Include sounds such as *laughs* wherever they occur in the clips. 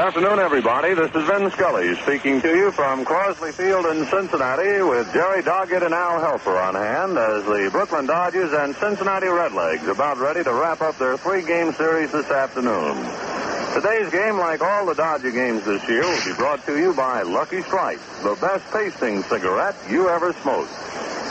afternoon, everybody. This is Vin Scully speaking to you from Crosley Field in Cincinnati with Jerry Doggett and Al Helfer on hand as the Brooklyn Dodgers and Cincinnati Redlegs are about ready to wrap up their three-game series this afternoon. Today's game, like all the Dodger games this year, will be brought to you by Lucky Strike, the best tasting cigarette you ever smoked.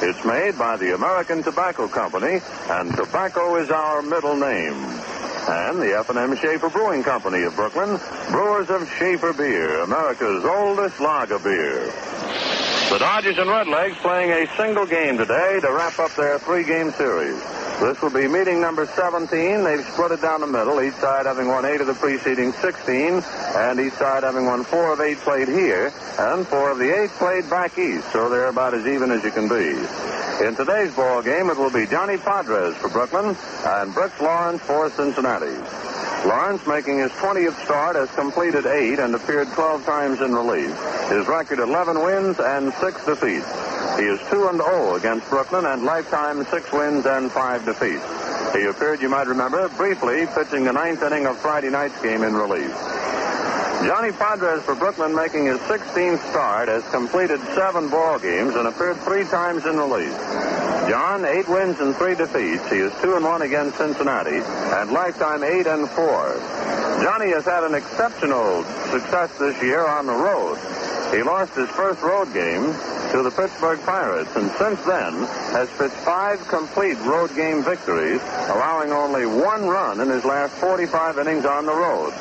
It's made by the American Tobacco Company, and tobacco is our middle name. And the F&M Schaefer Brewing Company of Brooklyn, brewers of Schaefer Beer, America's oldest lager beer. The Dodgers and Redlegs playing a single game today to wrap up their three-game series. This will be meeting number 17. They've split it down the middle, each side having won eight of the preceding 16, and each side having won four of eight played here, and four of the eight played back east, so they're about as even as you can be. In today's ball game, it will be Johnny Podres for Brooklyn and Brooks Lawrence for Cincinnati. Lawrence, making his 20th start, has completed eight and appeared 12 times in relief. His record 11 wins and six defeats. He is 2 and 0 against Brooklyn and lifetime six wins and five defeats. He appeared, you might remember, briefly pitching the ninth inning of Friday night's game in relief. Johnny Podres for Brooklyn, making his 16th start, has completed seven ball games and appeared three times in the relief. John, eight wins and three defeats. He is two and one against Cincinnati, and lifetime eight and four. Johnny has had an exceptional success this year on the road. He lost his first road game to the Pittsburgh Pirates, and since then has pitched five complete road game victories, allowing only one run in his last 45 innings on the road.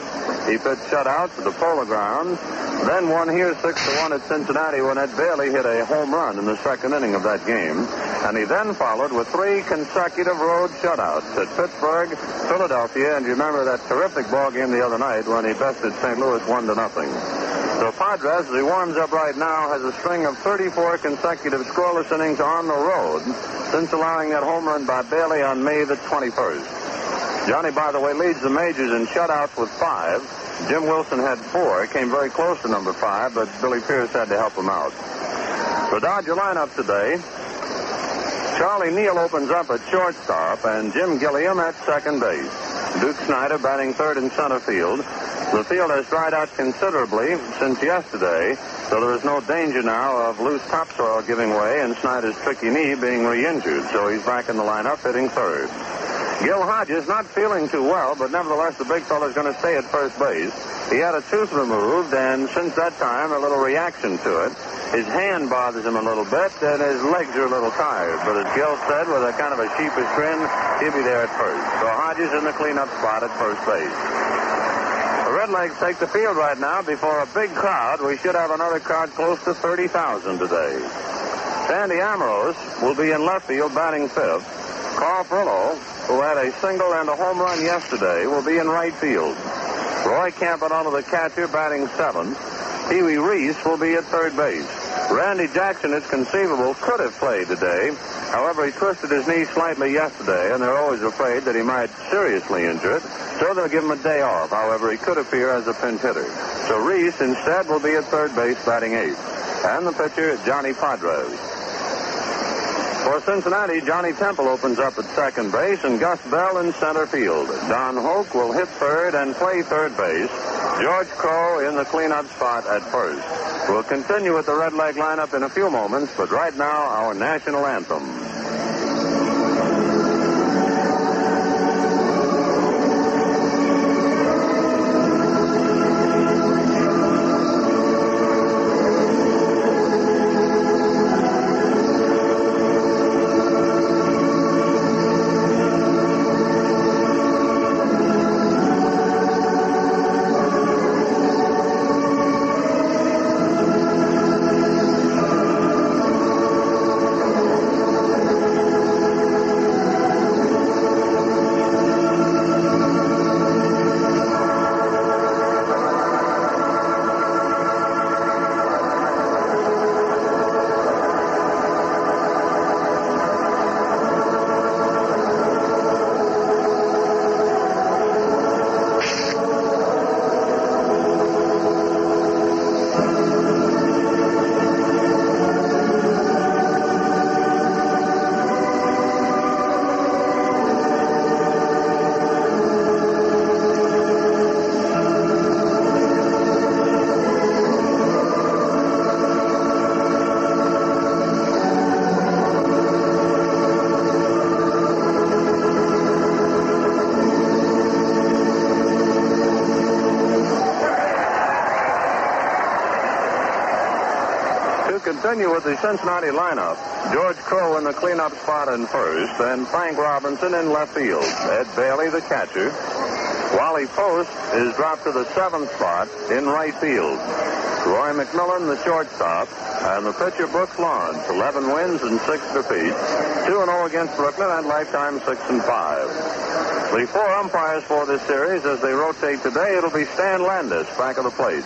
He pitched shutouts the Polo Grounds, then won here 6 to 1 at Cincinnati when Ed Bailey hit a home run in the second inning of that game. And he then followed with three consecutive road shutouts at Pittsburgh, Philadelphia, and you remember that terrific ball game the other night when he bested St. Louis 1 to nothing. So Podres, as he warms up right now, has a string of 34 consecutive scoreless innings on the road since allowing that home run by Bailey on May the 21st. Johnny, by the way, leads the majors in shutouts with five. Jim Wilson had four. Came very close to number five, but Billy Pierce had to help him out. The Dodger lineup today. Charlie Neal opens up at shortstop, and Jim Gilliam at second base. Duke Snider batting third in center field. The field has dried out considerably since yesterday, so there is no danger now of loose topsoil giving way and Snider's tricky knee being re-injured. So he's back in the lineup hitting third. Gil Hodges not feeling too well, but nevertheless the big fella's going to stay at first base. He had a tooth removed, and since that time, a little reaction to it. His hand bothers him a little bit, and his legs are a little tired. But as Gil said, with a kind of a sheepish grin, he'll be there at first. So Hodges in the cleanup spot at first base. The Redlegs take the field right now before a big crowd. We should have another crowd close to 30,000 today. Sandy Amoros will be in left field batting fifth. Carl Furillo, who had a single and a home run yesterday, will be in right field. Roy Campanella, the catcher, batting seventh. Pee Wee Reese will be at third base. Randy Jackson, it's conceivable, could have played today. However, he twisted his knee slightly yesterday, and they're always afraid that he might seriously injure it, so they'll give him a day off. However, he could appear as a pinch hitter. So Reese instead will be at third base batting eighth. And the pitcher, is Johnny Podres. For Cincinnati, Johnny Temple opens up at second base and Gus Bell in center field. Don Hoak will hit third and play third base. George Crowe in the cleanup spot at first. We'll continue with the Redleg lineup in a few moments, but right now, our national anthem. Continue with the Cincinnati lineup. George Crowe in the cleanup spot in first, and Frank Robinson in left field. Ed Bailey, the catcher. Wally Post is dropped to the seventh spot in right field. Roy McMillan, the shortstop, and the pitcher Brooks Lawrence, 11 wins and 6 defeats, 2 0 against Brooklyn, and lifetime 6 and 5. The four umpires for this series, as they rotate today, it'll be Stan Landes back of the plate.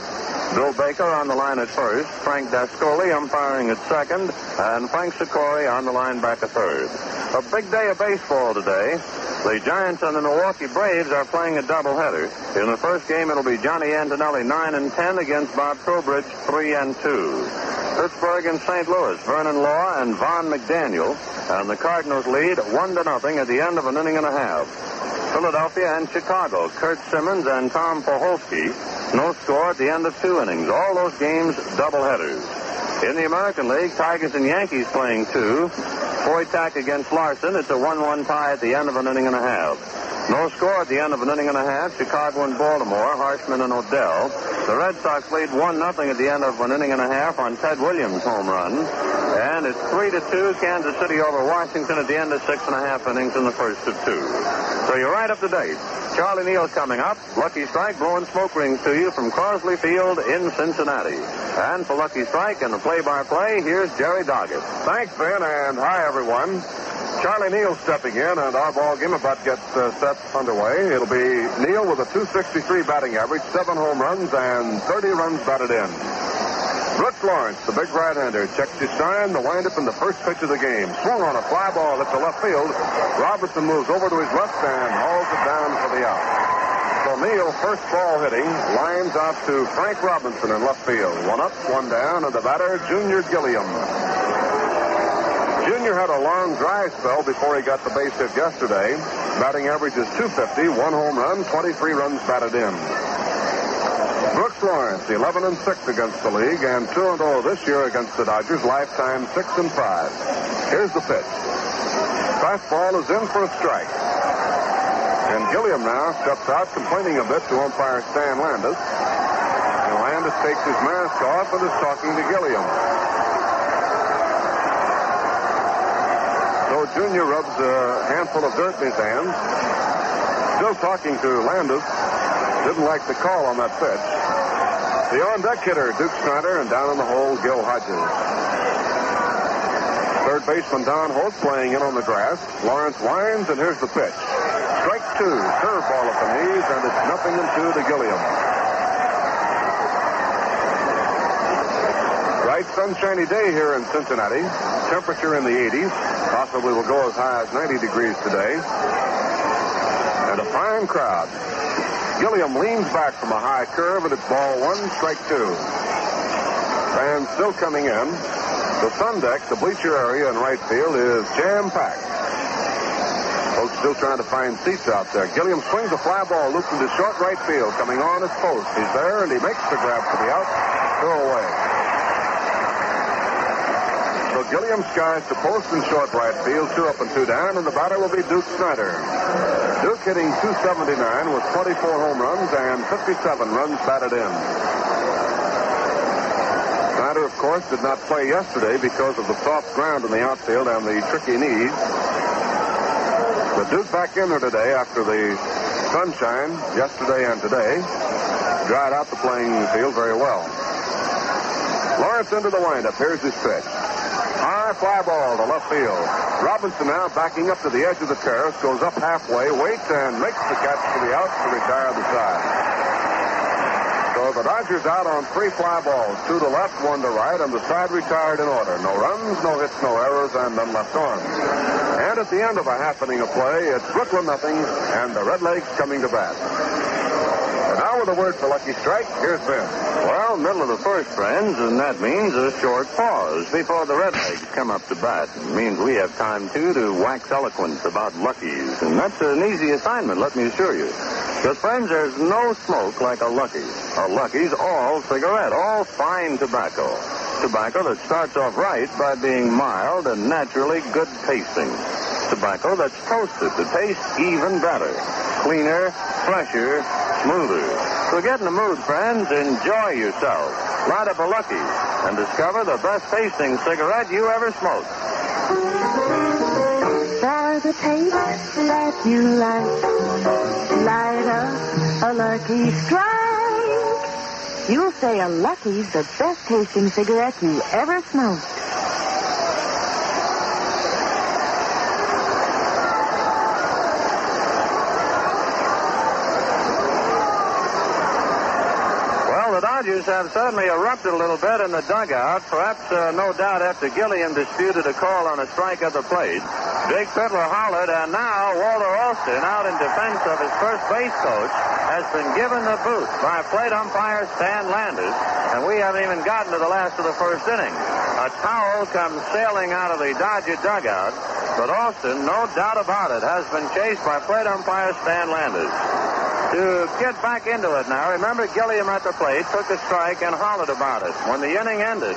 Bill Baker on the line at first, Frank Dascoli umpiring at second, and Frank Secory on the line back at third. A big day of baseball today. The Giants and the Milwaukee Braves are playing a doubleheader. In the first game, it'll be Johnny Antonelli 9 and 10 against Bob Trowbridge 3 and 2. Pittsburgh and St. Louis, Vernon Law and Von McDaniel, and the Cardinals lead 1 to nothing at the end of an inning and a half. Philadelphia and Chicago, Curt Simmons and Tom Poholsky, no score at the end of two innings. All those games doubleheaders. In the American League, Tigers and Yankees playing two. Foytack against Larsen. It's a 1-1 tie at the end of an inning and a half. No score at the end of an inning and a half. Chicago and Baltimore, Harshman and O'Dell. The Red Sox lead 1 nothing at the end of an inning and a half on Ted Williams' home run. And it's 3 to 2, Kansas City over Washington at the end of six and a half innings in the first of two. So you're right up to date. Charlie Neal's coming up. Lucky Strike blowing smoke rings to you from Crosley Field in Cincinnati. And for Lucky Strike and the play-by-play, here's Jerry Doggett. Thanks, Vin, and hi, everyone. Charlie Neal stepping in, and our ball game about to uh, set underway. It'll be Neal with a 263 batting average, seven home runs, and 30 runs batted in. Brooks Lawrence, the big right-hander, checks his sign, the windup in the first pitch of the game. Swung on a fly ball the left field. Robinson moves over to his left and hauls it down for the out. So Neal, first ball hitting, lines out to Frank Robinson in left field. One up, one down, and the batter, Junior Gilliam. Junior had a long dry spell before he got the base hit yesterday. Batting average is 250, one home run, 23 runs batted in. Brooks Lawrence, 11 and 6 against the league, and 2 and 0 this year against the Dodgers, lifetime 6 and 5. Here's the pitch. Fastball is in for a strike. And Gilliam now steps out, complaining a bit to umpire Stan Landes. And Landes takes his mask off and is talking to Gilliam. Junior rubs a handful of dirt in his hands. Still talking to Landes. Didn't like the call on that pitch. The on-deck hitter, Duke Snider, and down in the hole, Gil Hodges. Third baseman Don Hoak playing in on the grass. Lawrence winds, and here's the pitch. Strike two, curveball at the knees, and it's nothing and two to Gilliam. Bright sunshiny day here in Cincinnati. Temperature in the 80s. Possibly will go as high as 90 degrees today. And a fine crowd. Gilliam leans back from a high curve, and it's ball one, strike two. Fans still coming in. The sun deck, the bleacher area in right field, is jam-packed. Folks still trying to find seats out there. Gilliam swings a fly ball looped into short right field, coming on his post. He's there, and he makes the grab for the out. Throw away. Gilliam skies to post and short right field, two up and two down, and the batter will be Duke Snider. Duke hitting 279 with 24 home runs and 57 runs batted in. Snider, of course, did not play yesterday because of the soft ground in the outfield and the tricky knees. But Duke back in there today after the sunshine yesterday and today. Dried out the playing field very well. Lawrence into the windup. Here's his pitch. High fly ball to left field. Robinson now backing up to the edge of the terrace, goes up halfway, waits, and makes the catch for the out to retire the side. So the Dodgers out on three fly balls, two to left, one to right, and the side retired in order. No runs, no hits, no errors, and none left on. And at the end of a half inning of play, it's Brooklyn nothing, and the Red Redlegs coming to bat. With a word for Lucky Strike, here's Vin. Well, middle of the first, friends, and that means a short pause before the Redlegs come up to bat. It means we have time, too, to wax eloquent about Luckies, And that's an easy assignment, let me assure you. Because, friends, there's no smoke like a Lucky's. A Lucky's all cigarette, all fine tobacco. Tobacco that starts off right by being mild and naturally good tasting. Tobacco that's toasted to taste even better. Cleaner, fresher, smoother. So get in the mood, friends. Enjoy yourself. Light up a Lucky and discover the best tasting cigarette you ever smoked. For the taste that you like, light up a Lucky Strike. You'll say a Lucky's the best tasting cigarette you ever smoked. Have suddenly erupted a little bit in the dugout, perhaps uh, no doubt after Gilliam disputed a call on a strike at the plate. Jake Pitler hollered, and now Walter Alston, out in defense of his first base coach, has been given the boot by plate umpire Stan Landes, and we haven't even gotten to the last of the first inning. A towel comes sailing out of the Dodger dugout, but Alston, no doubt about it, has been chased by plate umpire Stan Landes to get back into it now. Remember, Gilliam at the plate took a strike and hollered about it. When the inning ended,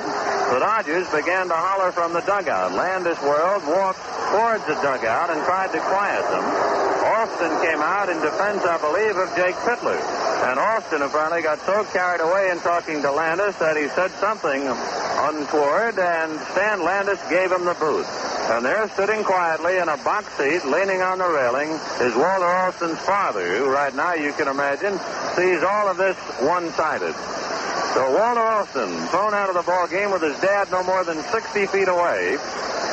the Dodgers began to holler from the dugout. Landes whirled, walked towards the dugout, and tried to quiet them. Alston came out in defense, I believe, of Jake Pitler. And Alston apparently got so carried away in talking to Landes that he said something untoward, and Stan Landes gave him the boot. And there, sitting quietly in a box seat, leaning on the railing, is Walter Alston's father, who right now, you can imagine, sees all of this one-sided. So Walter Alston, thrown out of the ball game with his dad no more than 60 feet away.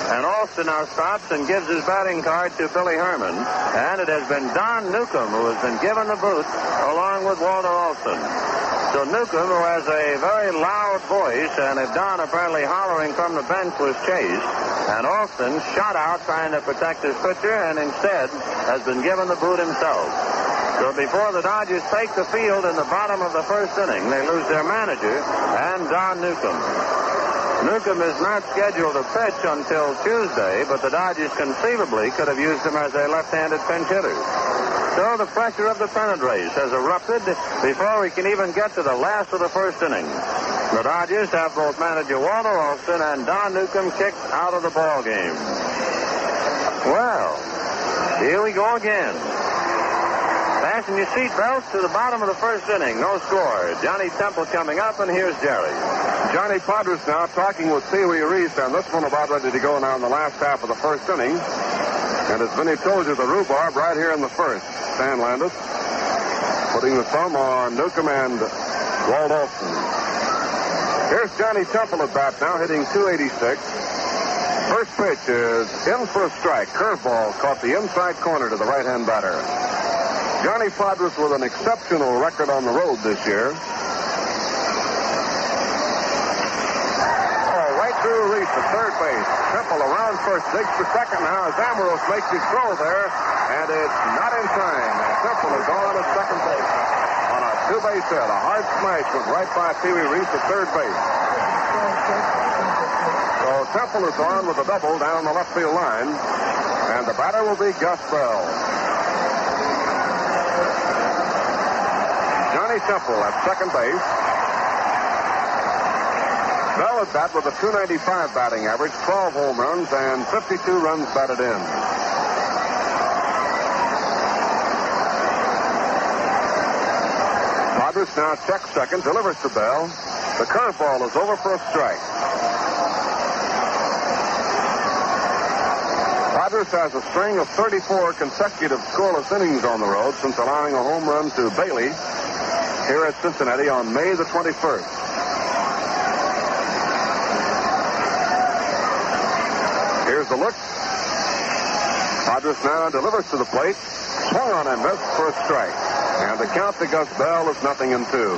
And Alston now stops and gives his batting card to Billy Herman. And it has been Don Newcombe who has been given the boot along with Walter Alston. So Newcombe, who has a very loud voice, and if Don apparently hollering from the bench was chased, and Alston shot out trying to protect his pitcher, and instead has been given the boot himself. So before the Dodgers take the field in the bottom of the first inning, they lose their manager and Don Newcombe. Newcombe is not scheduled to pitch until Tuesday, but the Dodgers conceivably could have used him as a left-handed pinch hitter. So the pressure of the pennant race has erupted before we can even get to the last of the first inning. The Dodgers have both manager Walter Alston and Don Newcombe kicked out of the ball game. Well, here we go again. Fasten your seatbelts to the bottom of the first inning. No score. Johnny Temple coming up, and here's Jerry. Johnny Podres now talking with Pee Wee Reese, and this one about ready to go now in the last half of the first inning. And as Vinny told you, the rhubarb right here in the first. Stan Landes putting the thumb on Newcombe and Walt Alston. Here's Johnny Temple at bat now, hitting 286. First pitch is in for a strike. Curveball caught the inside corner to the right-hand batter. Johnny Podres with an exceptional record on the road this year. Oh, Reese at third base. Temple around first, digs for second now as Amoros makes his throw there, and it's not in time. Temple is on at second base on a two-base hit. A hard smash went right by Pee Wee Reese at third base. So Temple is on with a double down the left field line, and the batter will be Gus Bell. Johnny Temple at second base. Bell at bat with a 295 batting average, 12 home runs, and 52 runs batted in. Podres now checks second, delivers to Bell. The curveball is over for a strike. Podres has a string of 34 consecutive scoreless innings on the road since allowing a home run to Bailey here at Cincinnati on May the 21st. Look. Podres now delivers to the plate. Swung on and missed for a strike. And the count to Gus Bell is nothing in two.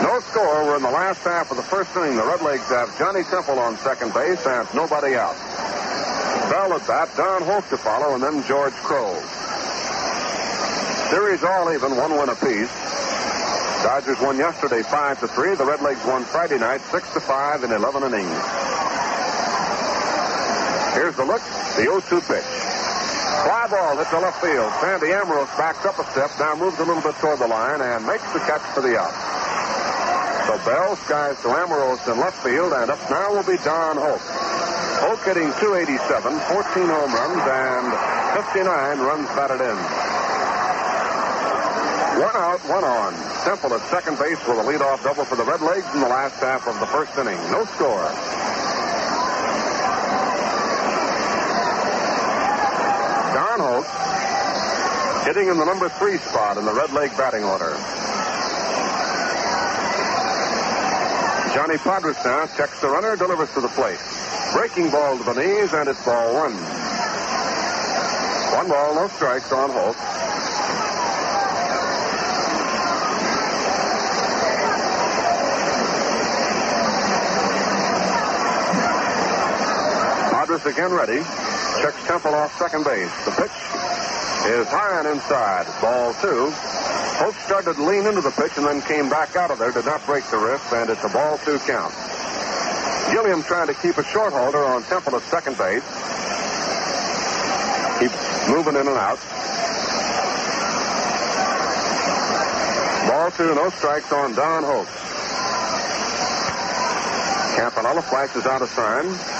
No score. We're in the last half of the first inning. The Redlegs have Johnny Temple on second base and nobody out. Bell at bat, Don Hoak to follow, and then George Crowe. Series all even, one win apiece. Dodgers won yesterday five to three. The Redlegs won Friday night six to five in 11 innings. Here's the look. The 0-2 pitch. Fly ball hits the left field. Sandy Amoros backs up a step, now moves a little bit toward the line and makes the catch for the out. So Bell skies to Amoros in left field, and up now will be Don Hoak. Hoak hitting 287, 14 home runs, and 59 runs batted in. One out, one on. Temple at second base with a leadoff double for the Red Legs in the last half of the first inning. No score. Don Hoak hitting in the number three spot in the Red Leg batting order. Johnny Podres now checks the runner, delivers to the plate. Breaking ball to the knees, and it's ball one. One ball, no strikes on Hoak. Again ready. Checks Temple off second base. The pitch is high and inside. Ball two. Hoak started to lean into the pitch and then came back out of there. Did not break the wrist, and it's a ball two count. Gilliam trying to keep a short holder on Temple at second base. Keeps moving in and out. Ball two, no strikes on Don Hoak. Campanella flashes out a sign.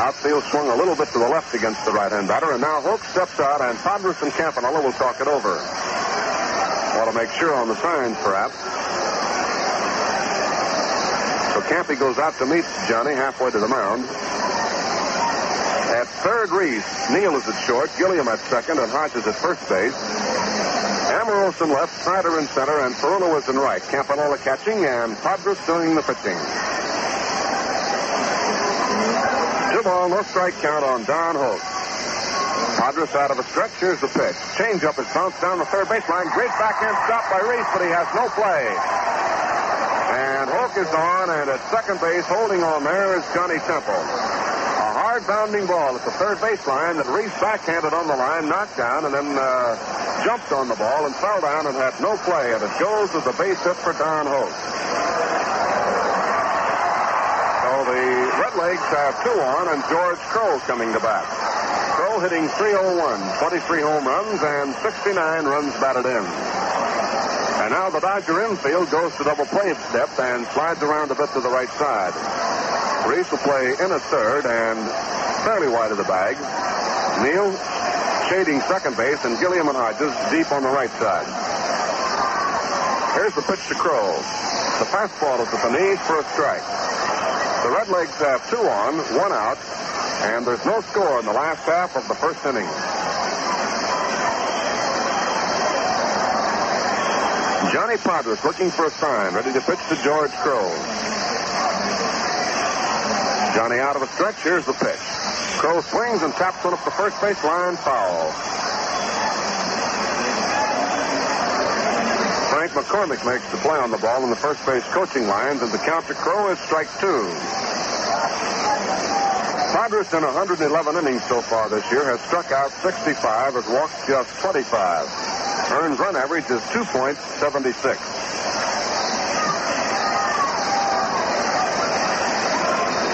Outfield swung a little bit to the left against the right-hand batter, and now Hoak steps out, and Podres and Campanella will talk it over. Want to make sure on the signs, perhaps. So Campy goes out to meet Johnny halfway to the mound. At third, Reese. Neal is at short, Gilliam at second, and Hodges at first base. Amoroso in left, Snider in center, and Perona was in right. Campanella catching, and Podres doing the pitching. Two ball, no strike count on Don Hoak. Podres out of a stretch. Here's the pitch. Change up is bounced down the third baseline. Great backhand stop by Reese, but he has no play. And Hoak is on, and at second base, holding on there is Johnny Temple. A hard bounding ball at the third baseline that Reese backhanded on the line, knocked down, and then uh, jumped on the ball and fell down and had no play. And it goes as a base hit for Don Hoak. So the Red Legs have two on, and George Crowe coming to bat. Crowe hitting 301, 23 home runs, and 69 runs batted in. And now the Dodger infield goes to double play step and slides around a bit to the right side. Reese will play in a third and fairly wide of the bag. Neal shading second base, and Gilliam and Hodges deep on the right side. Here's the pitch to Crowe. The fastball is at the knees for a strike. The Red Legs have two on, one out, and there's no score in the last half of the first inning. Johnny Podres looking for a sign, ready to pitch to George Crowe. Johnny out of a stretch. Here's the pitch. Crowe swings and taps one up the first base line, foul. Frank McCormick makes the play on the ball in the first base coaching lines, and the count to Crowe is strike two. Podres in 111 innings so far this year has struck out 65, has walked just 25. Earned run average is 2.76.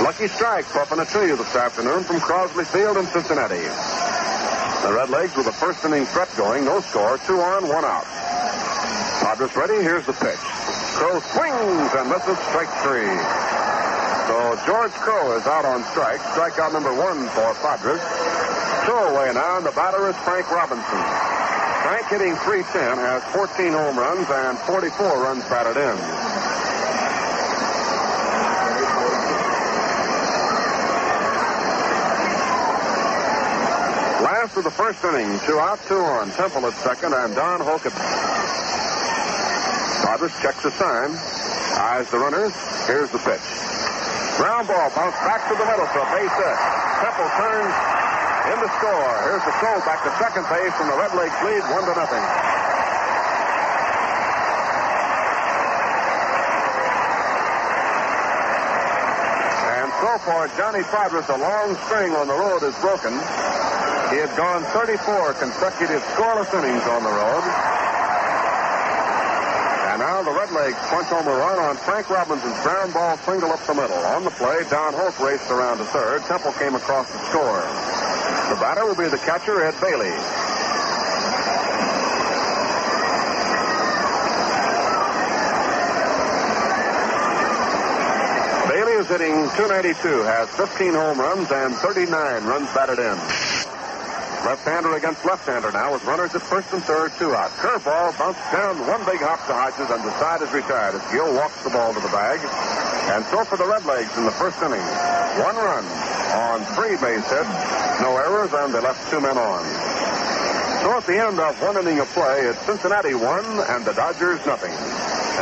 Lucky strike puffing a tree this afternoon from Crosley Field in Cincinnati. The Red Legs with a first inning threat going, no score, two on, one out. Podres ready, here's the pitch. Crowe swings and misses strike three. So George Crowe is out on strike. Strikeout number one for Podres. Two away now, and the batter is Frank Robinson. Frank hitting 310, has 14 home runs and 44 runs batted in. Last of the first inning, two out, two on. Temple at second, and Don Hoak Podres checks the sign, eyes the runners. Here's the pitch. Ground ball bounced back to the middle for a base hit. Temple turns in to score. Here's the throw back to second base, and the Red Legs lead one to nothing. And so far, Johnny Podres, a long string on the road is broken. He had gone 34 consecutive scoreless innings on the road. The Red Legs punch home a run on Frank Robinson's ground ball single up the middle. On the play, Don Hoak raced around to third. Temple came across to score. The batter will be the catcher, Ed Bailey. Bailey is hitting 292, has 15 home runs and 39 runs batted in. Left-hander against left-hander now with runners at first and third, two out. Curveball bounced down one big hop to Hodges and the side is retired as Gil walks the ball to the bag. And so for the Redlegs in the first inning. One run on three base hits, no errors, and they left two men on. So at the end of one inning of play, it's Cincinnati one and the Dodgers nothing.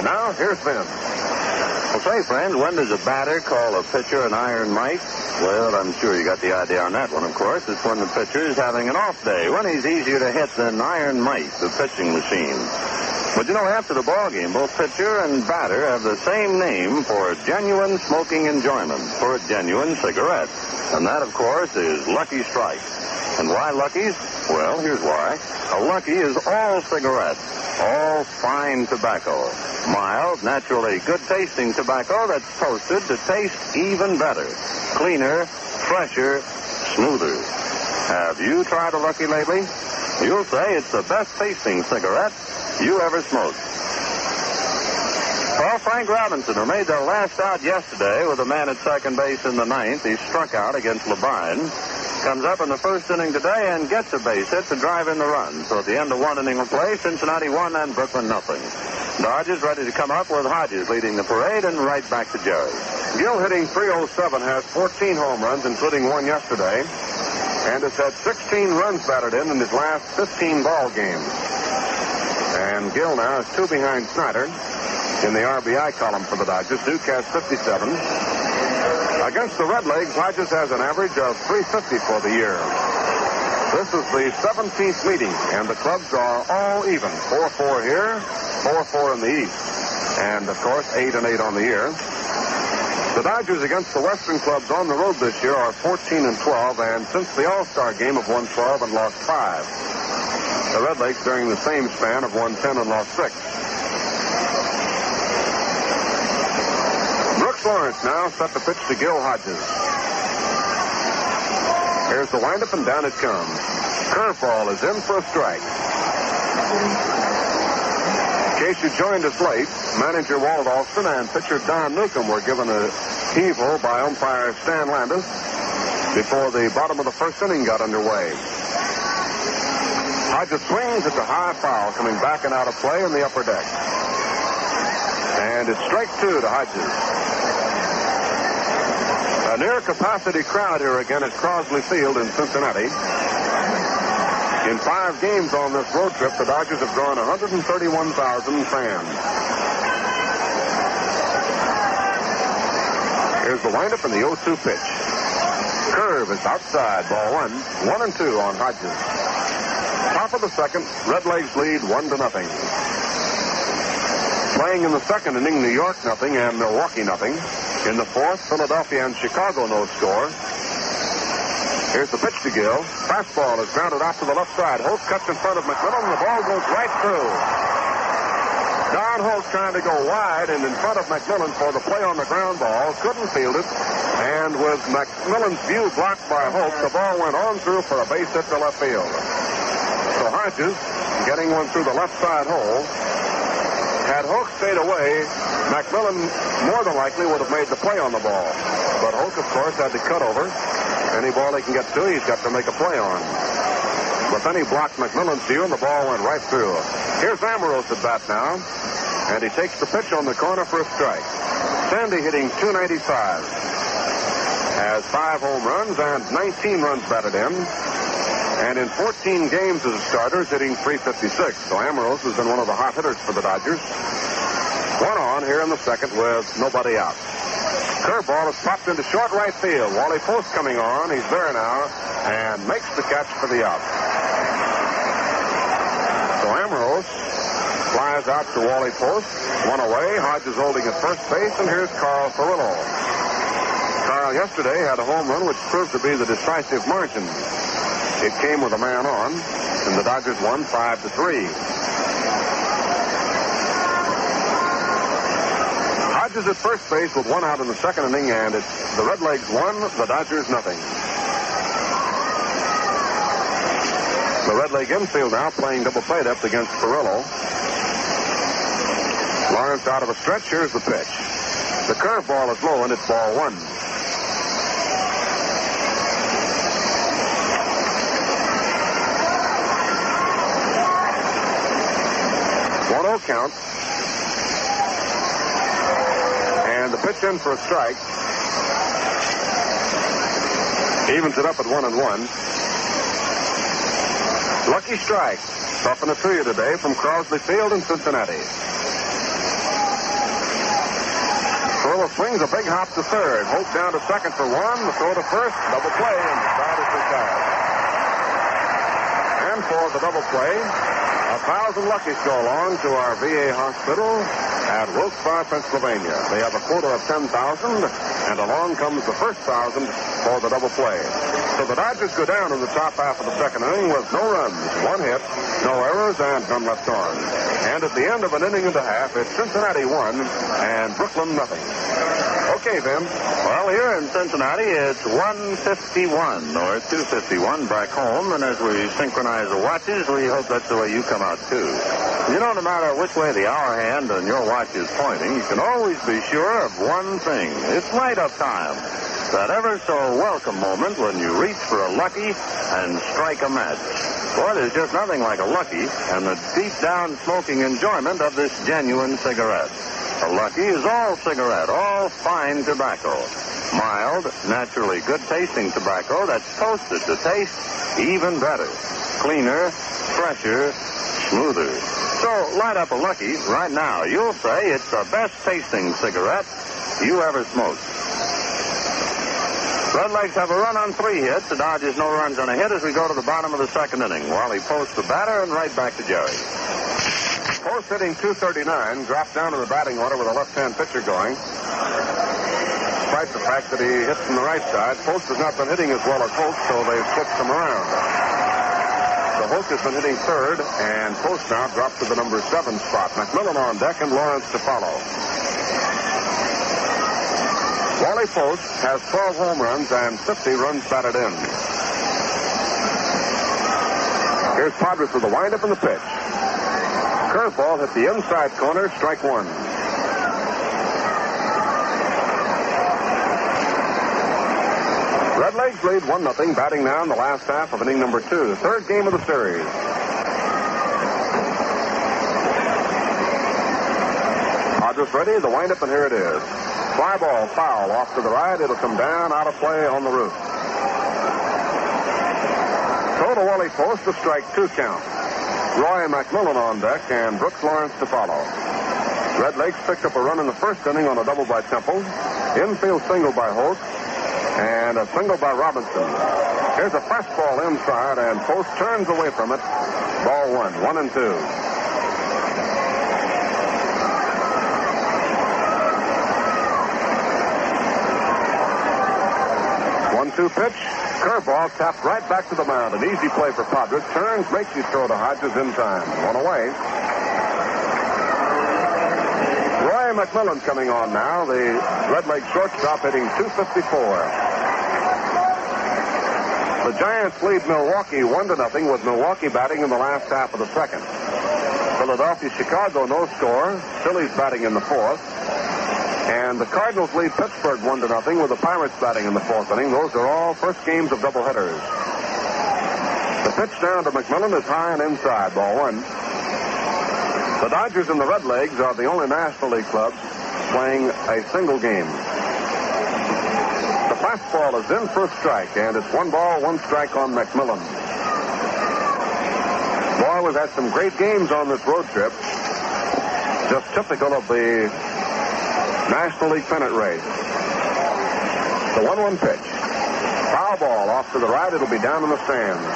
And now here's Vin. Well, say, friends, when does a batter call a pitcher an iron mite? Well, I'm sure you got the idea on that one, of course. It's when the pitcher is having an off day, when he's easier to hit than Iron Mike, the pitching machine. But you know, after the ball game, both pitcher and batter have the same name for genuine smoking enjoyment, for a genuine cigarette. And that, of course, is Lucky Strike. And why Lucky's? Well, here's why. A Lucky is all cigarettes all fine tobacco. Mild, naturally good tasting tobacco that's toasted to taste even better. Cleaner, fresher, smoother. Have you tried a Lucky lately? You'll say it's the best tasting cigarette you ever smoked. Well, Frank Robinson, who made the last out yesterday with a man at second base in the ninth, he struck out against Labine comes up in the first inning today and gets a base hit to drive in the run. So at the end of one inning of play, Cincinnati won and Brooklyn nothing. Dodgers ready to come up with Hodges leading the parade and right back to Jerry. Gil hitting 307 has 14 home runs, including one yesterday, and has had 16 runs batted in in his last 15 ball games. And Gil now is two behind Snider in the RBI column for the Dodgers. Duke has 57. Against the Redlegs, Hodges has an average of 350 for the year. This is the 17th meeting, and the clubs are all even. 4-4 here, 4-4 in the East. And, of course, 8 and 8 on the year. The Dodgers against the Western clubs on the road this year are 14 and 12, and since the All-Star game have won 12 and lost 5. The Redlegs during the same span have won 10 and lost 6. Brooks Lawrence now set the pitch to Gil Hodges. Here's the windup, and down it comes. Curveball is in for a strike. In case you joined us late, manager Walt Alston and pitcher Don Newcombe were given a heave-ho by umpire Stan Landes before the bottom of the first inning got underway. Hodges swings at the high foul coming back and out of play in the upper deck. And it's strike two to Hodges. A near capacity crowd here again at Crosley Field in Cincinnati. In five games on this road trip, the Dodgers have drawn 131,000 fans. Here's the windup and the 0-2 pitch. Curve is outside, ball one. One and two on Hodges. Top of the second, Redlegs lead one to nothing. Playing in the second inning, New York nothing and Milwaukee nothing. In the fourth, Philadelphia and Chicago no score. Here's the pitch to Gil. Fastball is grounded out to the left side. Hoak cuts in front of McMillan. The ball goes right through. Don Hoak trying to go wide and in front of McMillan for the play on the ground ball. Couldn't field it. And with McMillan's view blocked by Hoak, the ball went on through for a base hit to left field. So Hodges getting one through the left side hole. Had Hoak stayed away, McMillan more than likely would have made the play on the ball. But Hoak, of course, had to cut over. Any ball he can get to, he's got to make a play on. But then he blocked McMillan's view, and the ball went right through. Here's Amoros at bat now, and he takes the pitch on the corner for a strike. Sandy hitting 295. Has five home runs and 19 runs batted in. And in 14 games as a starter, is hitting 356. So Amoros has been one of the hot hitters for the Dodgers. One on here in the second with nobody out. Curveball is popped into short right field. Wally Post coming on. He's there now and makes the catch for the out. So Amoros flies out to Wally Post. One away. Hodges holding at first base, and here's Carl Furillo. Carl yesterday had a home run which proved to be the decisive margin. It came with a man on, and the Dodgers won five to three. Hodges at first base with one out in the second inning, and it's the Redlegs one, the Dodgers nothing. The Redleg infield now playing double play depth against Furillo. Lawrence out of a stretch. Here's the pitch. The curveball is low, and it's ball one. Count. And the pitch in for a strike. Evens it up at one and one. Lucky strike. Toughen to you today from Crosley Field in Cincinnati. Throw swings a big hop to third. Hoak down to second for one. The throw to first. Double play and the side is retired. For the double play, a thousand luckies go along to our VA hospital at Wilkes-Barre, Pennsylvania. They have a quota of 10,000, and along comes the first thousand for the double play. So the Dodgers go down in the top half of the second inning with no runs, one hit, no errors, and none left on. And at the end of an inning and a half, it's Cincinnati one and Brooklyn nothing. Okay, then. Well, here in Cincinnati, it's 151 or 251 back home, and as we synchronize the watches, we hope that's the way you come out, too. You know, no matter which way the hour hand on your watch is pointing, you can always be sure of one thing. It's light up time. That ever so welcome moment when you reach for a lucky and strike a match. Boy, there's just nothing like a lucky and the deep down smoking enjoyment of this genuine cigarette. A lucky is all cigarette, all fine tobacco. Mild, naturally good tasting tobacco that's toasted to taste even better. Cleaner, fresher, smoother. So light up a lucky right now. You'll say it's the best tasting cigarette you ever smoked. Redlegs have a run on three hits. The Dodgers no runs on a hit as we go to the bottom of the second inning. Wally posts the batter and right back to Jerry. Post hitting 239, dropped down to the batting order with a left-hand pitcher going. Despite the fact that he hits from the right side, Post has not been hitting as well as Hoak, so they've switched him around. So Hoak has been hitting third, and Post now dropped to the number seven spot. McMillan on deck and Lawrence to follow. Wally Post has 12 home runs and 50 runs batted in. Here's Podres with the windup and the pitch. Curveball hit the inside corner, strike one. Redlegs lead 1 0, batting now in the last half of inning number two, third game of the series. Podres ready, the windup, and here it is. Fly ball foul off to the right. It'll come down out of play on the roof. Total Wally Post, a strike two count. Roy McMillan on deck and Brooks Lawrence to follow. Redlegs picked up a run in the first inning on a double by Temple, infield single by Hoak, and a single by Robinson. Here's a fastball inside, and Post turns away from it. Ball one, one and two. One-two pitch. Curveball tapped right back to the mound. An easy play for Podres. Turns, makes you throw to Hodges in time. One away. Roy McMillan's coming on now. The Red Redleg shortstop hitting 254. The Giants lead Milwaukee one to nothing with Milwaukee batting in the last half of the second. Philadelphia, Chicago, no score. Phillies batting in the fourth. And the Cardinals lead Pittsburgh one to nothing with the Pirates batting in the fourth inning. Those are all first games of doubleheaders. The pitch down to McMillan is high and inside, ball one. The Dodgers and the Redlegs are the only National League clubs playing a single game. The fastball is in for a strike, and it's one ball, one strike on McMillan. Boy, we've had some great games on this road trip. Just typical of the National League pennant race. The 1 1 pitch. Foul ball off to the right. It'll be down in the stands.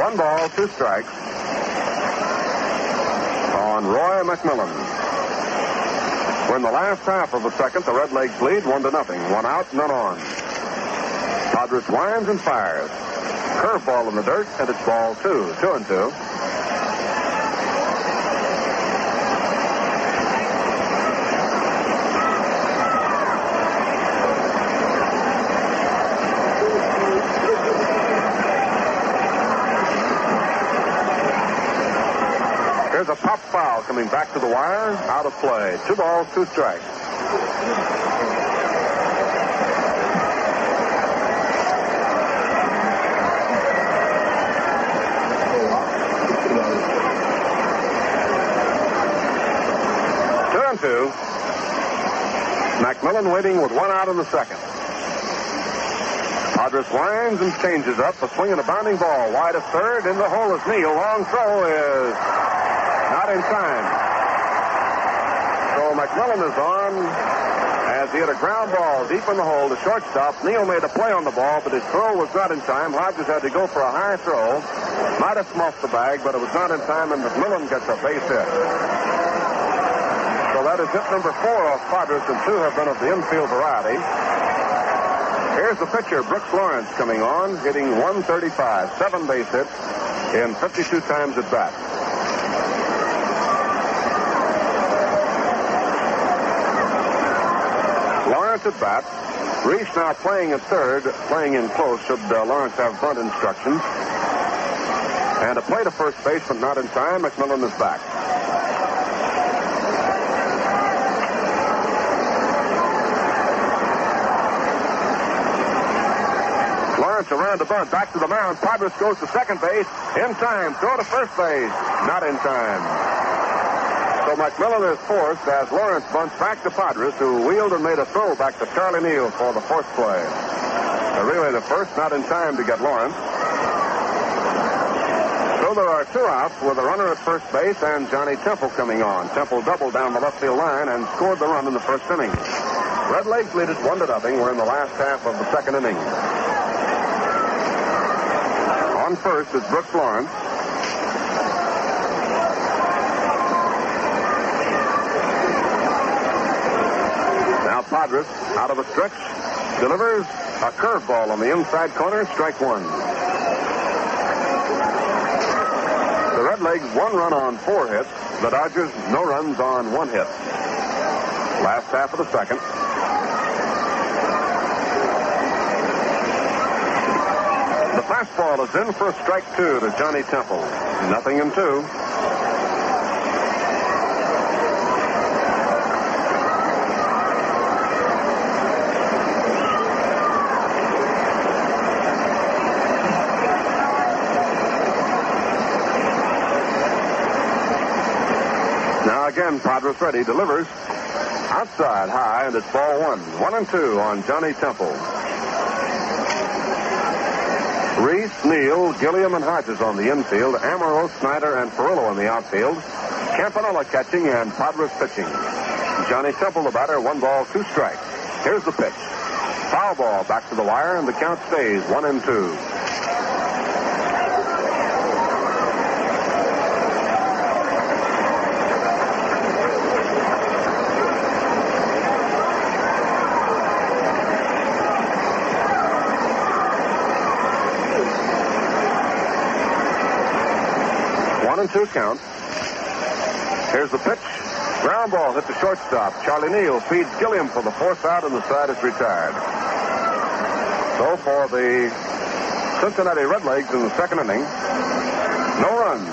One ball, two strikes on Roy McMillan. We're in the last half of the second. The Red Redlegs lead one to nothing. One out, none on. Podres winds and fires. Curveball in the dirt, and it's ball two. Two and two. Coming back to the wire, out of play. Two balls, two strikes. Two and two. McMillan waiting with one out in the second. Podres winds and changes up. A swing and a bounding ball wide of third. In the hole is Neal. Long throw is not in time. So McMillan is on as he hit a ground ball deep in the hole to shortstop. Neal made a play on the ball, but his throw was not in time. Hodges had to go for a high throw. Might have smuffed the bag, but it was not in time, and McMillan gets a base hit. So that is hit number four off Podres, and two have been of the infield variety. Here's the pitcher, Brooks Lawrence, coming on, hitting 135, seven base hits in 52 times at bat. Lawrence at bat. Reese now playing at third, playing in close. Should uh, Lawrence have bunt instructions. And a play to first base, but not in time. McMillan is back. Lawrence around the bunt, back to the mound. Podres goes to second base. In time. Throw to first base. Not in time. So McMillan is forced as Lawrence bunts back to Podres, who wheeled and made a throw back to Charlie Neal for the fourth play. Uh, really, the first not in time to get Lawrence. So there are two outs with a runner at first base and Johnny Temple coming on. Temple doubled down the left field line and scored the run in the first inning. Red Legs lead it one to nothing. We're in the last half of the second inning. On first is Brooks Lawrence. Out of a stretch delivers a curveball on the inside corner, strike one. The Red Legs one run on four hits. The Dodgers no runs on one hit. Last half of the second. The fastball is in for a strike two to Johnny Temple. Nothing in two. Now Podres delivers. Outside high, and it's ball one. One and two on Johnny Temple. Reese, Neal, Gilliam, and Hodges on the infield. Amoros, Snider, and Furillo in the outfield. Campanella catching and Podres pitching. Johnny Temple, the batter, one ball, two strikes. Here's the pitch. Foul ball back to the wire, and the count stays one and two. One and two count. Here's the pitch. Ground ball hit the shortstop. Charlie Neal feeds Gilliam for the fourth out, and the side is retired. So for the Cincinnati Redlegs in the second inning, no runs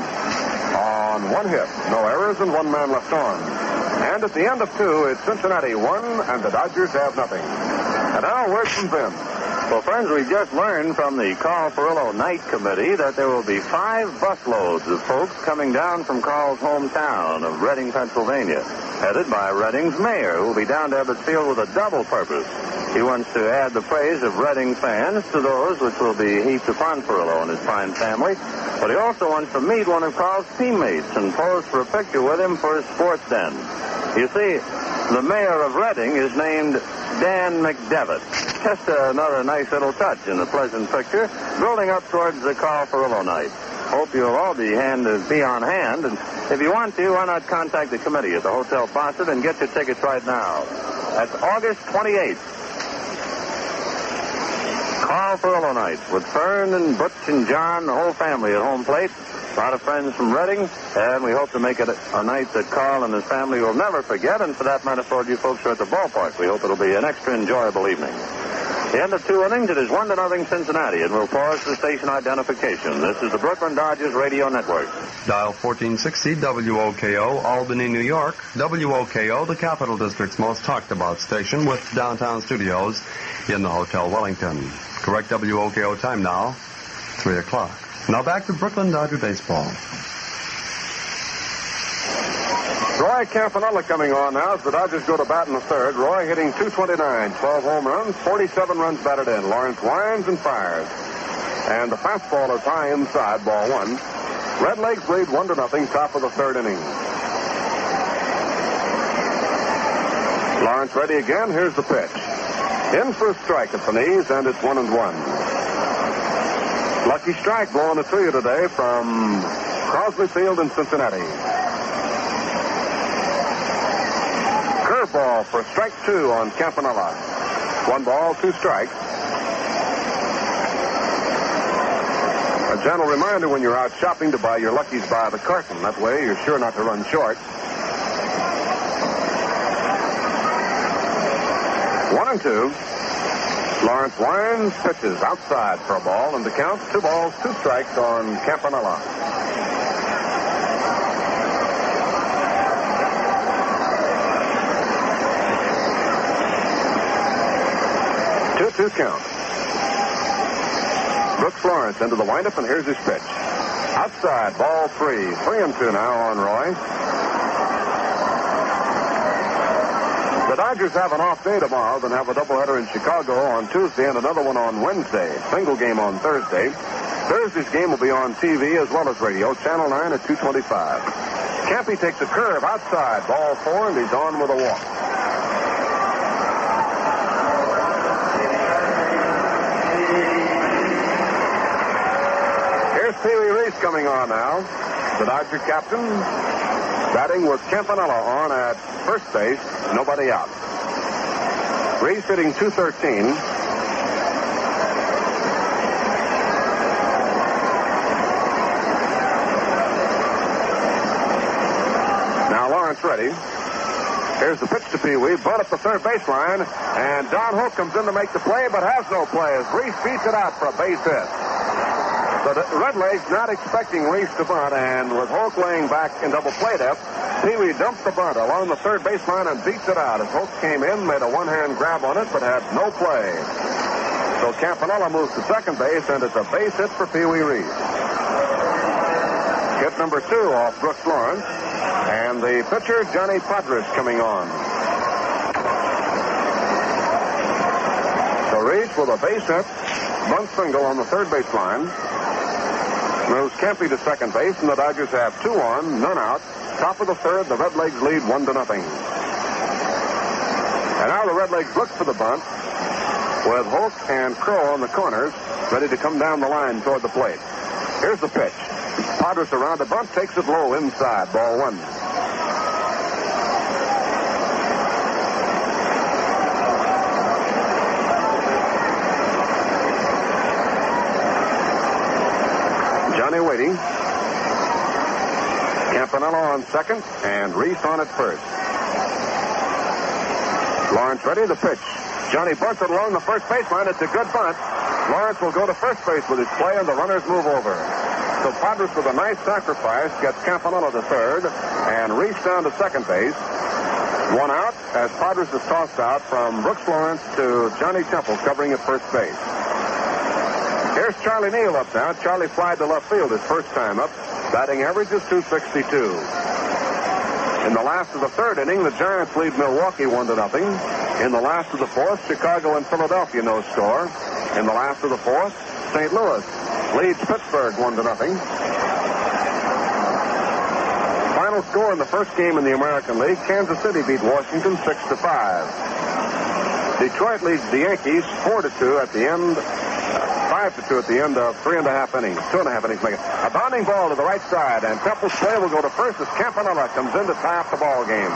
on one hit, no errors, and one man left on. And at the end of two, it's Cincinnati one, and the Dodgers have nothing. And now word from Vin. Well, friends, we just learned from the Carl Furillo Night Committee that there will be five busloads of folks coming down from Carl's hometown of Reading, Pennsylvania, headed by Reading's mayor, who will be down to Ebbets Field with a double purpose. He wants to add the praise of Reading fans to those which will be heaped upon Furillo and his fine family, but he also wants to meet one of Carl's teammates and pose for a picture with him for his sports den. You see, the mayor of Reading is named Dan McDevitt. Just another nice little touch in the pleasant picture, building up towards the Carl Furillo night. Hope you'll all be hand be on hand, and if you want to, why not contact the committee at the Hotel Fawcett and get your tickets right now. That's August 28th. Carl Furillo night with Fern and Butch and John, the whole family at home plate. A lot of friends from Reading, and we hope to make it a, night that Carl and his family will never forget. And for that matter, for you folks who are at the ballpark, we hope it'll be an extra enjoyable evening. The end of two innings, it is one to nothing Cincinnati, and we'll pause for station identification. This is the Brooklyn Dodgers Radio Network. Dial 1460 WOKO, Albany, New York. WOKO, the Capital District's most talked about station with downtown studios in the Hotel Wellington. Correct WOKO time now, 3 o'clock. Now back to Brooklyn Dodger baseball. Roy Campanella coming on now as the Dodgers go to bat in the third. Roy hitting 229, 12 home runs, 47 runs batted in. Lawrence winds and fires. And the fastball is high inside, ball one. Red Legs lead one to nothing, top of the third inning. Lawrence ready again. Here's the pitch. In for a strike at the knees, and it's one and one. Lucky strike blowing to you today from Crosley Field in Cincinnati. Curveball for strike two on Campanella. One ball, two strikes. A gentle reminder when you're out shopping to buy your Luckies by the carton. That way you're sure not to run short. One and two. Lawrence winds, pitches outside for a ball, and the count two balls, two strikes on Campanella. Two-two count. Brooks Lawrence into the windup, and here's his pitch. Outside, ball three. Three and two now on Roy. Dodgers have an off day tomorrow, then have a doubleheader in Chicago on Tuesday and another one on Wednesday. Single game on Thursday. Thursday's game will be on TV as well as radio, Channel 9 at 225. Campy takes a curve outside, ball four, and he's on with a walk. Here's Pee Wee Reese coming on now. The Dodger captain batting with Campanella on at first base, nobody out. Reese hitting 213. Now Lawrence ready. Here's the pitch to Pee Wee. Bunt up the third baseline. And Don Hoak comes in to make the play, but has no play as Reese beats it out for a base hit. The Red Legs not expecting Reese to bunt, and with Hoak laying back in double play depth, Pee Wee dumps the bunt along the third baseline and beats it out as Hoak came in, made a one-hand grab on it, but had no play. So Campanella moves to second base, and it's a base hit for Pee Wee Reese. Hit number two off Brooks Lawrence. And the pitcher, Johnny Podres, coming on. So Reese with a base hit, bunt single on the third baseline. Moves Campy to second base, and the Dodgers have two on, none out. Top of the third, the Redlegs lead one to nothing. And now the Redlegs look for the bunt with Hoak and Crowe on the corners, ready to come down the line toward the plate. Here's the pitch. Podres around the bunt, takes it low inside, ball one. Johnny waiting. Campanella on second, and Reese on at first. Lawrence ready, the pitch. Johnny bunts it along the first baseline. It's a good bunt. Lawrence will go to first base with his play, and the runners move over. So Podres with a nice sacrifice gets Campanella to third, and Reese down to second base. One out as Podres is tossed out from Brooks Lawrence to Johnny Temple covering at first base. Here's Charlie Neal up now. Charlie flied to left field his first time up. Batting average is 262. In the last of the third inning, the Giants lead Milwaukee one to nothing. In the last of the fourth, Chicago and Philadelphia no score. In the last of the fourth, St. Louis leads Pittsburgh one to nothing. Final score in the first game in the American League: Kansas City beat Washington six to five. Detroit leads the Yankees four to two at the end five to two at the end of three and a half innings. Two and a half innings make it. A bounding ball to the right side, and Temple play will go to first as Campanella comes in to tie up the ball game.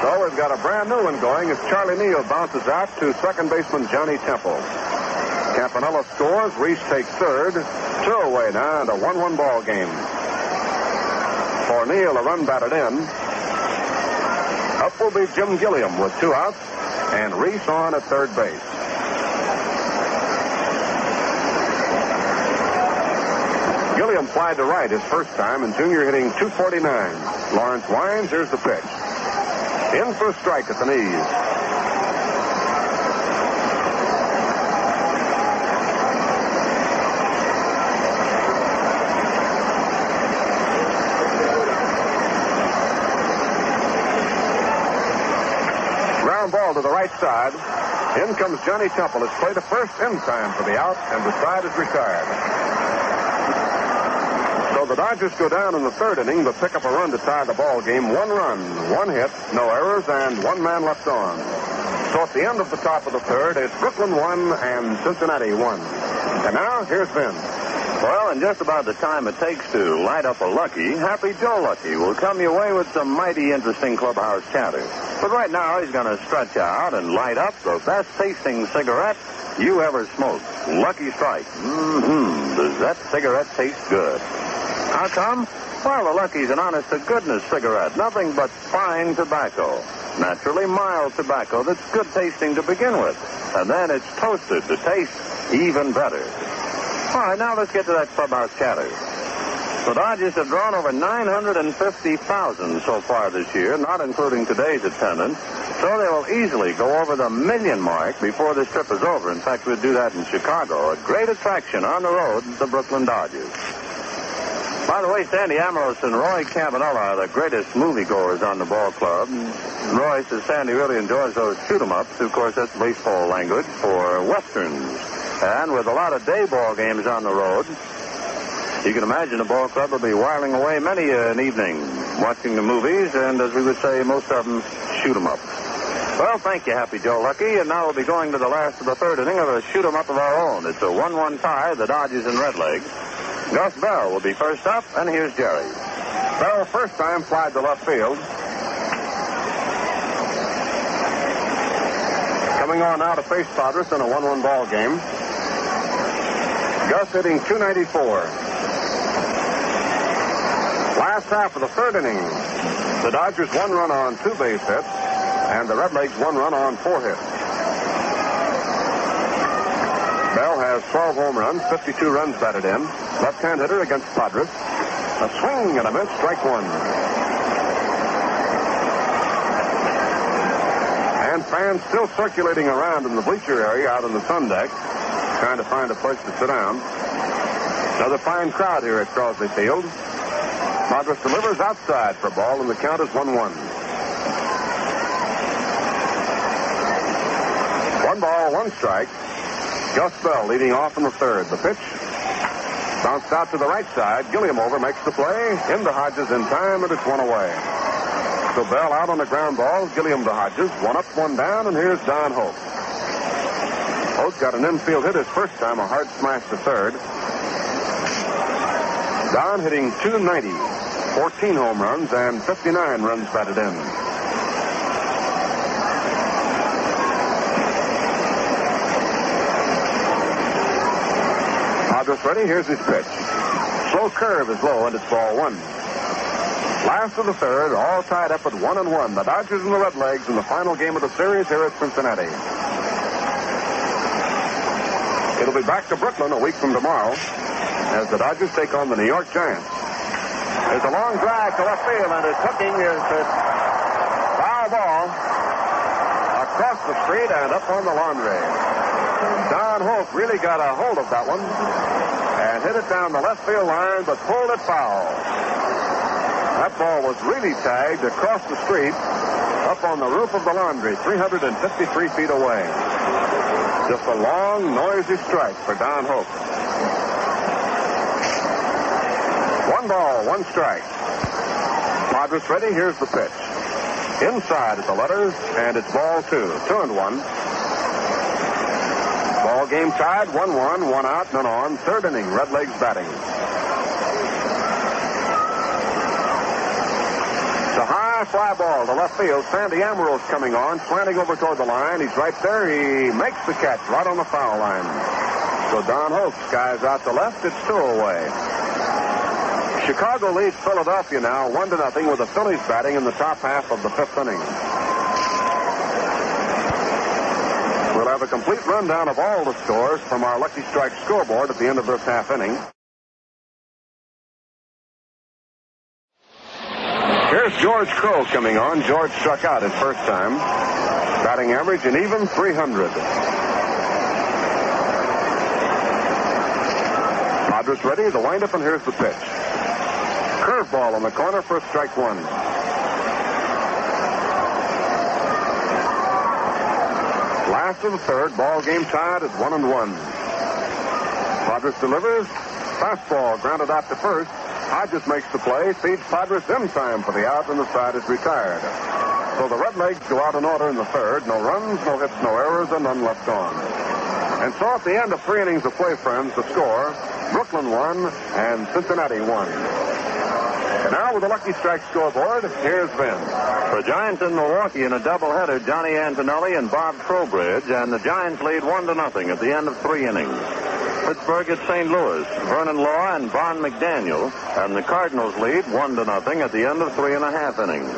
So we've got a brand new one going as Charlie Neal bounces out to second baseman Johnny Temple. Campanella scores. Reese takes third. Two away now and a 1-1 ball game. For Neal, a run batted in. Up will be Jim Gilliam with two outs and Reese on at third base. Williams applied to right his first time, and Junior hitting 249. Lawrence Wines, here's the pitch. In for a strike at the knees. Ground ball to the right side. In comes Johnny Temple. It's played the first in time for the out, and the side is retired. The Dodgers go down in the third inning, but pick up a run to tie the ball game. One run, one hit, no errors, and one man left on. So at the end of the top of the third, it's Brooklyn one and Cincinnati one. And now here's Vin. Well, in just about the time it takes to light up a Lucky, Happy Joe Lucky will come your way with some mighty interesting clubhouse chatter. But right now, he's going to stretch out and light up the best tasting cigarette you ever smoked. Lucky Strike. Mm-hmm. Does that cigarette taste good? How come? Well, the Lucky's an honest to goodness cigarette. Nothing but fine tobacco. Naturally mild tobacco that's good tasting to begin with. And then it's toasted to taste even better. All right, now let's get to that clubhouse chatter. The Dodgers have drawn over 950,000 so far this year, not including today's attendance. So they will easily go over the million mark before this trip is over. In fact, we'll do that in Chicago. A great attraction on the road, the Brooklyn Dodgers. By the way, Sandy Amoros and Roy Campanella are the greatest moviegoers on the ball club. Roy says Sandy really enjoys those shoot 'em ups. Of course, that's baseball language for westerns. And with a lot of day ball games on the road, you can imagine the ball club will be whiling away many an evening watching the movies, and as we would say, most of them shoot 'em up. Well, thank you, Happy Joe Lucky, and now we'll be going to the last of the third inning of a shoot 'em up of our own. It's a 1-1 tie, the Dodgers and Redlegs. Gus Bell will be first up, and here's Jerry. Bell, first time, flied to left field. Coming on now to face Podres in a 1-1 ball game. Gus hitting 294. Last half of the third inning, the Dodgers one run on two base hits, and the Redlegs one run on four hits. Has 12 home runs, 52 runs batted in. Left-hand hitter against Podres. A swing and a miss, strike one. And fans still circulating around in the bleacher area out on the sun deck, trying to find a place to sit down. Another fine crowd here at Crosley Field. Podres delivers outside for ball, and the count is 1 1. One ball, one strike. Gus Bell leading off in the third. The pitch bounced out to the right side. Gilliam over makes the play. Into Hodges in time, and it's one away. So Bell out on the ground ball. Gilliam to Hodges. One up, one down, and here's Don Hoak. Hoak got an infield hit his first time, a hard smash to third. Don hitting 290, 14 home runs, and 59 runs batted in. Podres ready. Here's his pitch. Slow curve is low, and it's ball one. Last of the third, all tied up at one and one. The Dodgers and the Redlegs in the final game of the series here at Cincinnati. It'll be back to Brooklyn a week from tomorrow as the Dodgers take on the New York Giants. There's a long drive to left field, and it's hooking is a foul ball across the street and up on the laundry. Don Hoak really got a hold of that one and hit it down the left field line, but pulled it foul. That ball was really tagged across the street up on the roof of the laundry, 353 feet away. Just a long, noisy strike for Don Hoak. One ball, one strike. Podres ready. Here's the pitch. Inside at the letters, and it's ball two. Two and one. Game tied. One one, one out, none on. Third inning. Redlegs batting. A high fly ball to left field. Sandy Amoros coming on, slanting over toward the line. He's right there. He makes the catch right on the foul line. So Don Hoak skies out to left. It's two away. Chicago leads Philadelphia now, one to nothing, with the Phillies batting in the top half of the fifth inning. We'll have a complete rundown of all the scores from our Lucky Strike scoreboard at the end of this half inning. Here's George Crowe coming on. George struck out his first time. Batting average an even 300. Podres ready. The windup, and here's the pitch. Curveball on the corner for strike one. Last of the third, ball game tied at one and one. Podres delivers. Fastball grounded out to first. Hodges makes the play, feeds Podres in time for the out, and the side is retired. So the Redlegs go out in order in the third. No runs, no hits, no errors, and none left on. And so at the end of three innings of play, friends, the score, Brooklyn won and Cincinnati won. Now with the Lucky Strike scoreboard, here's Vin. For Giants in Milwaukee in a doubleheader, Johnny Antonelli and Bob Trowbridge, and the Giants lead one to nothing at the end of three innings. Pittsburgh at St. Louis, Vernon Law and Von McDaniel, and the Cardinals lead one to nothing at the end of three and a half innings.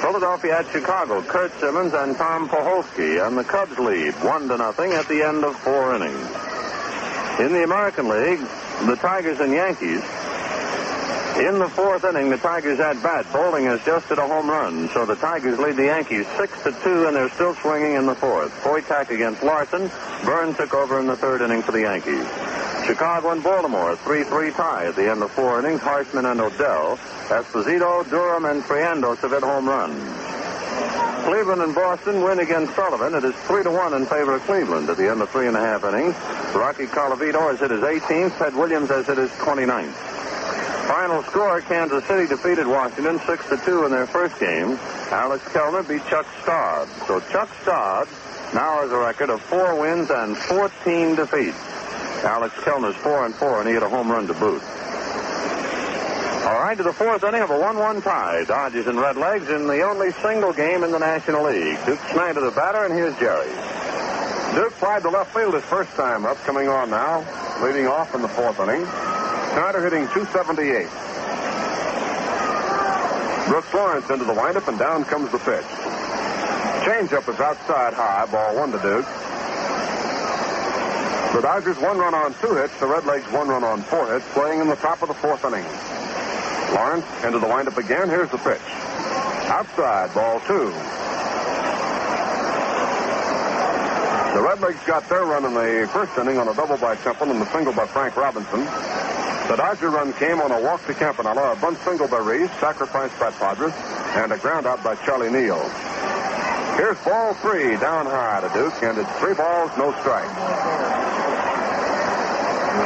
Philadelphia at Chicago, Curt Simmons and Tom Poholsky, and the Cubs lead one to nothing at the end of four innings. In the American League, the Tigers and Yankees. In the fourth inning, the Tigers at bat. Bolling has just hit a home run, so the Tigers lead the Yankees six to two, and they're still swinging in the fourth. Foytack against Larsen. Burns took over in the third inning for the Yankees. Chicago and Baltimore, 3-3 tie at the end of four innings. Harshman and O'Dell. Esposito, Durham, and Triandos have hit home runs. Cleveland and Boston Wynn against Sullivan. It is 3 to 1 in favor of Cleveland at the end of three and a half innings. Rocky Colavito has hit his 18th. Ted Williams has hit his 29th. Final score, Kansas City defeated Washington 6 to 2 in their first game. Alex Kellner beat Chuck Stobbs. So Chuck Stobbs now has a record of four wins and 14 defeats. Alex Kellner's 4 and 4, and he hit a home run to boot. All right, to the fourth inning of a 1-1 tie. Dodgers and Redlegs in the only single game in the National League. Duke Snider the batter, and here's Jerry. Duke tried the left field his first time up, coming on now, leading off in the fourth inning. Snider hitting 278. Brooks Lawrence into the windup, and down comes the pitch. Changeup is outside high, ball one to Duke. The Dodgers one run on two hits, the Redlegs one run on four hits, playing in the top of the fourth inning. Lawrence into the windup again. Here's the pitch. Outside, ball two. The Redlegs got their run in the first inning on a double by Temple and a single by Frank Robinson. The Dodger run came on a walk to Campanella, a bunt single by Reese, sacrificed by Podres, and a ground out by Charlie Neal. Here's ball three down high to Duke, and it's three balls, no strikes.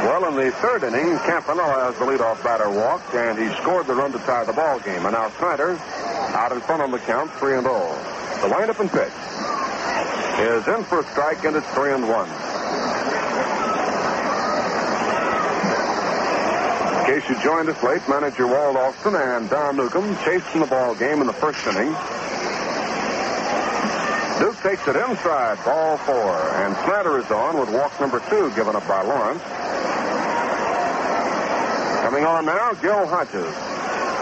Well, in the third inning, Campanella has the leadoff batter walked, and he scored the run to tie the ball game. And now Snider out in front on the count, three and all. The windup and pitch is in for a strike, and it's three and one. In case you joined us late, manager Walt Alston and Don Newcombe chasing the ball game in the first inning. Duke takes it inside, ball four, and Snider is on with walk number two given up by Lawrence. Coming on now, Gil Hodges.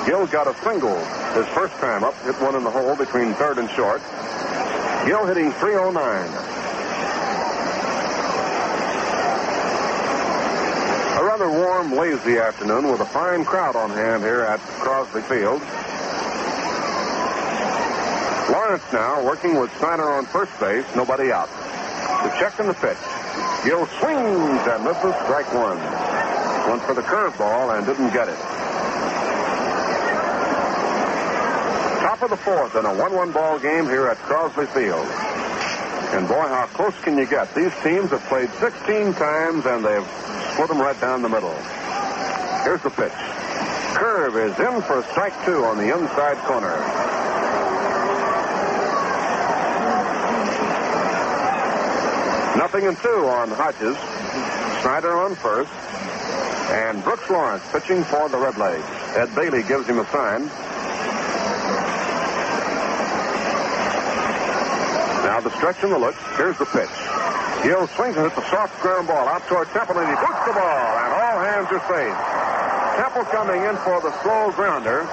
Gil got a single his first time up, hit one in the hole between third and short. Gil hitting 309. A rather warm, lazy afternoon with a fine crowd on hand here at Crosley Field. Lawrence now working with Snider on first base, nobody out. The check and the pitch. Gil swings and misses strike one. Went for the curveball and didn't get it. Top of the fourth in a 1-1 ball game here at Crosley Field. And boy, how close can you get? These teams have played 16 times and they've split them right down the middle. Here's the pitch. Curve is in for strike two on the inside corner. Nothing and two on Hodges. Snider on first. And Brooks Lawrence pitching for the Redlegs. Ed Bailey gives him a sign. Now the stretch and the look. Here's the pitch. Gil swings and hits a soft ground ball out toward Temple, and he boots the ball, and all hands are safe. Temple coming in for the slow grounder.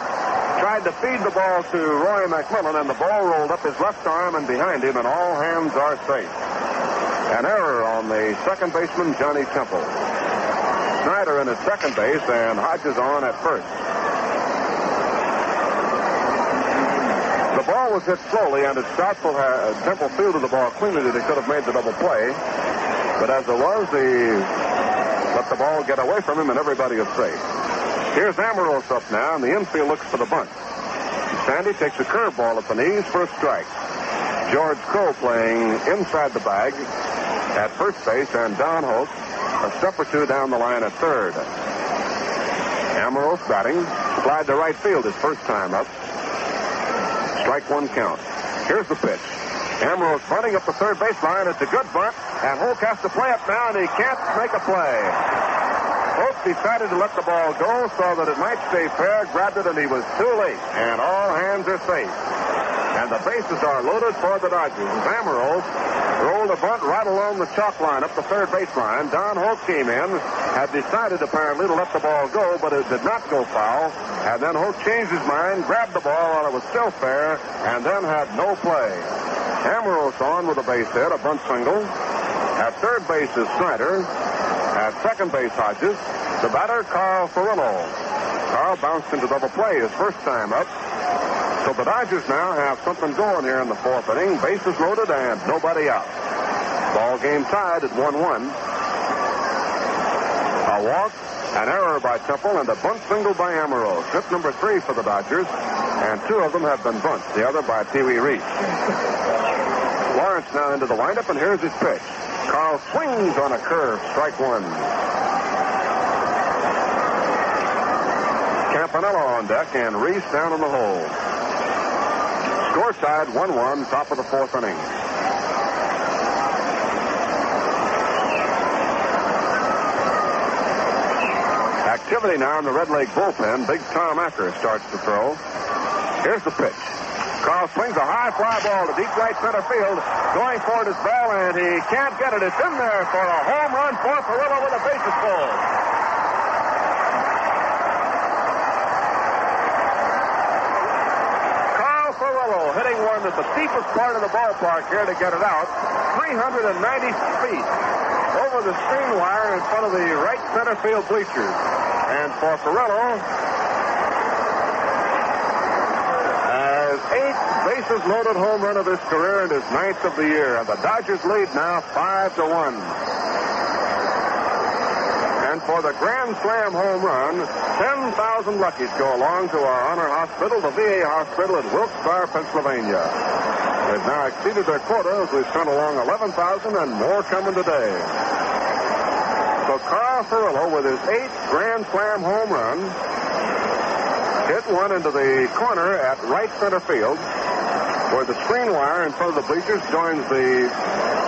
Tried to feed the ball to Roy McMillan, and the ball rolled up his left arm and behind him, and all hands are safe. An error on the second baseman, Johnny Temple. Snider in at second base, and Hodges on at first. The ball was hit slowly, and it's doubtful uh, Temple fielded the ball cleanly that he could have made the double play. But as it was, he let the ball get away from him, and everybody is safe. Here's Amoros up now, and the infield looks for the bunt. Sandy takes a curveball at the knees for a strike. George Crowe playing inside the bag at first base, and Don Hoak a step or two down the line at third. Amoros batting. Slide to right field his first time up. Strike one count. Here's the pitch. Amoros bunting up the third baseline. It's a good bunt, and Hoak has to play it now, and he can't make a play. Hoak decided to let the ball go so that it might stay fair, grabbed it, and he was too late. And all hands are safe. And the bases are loaded for the Dodgers. Amoros rolled a bunt right along the chalk line up the third baseline. Don Hoak came in, had decided apparently to let the ball go, but it did not go foul. And then Hoak changed his mind, grabbed the ball while it was still fair, and then had no play. Amoros on with a base hit, a bunt single. At third base is Snider. At second base, Hodges. The batter, Carl Furillo. Carl bounced into double play his first time up. So the Dodgers now have something going here in the fourth inning. Bases loaded and nobody out. Ball game tied at 1 1. A walk, an error by Temple, and a bunt single by Amoros. Trip number three for the Dodgers, and two of them have been bunts, the other by Pee Wee Reese. Lawrence now into the windup, and here's his pitch. Carl swings on a curve, strike one. Campanella on deck, and Reese down in the hole. Score side 1 1, top of the fourth inning. Activity now in the Red Lake bullpen. Big Tom Acker starts to throw. Here's the pitch. Carl swings a high fly ball to deep right center field. Going for it is Bell, and he can't get it. It's in there for a home run for Furillo with a bases full. Carl Furillo hitting one at the deepest part of the ballpark here to get it out. 390 feet over the screen wire in front of the right center field bleachers. And for Furillo, has eight bases loaded home run of his career and his ninth of the year. And the Dodgers lead now five to one. And for the Grand Slam home run, 10,000 luckies go along to our honor hospital, the VA hospital in Wilkes-Barre, Pennsylvania. They've now exceeded their quota as we've sent along 11,000 and more coming today. So Carl Furillo with his eighth Grand Slam home run hit one into the corner at right center field where the screen wire in front of the bleachers joins the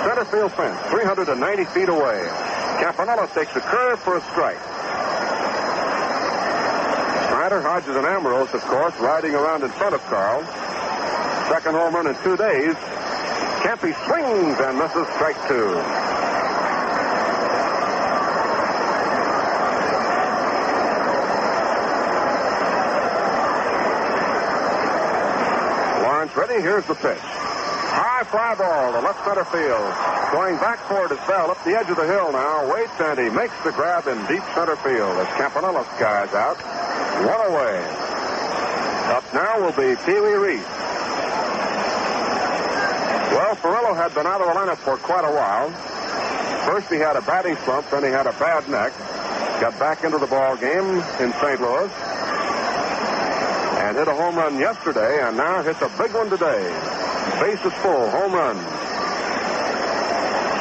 center field fence 390 feet away. Campanella takes a curve for a strike. Snider, Hodges, and Amoros, of course, riding around in front of Carl. Second home run in two days. Campy swings and misses strike two. Lawrence ready. Here's the pitch. High fly ball to left center field. Going back for it is Bell up the edge of the hill now. Waits and he makes the grab in deep center field as Campanella skies out. One away. Up now will be Pee Wee Reese. Well, had been out of the lineup for quite a while. First he had a batting slump, then he had a bad neck. Got back into the ball game in St. Louis. And hit a home run yesterday, and now hits a big one today. Base is full, home run.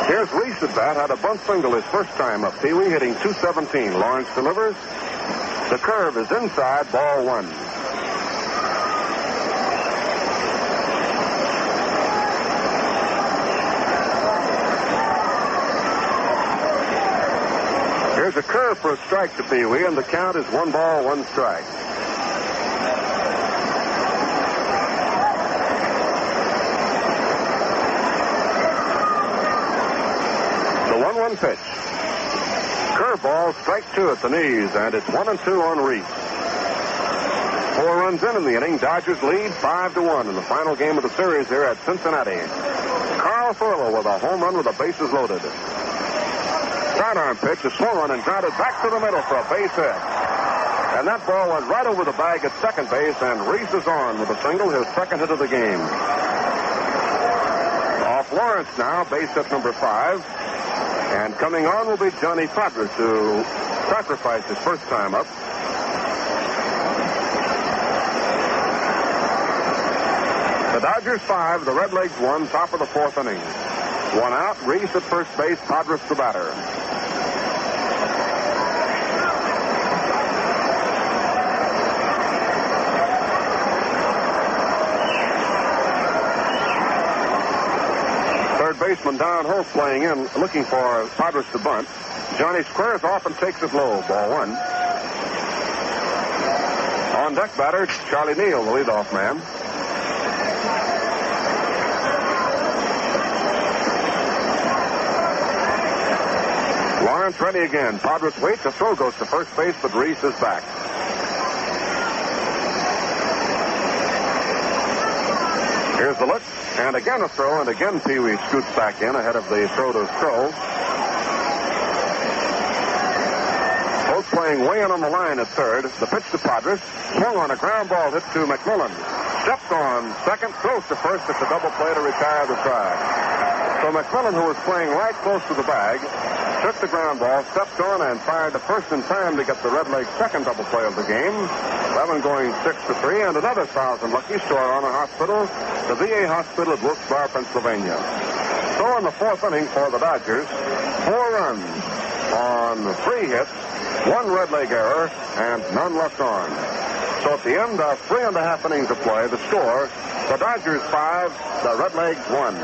Here's Reese at bat, had a bunt single his first time up. Pee Wee hitting 217. Lawrence delivers. The curve is inside, ball one. Here's a curve for a strike to Pee Wee, and the count is one ball, one strike. The 1 1 pitch. Curveball, strike two at the knees, and it's one and two on Reese. Four runs in in the inning. Dodgers lead five to one in the final game of the series here at Cincinnati. Carl Furillo with a home run with the bases loaded. Sidearm pitch, a swung on and grounded back to the middle for a base hit. And that ball went right over the bag at second base, and Reese is on with a single, his second hit of the game. Off Lawrence now, base hit number five. And coming on will be Johnny Podres, who sacrificed his first time up. The Dodgers five, the Red Legs one, top of the fourth inning. One out, Reese at first base, Podres the batter. Third baseman Don Hoak playing in, looking for Podres to bunt. Johnny squares off and takes it low. Ball one. On deck batter, Charlie Neal, the leadoff man. Lawrence ready again. Podres waits. The throw goes to first base, but Reese is back. Here's the look. And again a throw, and again Pee Wee scoots back in ahead of the throw to Stroh. Both playing way in on the line at third. The pitch to Podres. Swung on a ground ball hit to McMillan. Stepped on second, throws to first. It's a double play to retire the try. So McMillan, who was playing right close to the bag, took the ground ball, stepped on, and fired the first in time to get the Red Leg second double play of the game. 11 going 6 to 3, and another thousand lucky to on honor hospital, the VA hospital at Wilkes-Barre, Pennsylvania. So in the fourth inning for the Dodgers, four runs on three hits, one red leg error, and none left on. So at the end of three and a half innings of play, the score, the Dodgers five, the Red Legs one.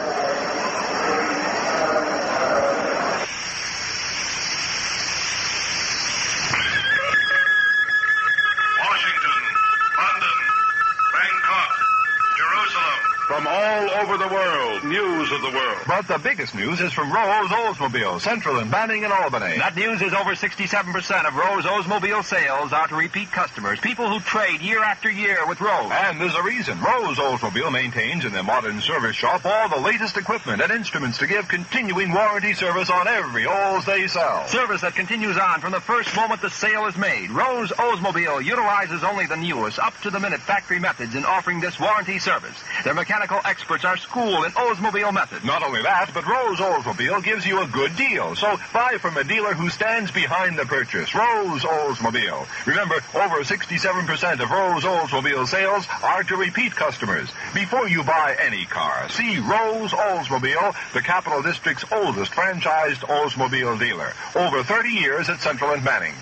But the biggest news is from Rose Oldsmobile, Central and Manning in Albany. That news is over 67% of Rose Oldsmobile sales are to repeat customers, people who trade year after year with Rose. And there's a reason. Rose Oldsmobile maintains in their modern service shop all the latest equipment and instruments to give continuing warranty service on every Olds they sell. Service that continues on from the first moment the sale is made. Rose Oldsmobile utilizes only the newest, up-to-the-minute factory methods in offering this warranty service. Their mechanical experts are schooled in Oldsmobile methods. Not only that, but Rose Oldsmobile gives you a good deal. So buy from a dealer who stands behind the purchase. Rose Oldsmobile. Remember, over 67% of Rose Oldsmobile sales are to repeat customers. Before you buy any car, see Rose Oldsmobile, the Capital District's oldest franchised Oldsmobile dealer. Over 30 years at Central and Manning.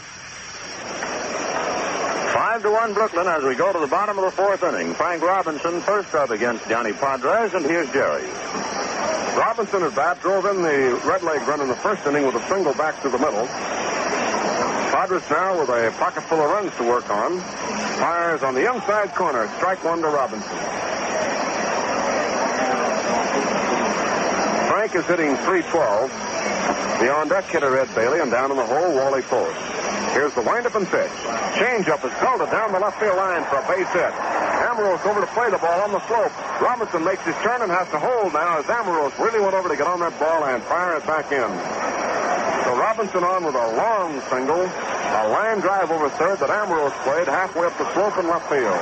Five to one Brooklyn as we go to the bottom of the fourth inning. Frank Robinson first up against Johnny Podres, and here's Jerry. Robinson at bat drove in the red leg run in the first inning with a single back to the middle. Podres now with a pocket full of runs to work on. Fires on the inside corner. Strike one to Robinson. Frank is hitting 312. The on deck hitter Ed Bailey, and down in the hole, Wally Post. Here's the windup and pitch. Changeup is belted down the left field line for a base hit. Amoros over to play the ball on the slope. Robinson makes his turn and has to hold now as Amoros really went over to get on that ball and fire it back in. So Robinson on with a long single, a line drive over third that Amoros played halfway up the slope in left field.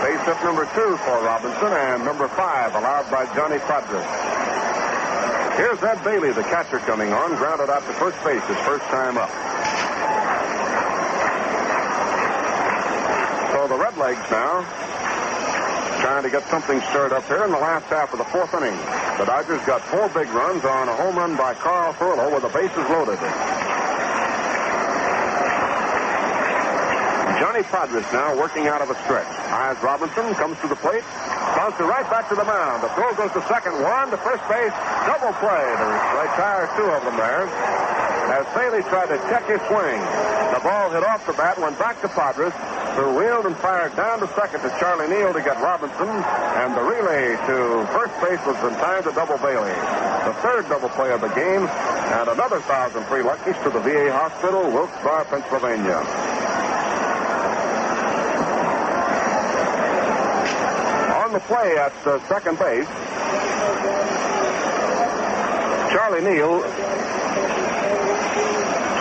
Base hit number two for Robinson and number five allowed by Johnny Podres. Here's Ed Bailey, the catcher, coming on, grounded out to first base his first time up. So the Red Legs now trying to get something stirred up here in the last half of the fourth inning. The Dodgers got four big runs on a home run by Carl Furillo with the bases loaded. Johnny Podres now working out of a stretch. Eyes Robinson comes to the plate. Bouncer right back to the mound. The throw goes to second. One to first base. Double play to retire two of them there. As Bailey tried to check his swing. The ball hit off the bat, went back to Podres, who wheeled and fired down to second to Charlie Neal to get Robinson. And the relay to first base was in time to double Bailey. The third double play of the game. And another thousand free luckies to the VA hospital, Wilkes-Barre, Pennsylvania. On the play at uh, second base, Charlie Neal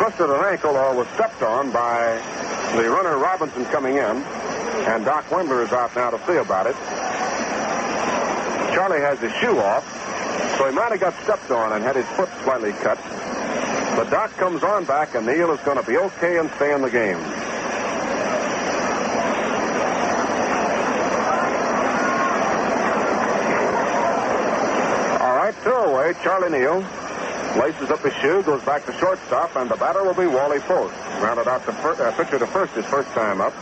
twisted an ankle or was stepped on by the runner Robinson coming in, and Doc Wendler is out now to see about it. Charlie has his shoe off, so he might have got stepped on and had his foot slightly cut. But Doc comes on back, and Neal is going to be okay and stay in the game. All right, throw away, Charlie Neal laces up his shoe, goes back to shortstop, and the batter will be Wally Post. Grounded out to fir- uh, pitcher to first his first time up.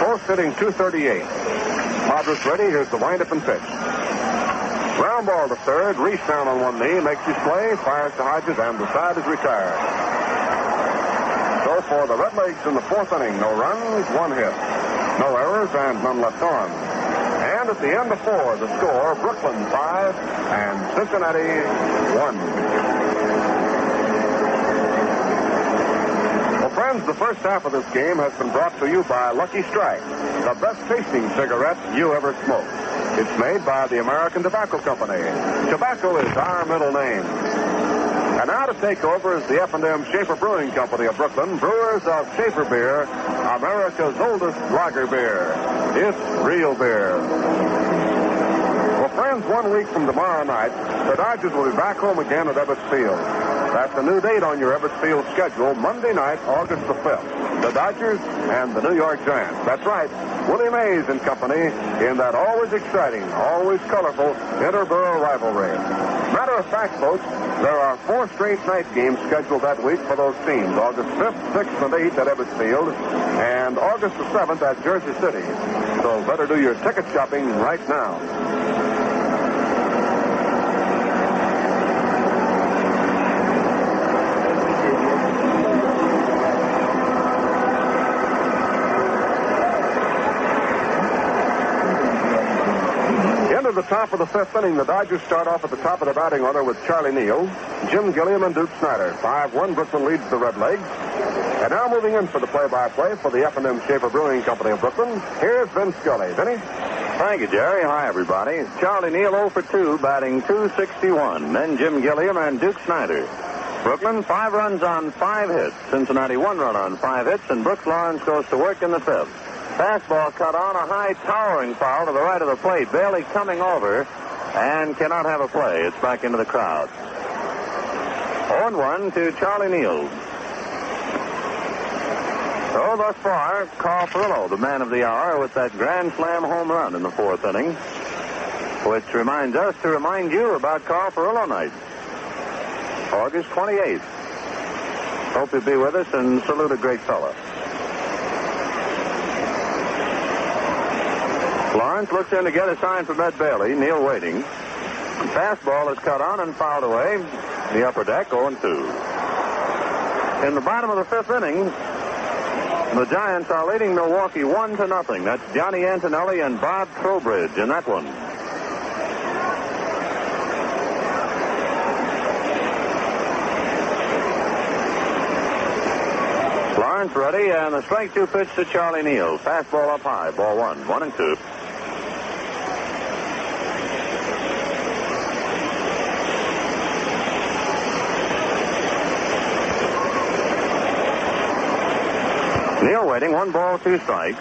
Post hitting 238. Podres ready. Here's the windup and pitch. Ground ball to third. Reese down on one knee. Makes his play. Fires to Hodges, and the side is retired. So for the Redlegs in the fourth inning, no runs, one hit. No errors, and none left on. At the end of four, the score, Brooklyn five and Cincinnati one. Well, friends, the first half of this game has been brought to you by Lucky Strike, the best tasting cigarette you ever smoked. It's made by the American Tobacco Company. Tobacco is our middle name. And now to take over is the F&M Schaefer Brewing Company of Brooklyn, brewers of Schaefer Beer, America's oldest lager beer. It's real beer. Well, friends, one week from tomorrow night, the Dodgers will be back home again at Ebbets Field. That's a new date on your Ebbets Field schedule, Monday night, August the 5th. The Dodgers and the New York Giants. That's right, Willie Mays and company in that always exciting, always colorful interborough rivalry. Matter of fact, folks, there are four straight night games scheduled that week for those teams. August 5th, 6th, and 8th at Ebbets Field, and August the 7th at Jersey City. So better do your ticket shopping right now. Top of the fifth inning, the Dodgers start off at the top of the batting order with Charlie Neal, Jim Gilliam, and Duke Snider. 5-1, Brooklyn leads the Redlegs. And now moving in for the play-by-play for the F&M Schaefer Brewing Company of Brooklyn, here's Vince Scully. Vinny? Thank you, Jerry. Hi, everybody. Charlie Neal 0 for 2, batting 261. Then Jim Gilliam and Duke Snider. Brooklyn, five runs on five hits. Cincinnati, one run on five hits, and Brooks Lawrence goes to work in the fifth. Fastball cut on a high towering foul to the right of the plate. Bailey coming over and cannot have a play. It's back into the crowd. 0 1 to Charlie Neal. So thus far, Carl Furillo, the man of the hour, with that grand slam home run in the fourth inning, which reminds us to remind you about Carl Furillo night, August 28th. Hope you'll be with us and salute a great fellow. Lawrence looks in to get a sign from Ed Bailey. Neal waiting. Fastball is cut on and fouled away. The upper deck 0 2. In the bottom of the fifth inning, the Giants are leading Milwaukee one to nothing. That's Johnny Antonelli and Bob Trowbridge in that one. Lawrence ready, and the strike two pitch to Charlie Neal. Fastball up high, ball one, one and two. Neal waiting, one ball, two strikes.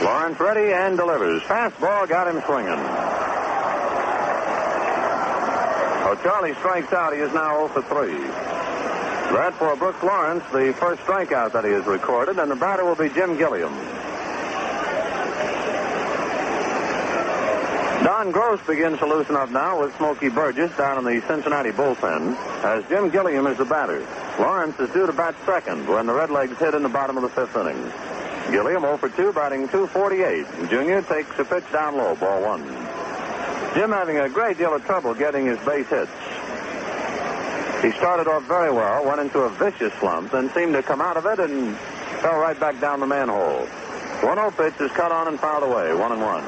Lawrence ready and delivers. Fastball got him swinging. Oh, Charlie strikes out. He is now 0 for 3. That for Brooks Lawrence, the first strikeout that he has recorded, and the batter will be Jim Gilliam. Don Gross begins to loosen up now with Smokey Burgess down in the Cincinnati bullpen, as Jim Gilliam is the batter. Lawrence is due to bat second when the Redlegs hit in the bottom of the fifth inning. Gilliam 0 for 2, batting 248. Junior takes a pitch down low, ball one. Jim having a great deal of trouble getting his base hits. He started off very well, went into a vicious slump, then seemed to come out of it and fell right back down the manhole. 1-0 pitch is cut on and fouled away, one and one.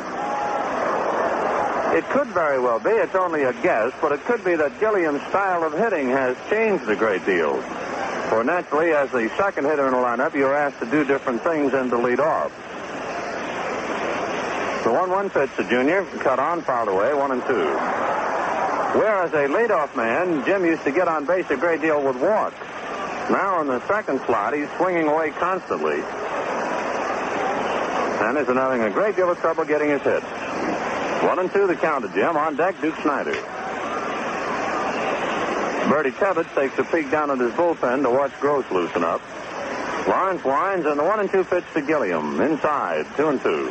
It could very well be, it's only a guess, but it could be that Gilliam's style of hitting has changed a great deal. For naturally, as the second hitter in the lineup, you're asked to do different things than to lead off. The 1-1 pitch to Junior, cut on, fouled away, one and two. Whereas a leadoff man, Jim used to get on base a great deal with walks. Now in the second slot, he's swinging away constantly. And is having a great deal of trouble getting his hits. One and two the count to Jim. On deck, Duke Snider. Birdie Tebbetts takes a peek down at his bullpen to watch Gross loosen up. Lawrence winds, and the one and two pitch to Gilliam. Inside, two and two.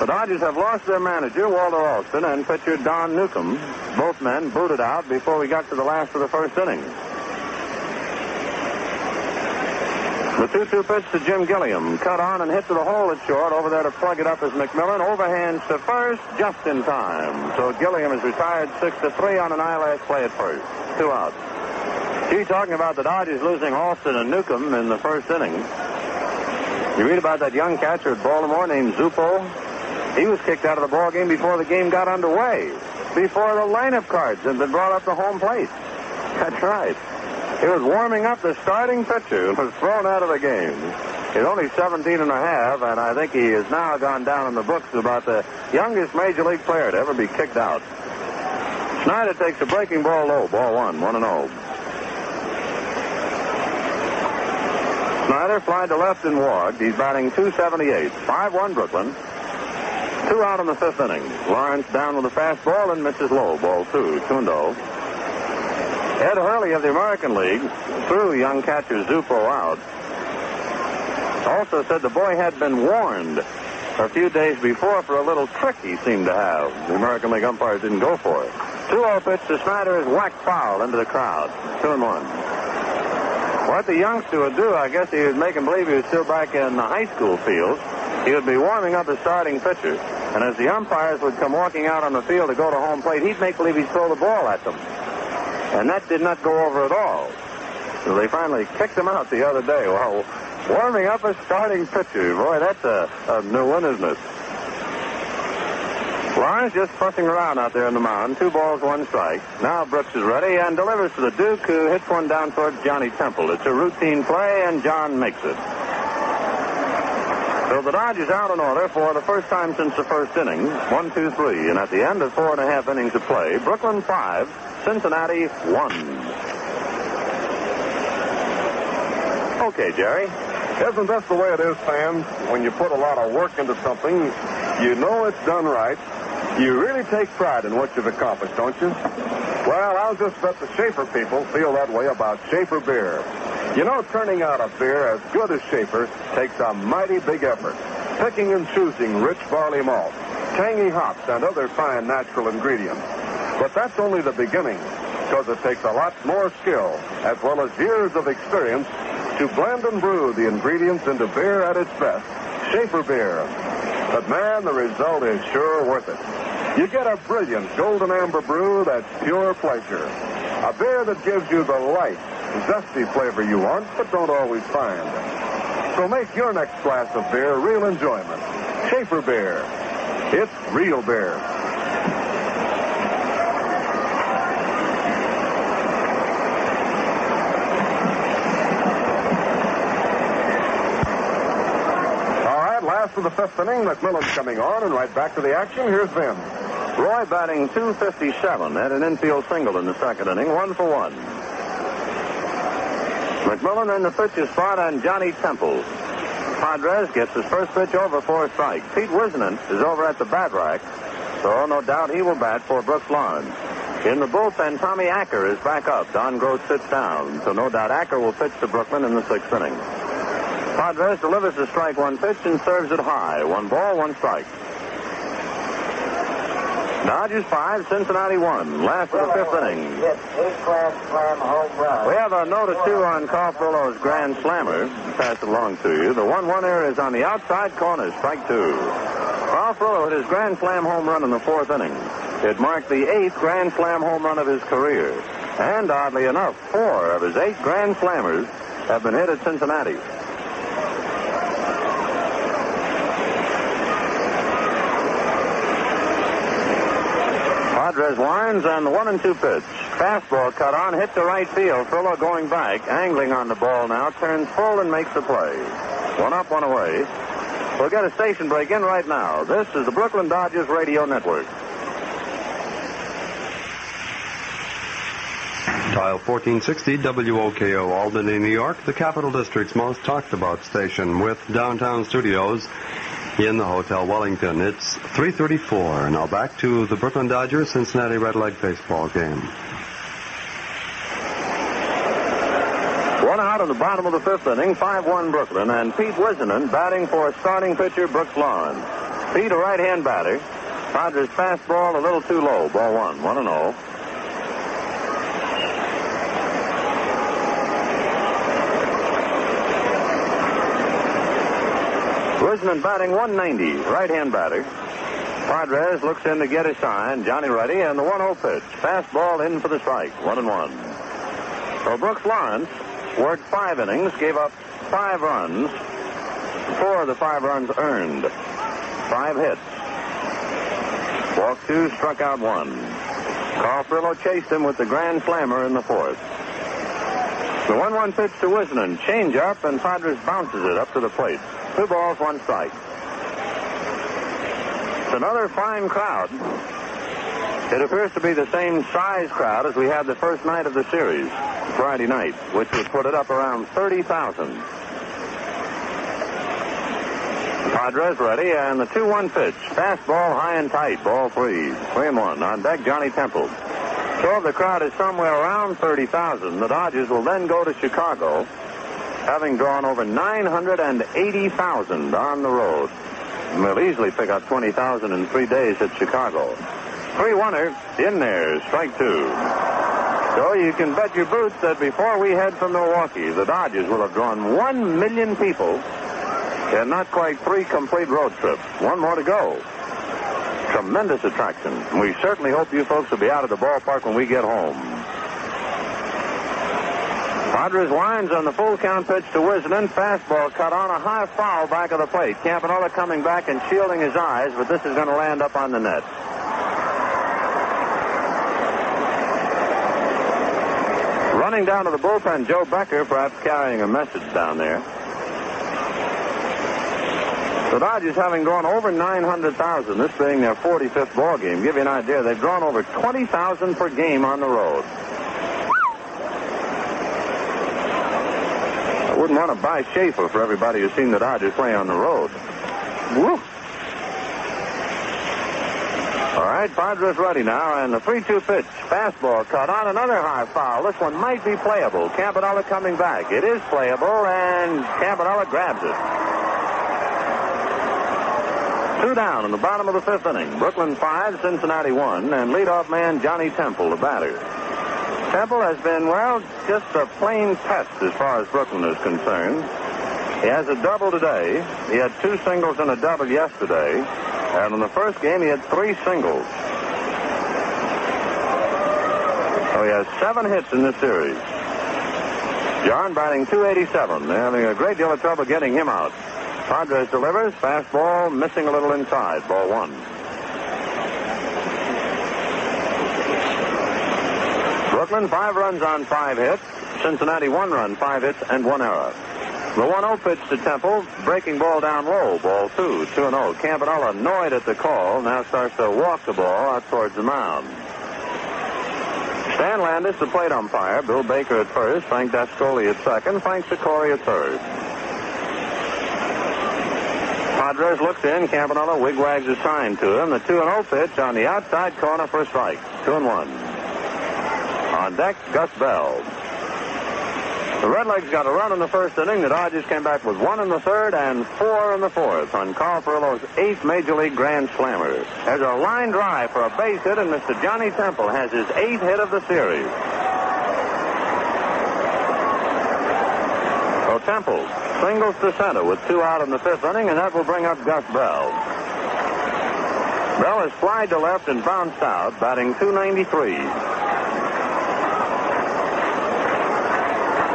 The Dodgers have lost their manager, Walter Alston, and pitcher Don Newcombe. Both men booted out before we got to the last of the first inning. The 2-2 pitch to Jim Gilliam. Cut on and hit to the hole at short. Over there to plug it up is McMillan. Overhands to first just in time. So Gilliam is retired 6 to 3 on an eyelash play at first. Two outs. Gee, talking about the Dodgers losing Alston and Newcombe in the first inning. You read about that young catcher at Baltimore named Zupo. He was kicked out of the ball game before the game got underway. Before the lineup cards had been brought up to home plate. That's right. He was warming up the starting pitcher and was thrown out of the game. He's only 17 and a half, and I think he has now gone down in the books about the youngest major league player to ever be kicked out. Snider takes a breaking ball low, ball one, one and oh. Snider flied to left and walked. He's batting 278. 5-1 Brooklyn. Two out in the fifth inning. Lawrence down with a fastball and misses low. Ball two. Two and Tundo. Ed Hurley of the American League threw young catcher Zupo out. Also said the boy had been warned a few days before for a little trick he seemed to have. The American League umpires didn't go for it. 2-0 pitch to Snider is whacked foul into the crowd. Two and one. What the youngster would do, I guess he would make him believe he was still back in the high school field. He would be warming up the starting pitcher. And as the umpires would come walking out on the field to go to home plate, he'd make believe he'd throw the ball at them. And that did not go over at all. So they finally kicked him out the other day. Well, warming up a starting pitcher. Boy, that's a, a new one, isn't it? Lawrence just fussing around out there in the mound. Two balls, one strike. Now Brooks is ready and delivers to the Duke, who hits one down towards Johnny Temple. It's a routine play, and John makes it. So the Dodgers out in order for the first time since the first inning. One, two, three. And at the end of four and a half innings of play, Brooklyn five, Cincinnati one. Okay, Jerry. Isn't this the way it is, fans? When you put a lot of work into something, you know it's done right. You really take pride in what you've accomplished, don't you? Well, I'll just bet the Schaefer people feel that way about Schaefer beer. You know, turning out a beer as good as Schaefer takes a mighty big effort. Picking and choosing rich barley malt, tangy hops, and other fine natural ingredients. But that's only the beginning, because it takes a lot more skill, as well as years of experience, to blend and brew the ingredients into beer at its best. Schaefer beer. But man, the result is sure worth it. You get a brilliant golden amber brew that's pure pleasure. A beer that gives you the light, zesty flavor you want, but don't always find. So make your next glass of beer real enjoyment. Schaefer beer. It's real beer. Of the fifth inning. McMillan's coming on, and right back to the action. Here's Vin. Roy batting 257, had an infield single in the second inning, one for one. McMillan in the pitcher's spot on Johnny Temple. Podres gets his first pitch over for a strike. Pete Whisenant is over at the bat rack, so no doubt he will bat for Brooks Lawrence. In the bullpen, Tommy Acker is back up. Don Gross sits down, so no doubt Acker will pitch to Brooklyn in the sixth inning. Podres delivers the strike one pitch and serves it high. One ball, one strike. Dodgers five, Cincinnati one. Last of the fifth inning. We have a note or two on Carl Furillo's grand slammer. Pass it along to you. The 1 1 error is on the outside corner, strike two. Carl Frillo hit his grand slam home run in the fourth inning. It marked the eighth grand slam home run of his career. And oddly enough, four of his eight grand slammers have been hit at Cincinnati. Podres winds on the one and two pitch. Fastball cut on, hit to right field. Furillo going back, angling on the ball now, turns full and makes the play. One up, one away. We'll get a station break in right now. This is the Brooklyn Dodgers Radio Network. Tile 1460 WOKO Albany, New York, the Capital District's most talked about station with downtown studios in the Hotel Wellington. It's 334. Now back to the Brooklyn Dodgers Cincinnati Red Leg baseball game. One out in the bottom of the fifth inning, 5-1 Brooklyn, and Pete Whisenant batting for starting pitcher Brooks Lawn. Pete, a right-hand batter. Podres fastball a little too low, ball one, 1-0. Whisenant batting 190, right hand batter. Podres looks in to get a sign. Johnny Ruddy and the 1 0 pitch. Fastball in for the strike. 1 and 1. So Brooks Lawrence worked five innings, gave up five runs, four of the five runs earned, five hits. Walked two, struck out one. Carl Furillo chased him with the grand slammer in the fourth. The 1 1 pitch to Whisenant. Change up, and Podres bounces it up to the plate. Two balls, one strike. It's another fine crowd. It appears to be the same size crowd as we had the first night of the series, Friday night, which was put it up around 30,000. Podres ready, and the 2-1 pitch. Fastball high and tight, ball three. Three and one. On deck, Johnny Temple. So if the crowd is somewhere around 30,000, the Dodgers will then go to Chicago, having drawn over 980,000 on the road. And they'll easily pick up 20,000 in three days at Chicago. Three-oneer in there, strike two. So you can bet your boots that before we head for Milwaukee, the Dodgers will have drawn one million people in not quite three complete road trips. One more to go. Tremendous attraction. We certainly hope you folks will be out of the ballpark when we get home. Podres winds on the full count pitch to Whisenant. Fastball cut on a high foul back of the plate. Campanella coming back and shielding his eyes, but this is going to land up on the net. Running down to the bullpen, Joe Becker, perhaps carrying a message down there. The Dodgers having drawn over 900,000, this being their 45th ball game. Give you an idea, they've drawn over 20,000 per game on the road. Wouldn't want to buy Schaefer for everybody who's seen the Dodgers play on the road. Woo! All right, Podres ready now, and the 3-2 pitch. Fastball cut on another high foul. This one might be playable. Campanella coming back. It is playable, and Campanella grabs it. Two down in the bottom of the fifth inning. Brooklyn five, Cincinnati one, and leadoff man Johnny Temple, the batter. Temple has been, well, just a plain pest as far as Brooklyn is concerned. He has a double today. He had two singles and a double yesterday. And in the first game, he had three singles. So he has seven hits in this series. John batting 287. They're having a great deal of trouble getting him out. Podres delivers. Fastball missing a little inside. Ball one. Brooklyn, five runs on five hits. Cincinnati, one run, five hits, and one error. The 1-0 pitch to Temple, breaking ball down low, ball two, 2-0. Campanella annoyed at the call, now starts to walk the ball out towards the mound. Stan Landes, the plate umpire, Bill Baker at first, Frank Dascoli at second, Frank Secory at third. Podres looks in, Campanella wigwags a sign to him. The 2-0 pitch on the outside corner for a strike. 2 and 1. On deck, Gus Bell. The Redlegs got a run in the first inning. The Dodgers came back with one in the third and four in the fourth on Carl Furillo's eighth Major League Grand Slammer. There's a line drive for a base hit, and Mr. Johnny Temple has his eighth hit of the series. So Temple singles to center with two out in the fifth inning, and that will bring up Gus Bell. Bell has flied to left and bounced out, batting 293.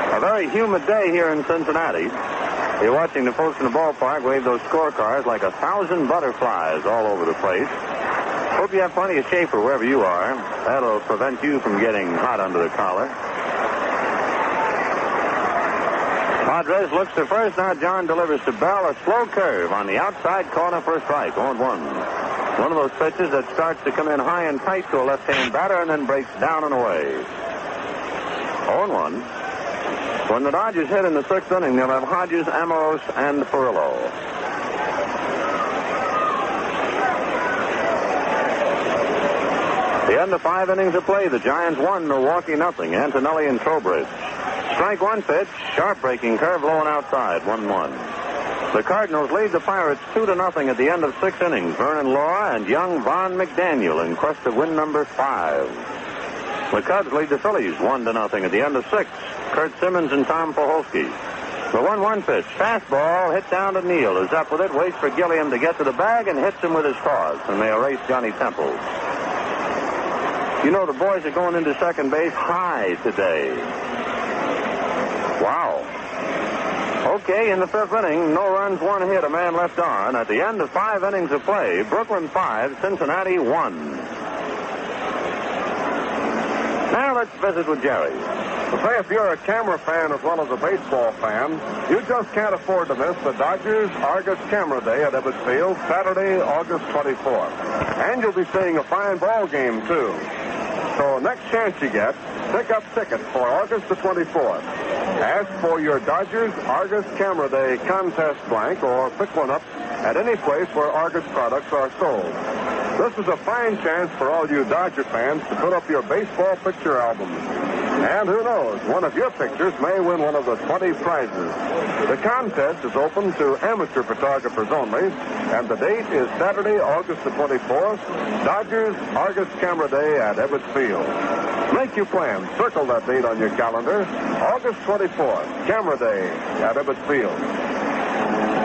A very humid day here in Cincinnati. You're watching the folks in the ballpark wave those scorecards like a thousand butterflies all over the place. Hope you have plenty of Schaefer wherever you are. That'll prevent you from getting hot under the collar. Podres looks to first. Now John delivers to Bell a slow curve on the outside corner for a strike. On 1. One of those pitches that starts to come in high and tight to a left-hand batter and then breaks down and away. On 1. When the Dodgers hit in the sixth inning, they'll have Hodges, Amoros, and Furillo. The end of five innings of play. The Giants won, Milwaukee nothing. Antonelli and Trowbridge. Strike one pitch, sharp breaking curve, low and outside, 1 1. The Cardinals lead the Pirates 2 to nothing at the end of six innings. Vernon Law and young Von McDaniel in quest of win number five. The Cubs lead the Phillies 1 to nothing at the end of six. Curt Simmons and Tom Poholsky. The 1-1 pitch. Fastball hit down to Neal. Is up with it. Waits for Gilliam to get to the bag and hits him with his paws. And they erase Johnny Temple. You know, the boys are going into second base high today. Wow. Okay, in the fifth inning, no runs, one hit, a man left on. At the end of five innings of play, Brooklyn 5, Cincinnati 1. Now let's visit with Jerry. To say if you're a camera fan as well as a baseball fan, you just can't afford to miss the Dodgers Argus Camera Day at Ebbets Field, Saturday, August 24th. And you'll be seeing a fine ball game, too. So next chance you get, pick up tickets for August the 24th. Ask for your Dodgers Argus Camera Day contest blank or pick one up at any place where Argus products are sold. This is a fine chance for all you Dodger fans to put up your baseball picture albums. And who knows, one of your pictures may win one of the 20 prizes. The contest is open to amateur photographers only, and the date is Saturday, August the 24th, Dodgers Argus Camera Day at Ebbets Field. Make your plans. Circle that date on your calendar. August 24th, Camera Day at Ebbets Field.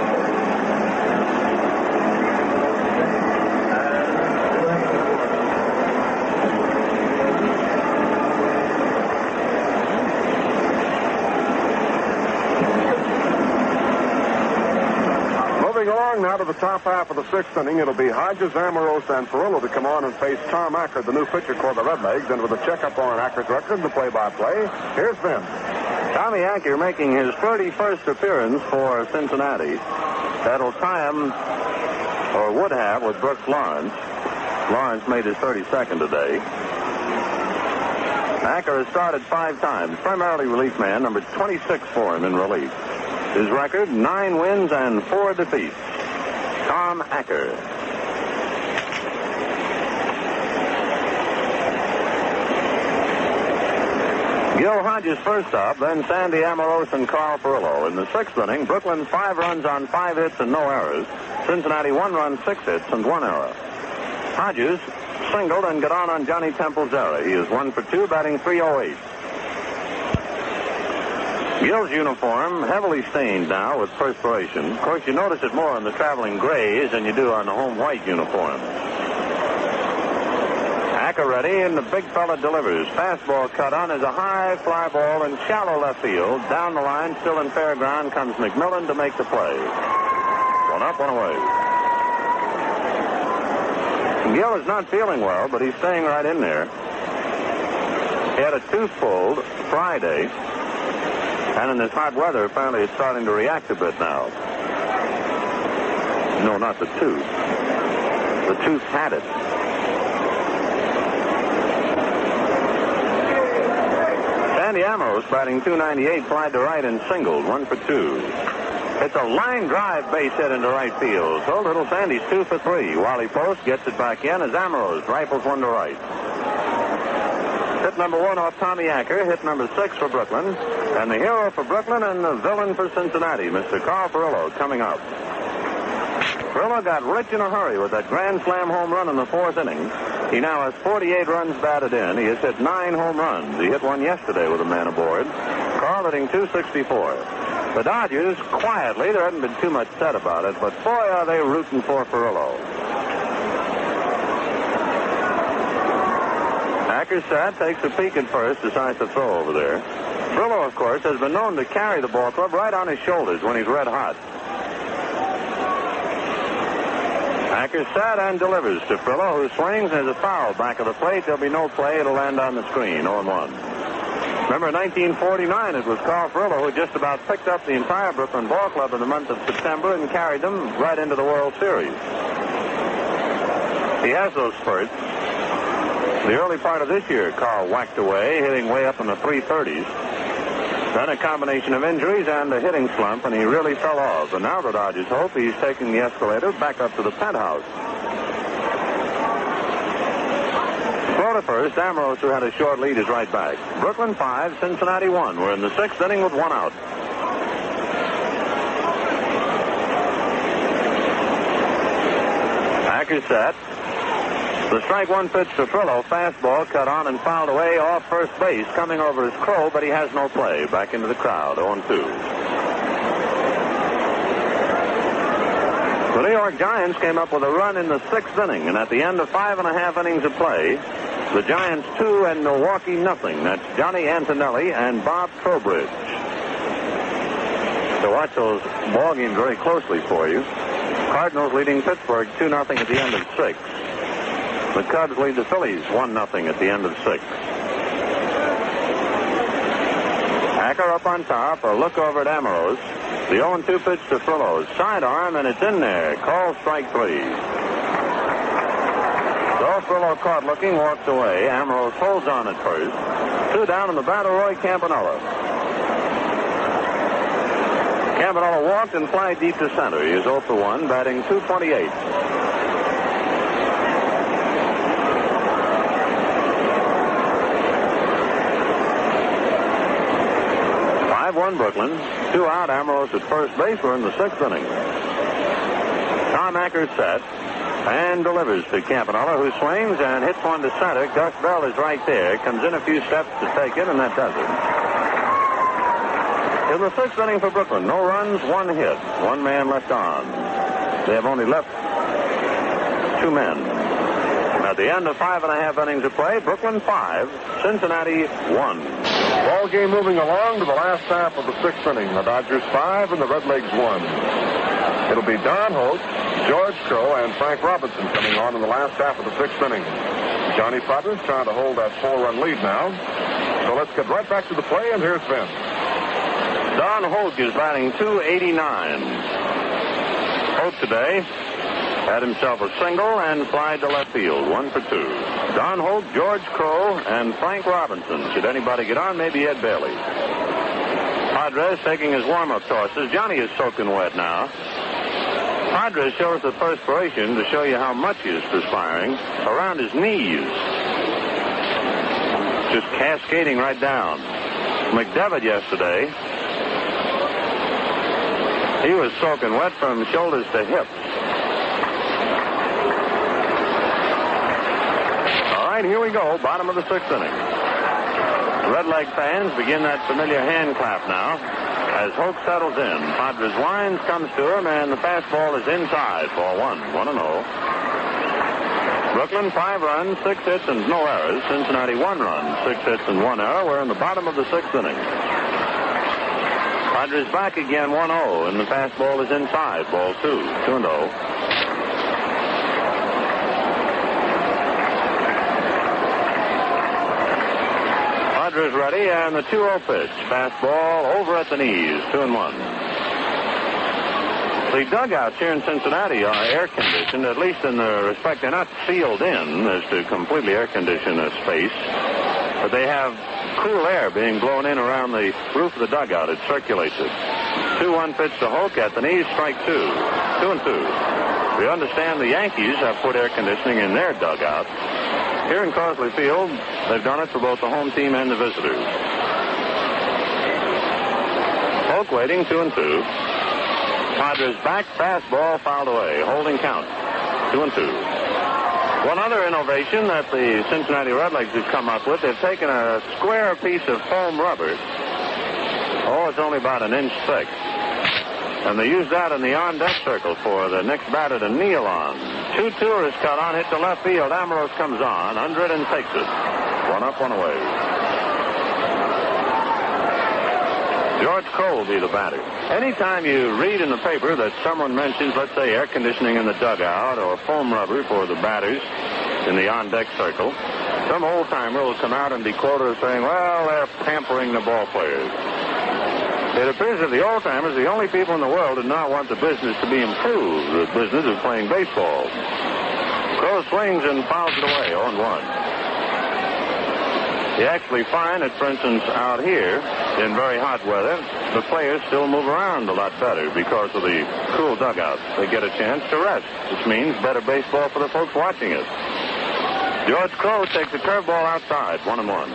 Top half of the sixth inning, it'll be Hodges, Amoros, and Furillo to come on and face Tom Acker, the new pitcher for the Redlegs. And with a checkup on Acker's record, the play-by-play, here's Vince. Tommy Acker making his 31st appearance for Cincinnati. That'll tie him, or would have, with Brooks Lawrence. Lawrence made his 32nd today. Acker has started five times, primarily relief man, number 26 for him in relief. His record, nine wins and four defeats. Tom Acker. Gil Hodges first up, then Sandy Amoros and Carl Furillo. In the sixth inning, Brooklyn five runs on five hits and no errors. Cincinnati one run, six hits and one error. Hodges singled and got on on Johnny Temple's error. He is one for two, batting 308. Gil's uniform heavily stained now with perspiration. Of course, you notice it more on the traveling grays than you do on the home white uniform. Acker ready, and the big fella delivers. Fastball cut on is a high fly ball in shallow left field. Down the line, still in fair ground, comes McMillan to make the play. One up, one away. Gil is not feeling well, but he's staying right in there. He had a tooth pulled Friday, and in this hot weather, apparently it's starting to react a bit now. No, not the tooth. The tooth had it. Sandy Amoros, batting 298, flied to right and singled, one for two. It's a line drive base hit into right field. So little Sandy's two for three. Wally Post gets it back in as Amoros rifles one to right. Hit number one off Tommy Acker. Hit number six for Brooklyn. And the hero for Brooklyn and the villain for Cincinnati, Mr. Carl Furillo, coming up. Furillo got rich in a hurry with that grand slam home run in the fourth inning. He now has 48 runs batted in. He has hit nine home runs. He hit one yesterday with a man aboard. Carl hitting 264. The Dodgers, quietly, there hasn't been too much said about it, but boy, are they rooting for Furillo. Ackerstad takes a peek at first, decides to throw over there. Furillo, of course, has been known to carry the ball club right on his shoulders when he's red hot. Ackerstad and delivers to Furillo, who swings and has a foul back of the plate. There'll be no play. It'll land on the screen, 0 1. Remember, in 1949, it was Carl Furillo who just about picked up the entire Brooklyn Ball Club in the month of September and carried them right into the World Series. He has those spurts. The early part of this year, Carl whacked away, hitting way up in the 330s. Then a combination of injuries and a hitting slump, and he really fell off. And now the Dodgers hope he's taking the escalator back up to the penthouse. Throw to first, Amoros, who had a short lead, is right back. Brooklyn 5, Cincinnati 1. We're in the sixth inning with one out. Back is set. The strike one pitch to Furillo. Fastball cut on and fouled away off first base. Coming over is Crowe, but he has no play. Back into the crowd. 0 2. The New York Giants came up with a run in the sixth inning, and at the end of five and a half innings of play, the Giants two and Milwaukee nothing. That's Johnny Antonelli and Bob Trowbridge. So watch those ball games very closely for you. Cardinals leading Pittsburgh 2 0 at the end of six. The Cubs lead the Phillies 1 0 at the end of six. Acker up on top, a look over at Amoros. The 0 2 pitch to Furillo. Sidearm, and it's in there. Call strike three. So Furillo caught looking, walks away. Amoros holds on at first. Two down in the battle, Roy Campanella. Campanella walked and fly deep to center. He is 0 for 1, batting 228. Five one Brooklyn. Two out. Amoros at first base. We're in the sixth inning. Tom Acker set and delivers to Campanella, who swings and hits one to center. Gus Bell is right there. Comes in a few steps to take it, and that does it. In the sixth inning for Brooklyn, no runs, one hit, one man left on. They have only left two men. At the end of five and a half innings of play, Brooklyn five, Cincinnati one. Ball game moving along to the last half of the sixth inning. The Dodgers five and the Redlegs one. It'll be Don Hoak, George Crowe, and Frank Robinson coming on in the last half of the sixth inning. Johnny Podres trying to hold that four-run lead now. So let's get right back to the play, and here's Vince. Don Hoak is batting 289. Hoak today had himself a single and fly to left field, one for two. Don Hoak, George Crowe, and Frank Robinson. Should anybody get on, maybe Ed Bailey. Podres taking his warm-up tosses. Johnny is soaking wet now. Podres shows the perspiration to show you how much he is perspiring around his knees. Just cascading right down. McDevitt yesterday he was soaking wet from shoulders to hips. All here we go. Bottom of the sixth inning. Red Leg fans begin that familiar hand clap now as Hoak settles in. Podres winds, comes to him, and the fastball is inside for one. One and oh. Brooklyn, five runs, six hits, and no errors. Cincinnati, one run, six hits, and one error. We're in the bottom of the sixth inning. Podres back again 1-0, and the fastball is inside. Ball two, 2 and 0. Podres ready, and the 2-0 pitch. Fastball over at the knees, 2 and 1. The dugouts here in Cincinnati are air conditioned, at least in the respect they're not sealed in as to completely air condition a space, but they have cool air being blown in around the roof of the dugout. It circulates it. 2-1 pitch to Hoak at the knees, strike two. Two and two. We understand the Yankees have put air conditioning in their dugout. Here in Crosley Field, they've done it for both the home team and the visitors. Hoak waiting, two and two. Podres back, fastball fouled away. Holding count. Two and two. One other innovation that the Cincinnati Redlegs have come up with, they've taken a square piece of foam rubber. Oh, it's only about an inch thick. And they use that in the on-deck circle for the next batter to kneel on. 2-2 is cut on, hit to left field. Amoros comes on, under it and takes it. One up, one away. George will be the batter. Anytime you read in the paper that someone mentions, let's say, air conditioning in the dugout or foam rubber for the batters in the on-deck circle, some old-timer will come out and be quoted as saying, well, they're pampering the ball players. It appears that the old-timers, the only people in the world, do not want the business to be improved, the business of playing baseball. Crowe swings and fouls it away, 0-1. You actually find that, for instance, out here in very hot weather, the players still move around a lot better because of the cool dugouts. They get a chance to rest, which means better baseball for the folks watching it. George Crowe takes a curveball outside, one and one.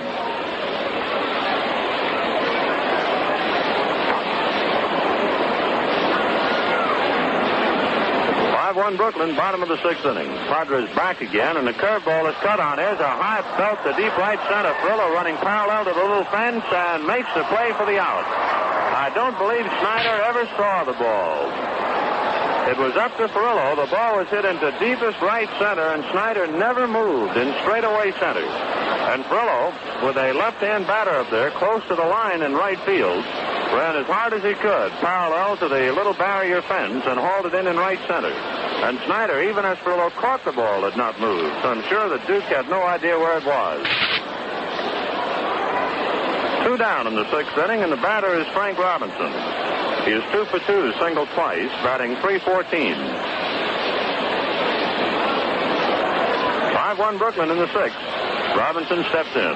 5-1 Brooklyn, bottom of the sixth inning. Podres back again, and the curveball is cut on. Here's a high belt to deep right center. Furillo running parallel to the little fence and makes the play for the out. I don't believe Snider ever saw the ball. It was up to Furillo. The ball was hit into deepest right center, and Snider never moved in straightaway center. And Furillo, with a left-hand batter up there, close to the line in right field, ran as hard as he could, parallel to the little barrier fence, and hauled it in in right center. And Snider, even as Furillo caught the ball, had not moved. So I'm sure that Duke had no idea where it was. Two down in the sixth inning, and the batter is Frank Robinson. He is two for two, single twice, batting 314. 5-1 Brooklyn in the sixth. Robinson steps in.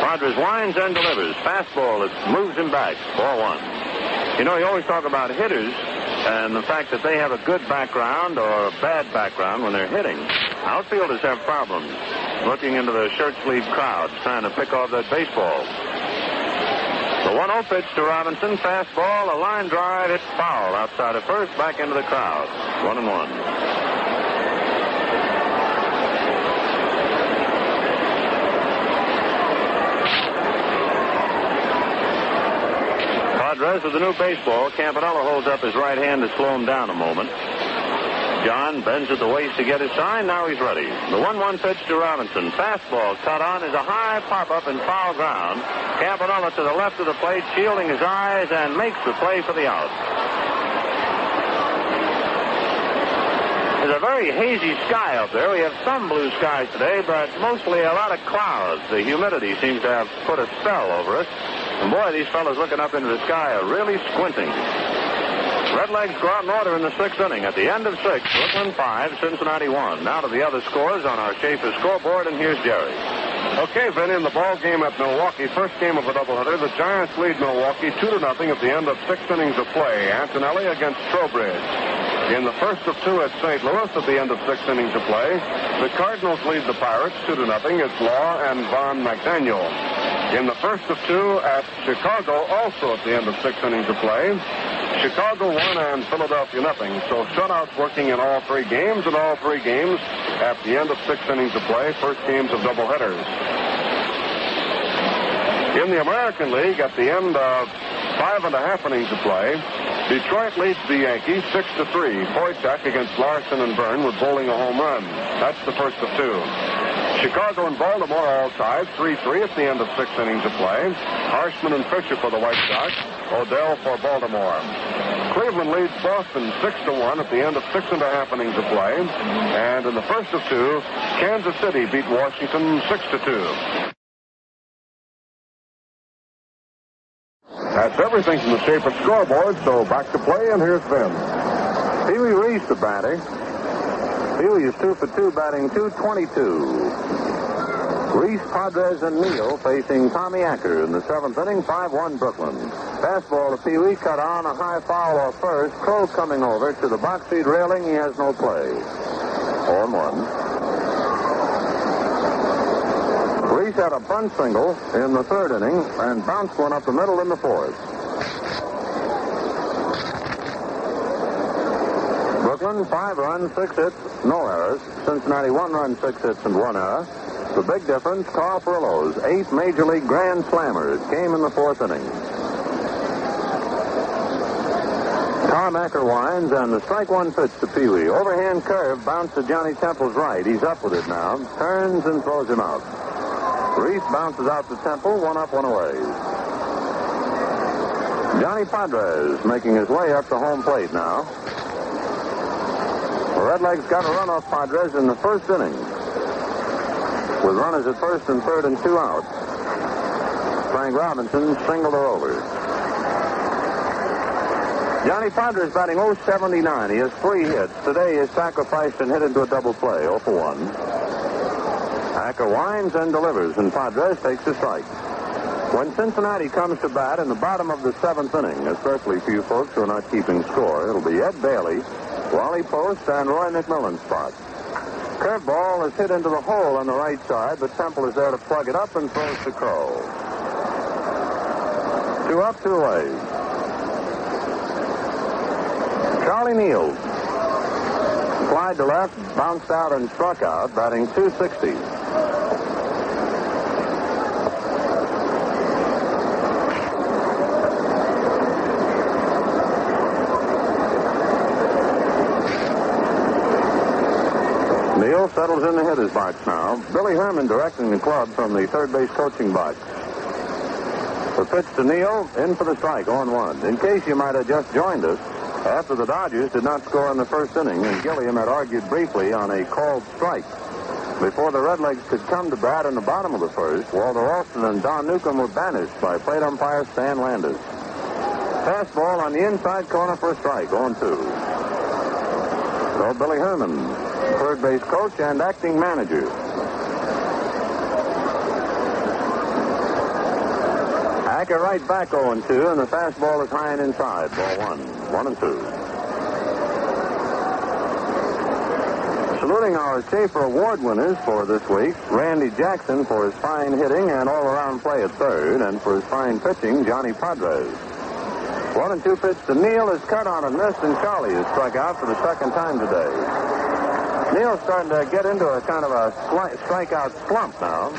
Podres winds and delivers. Fastball that moves him back. 4-1. You know, you always talk about hitters and the fact that they have a good background or a bad background when they're hitting. Outfielders have problems looking into the shirt sleeve crowds trying to pick off that baseball. The 1-0 pitch to Robinson. Fastball, a line drive. It's foul outside of first, back into the crowd. One and one. Podres with the new baseball. Campanella holds up his right hand to slow him down a moment. John bends at the waist to get his sign. Now he's ready. The 1-1 pitch to Robinson. Fastball cut on is a high pop-up in foul ground. Campanella to the left of the plate, shielding his eyes, and makes the play for the out. There's a very hazy sky up there. We have some blue skies today, but mostly a lot of clouds. The humidity seems to have put a spell over us. And boy, these fellows looking up into the sky are really squinting. Redlegs go out in order in the sixth inning. At the end of six, Brooklyn five, Cincinnati one. Now to the other scores on our Schaefer scoreboard, and here's Jerry. Okay, Vinny, in the ball game at Milwaukee, first game of a doubleheader, the Giants lead Milwaukee two to nothing at the end of six innings of play. Antonelli against Trowbridge. In the first of two at St. Louis at the end of six innings of play, the Cardinals lead the Pirates two to nothing. It's Law and Von McDaniel. In the first of two at Chicago, also at the end of six innings of play, Chicago won and Philadelphia nothing. So shutouts working in all three games, and all three games at the end of six innings of play, first games of doubleheaders. In the American League, at the end of five and a half innings of play, Detroit leads the Yankees six to three. Foytack against Larsen and Byrne with Bolling a home run. That's the first of two. Chicago and Baltimore all tied 3-3 at the end of six innings of play. Harshman and Fisher for the White Sox. O'Dell for Baltimore. Cleveland leads Boston 6 to 1 at the end of six and a half innings of play. And in the first of two, Kansas City beat Washington 6 to 2. That's everything from the Schaefer of scoreboard, so back to play, and here's. Pee Wee Reese, the batter. Wee is two for two, batting 222. Reese, Podres, and Neal facing Tommy Acker in the seventh inning, 5-1 Brooklyn. Fastball to Pee Wee, cut on, a high foul off first. Crowe coming over to the box seat railing. He has no play. 4 1. Reese had a bunt single in the third inning and bounced one up the middle in the fourth. Brooklyn, five runs, six hits, no errors. Cincinnati, one run, six hits, and one error. The big difference, Carl Furillo's eight Major League Grand Slammers came in the fourth inning. Tom Acker winds, and the strike one pitch to Pee Wee. Overhand curve bounced to Johnny Temple's right. He's up with it now. Turns and throws him out. Reese bounces out to Temple, one up, one away. Johnny Podres making his way up to home plate now. Redlegs got a run off Podres in the first inning. With runners at first and third and two outs. Frank Robinson singled her over. Johnny Podres batting 079. He has three hits. Today he is sacrificed and hit into a double play, 0 for 1. Winds and delivers, and Podres takes a strike. When Cincinnati comes to bat in the bottom of the seventh inning, especially for you folks who are not keeping score, it'll be Ed Bailey, Wally Post, and Roy McMillan's spot. Curveball is hit into the hole on the right side, but Temple is there to plug it up and throws to Crowe. Two up, two away. Charlie Neal Slide to left, bounced out and struck out, batting 260. Neal settles in the hitter's box now. Billy Herman directing the club from the third base coaching box. The pitch to Neal, in for the strike, on one. In case you might have just joined us, after the Dodgers did not score in the first inning, and Gilliam had argued briefly on a called strike. Before the Redlegs could come to bat in the bottom of the first, Walter Alston and Don Newcombe were banished by plate umpire Stan Landes. Fastball on the inside corner for a strike, on two. So Billy Herman, third base coach and acting manager. Acker right back 0 and 2, and the fastball is high and inside. Ball one. One and two. Saluting our Schaefer Award winners for this week Randy Jackson for his fine hitting and all around play at third, and for his fine pitching, Johnny Podres. One and two pitch to Neal is cut on a missed, and Charlie is struck out for the second time today. Neal's starting to get into a kind of a strikeout slump now.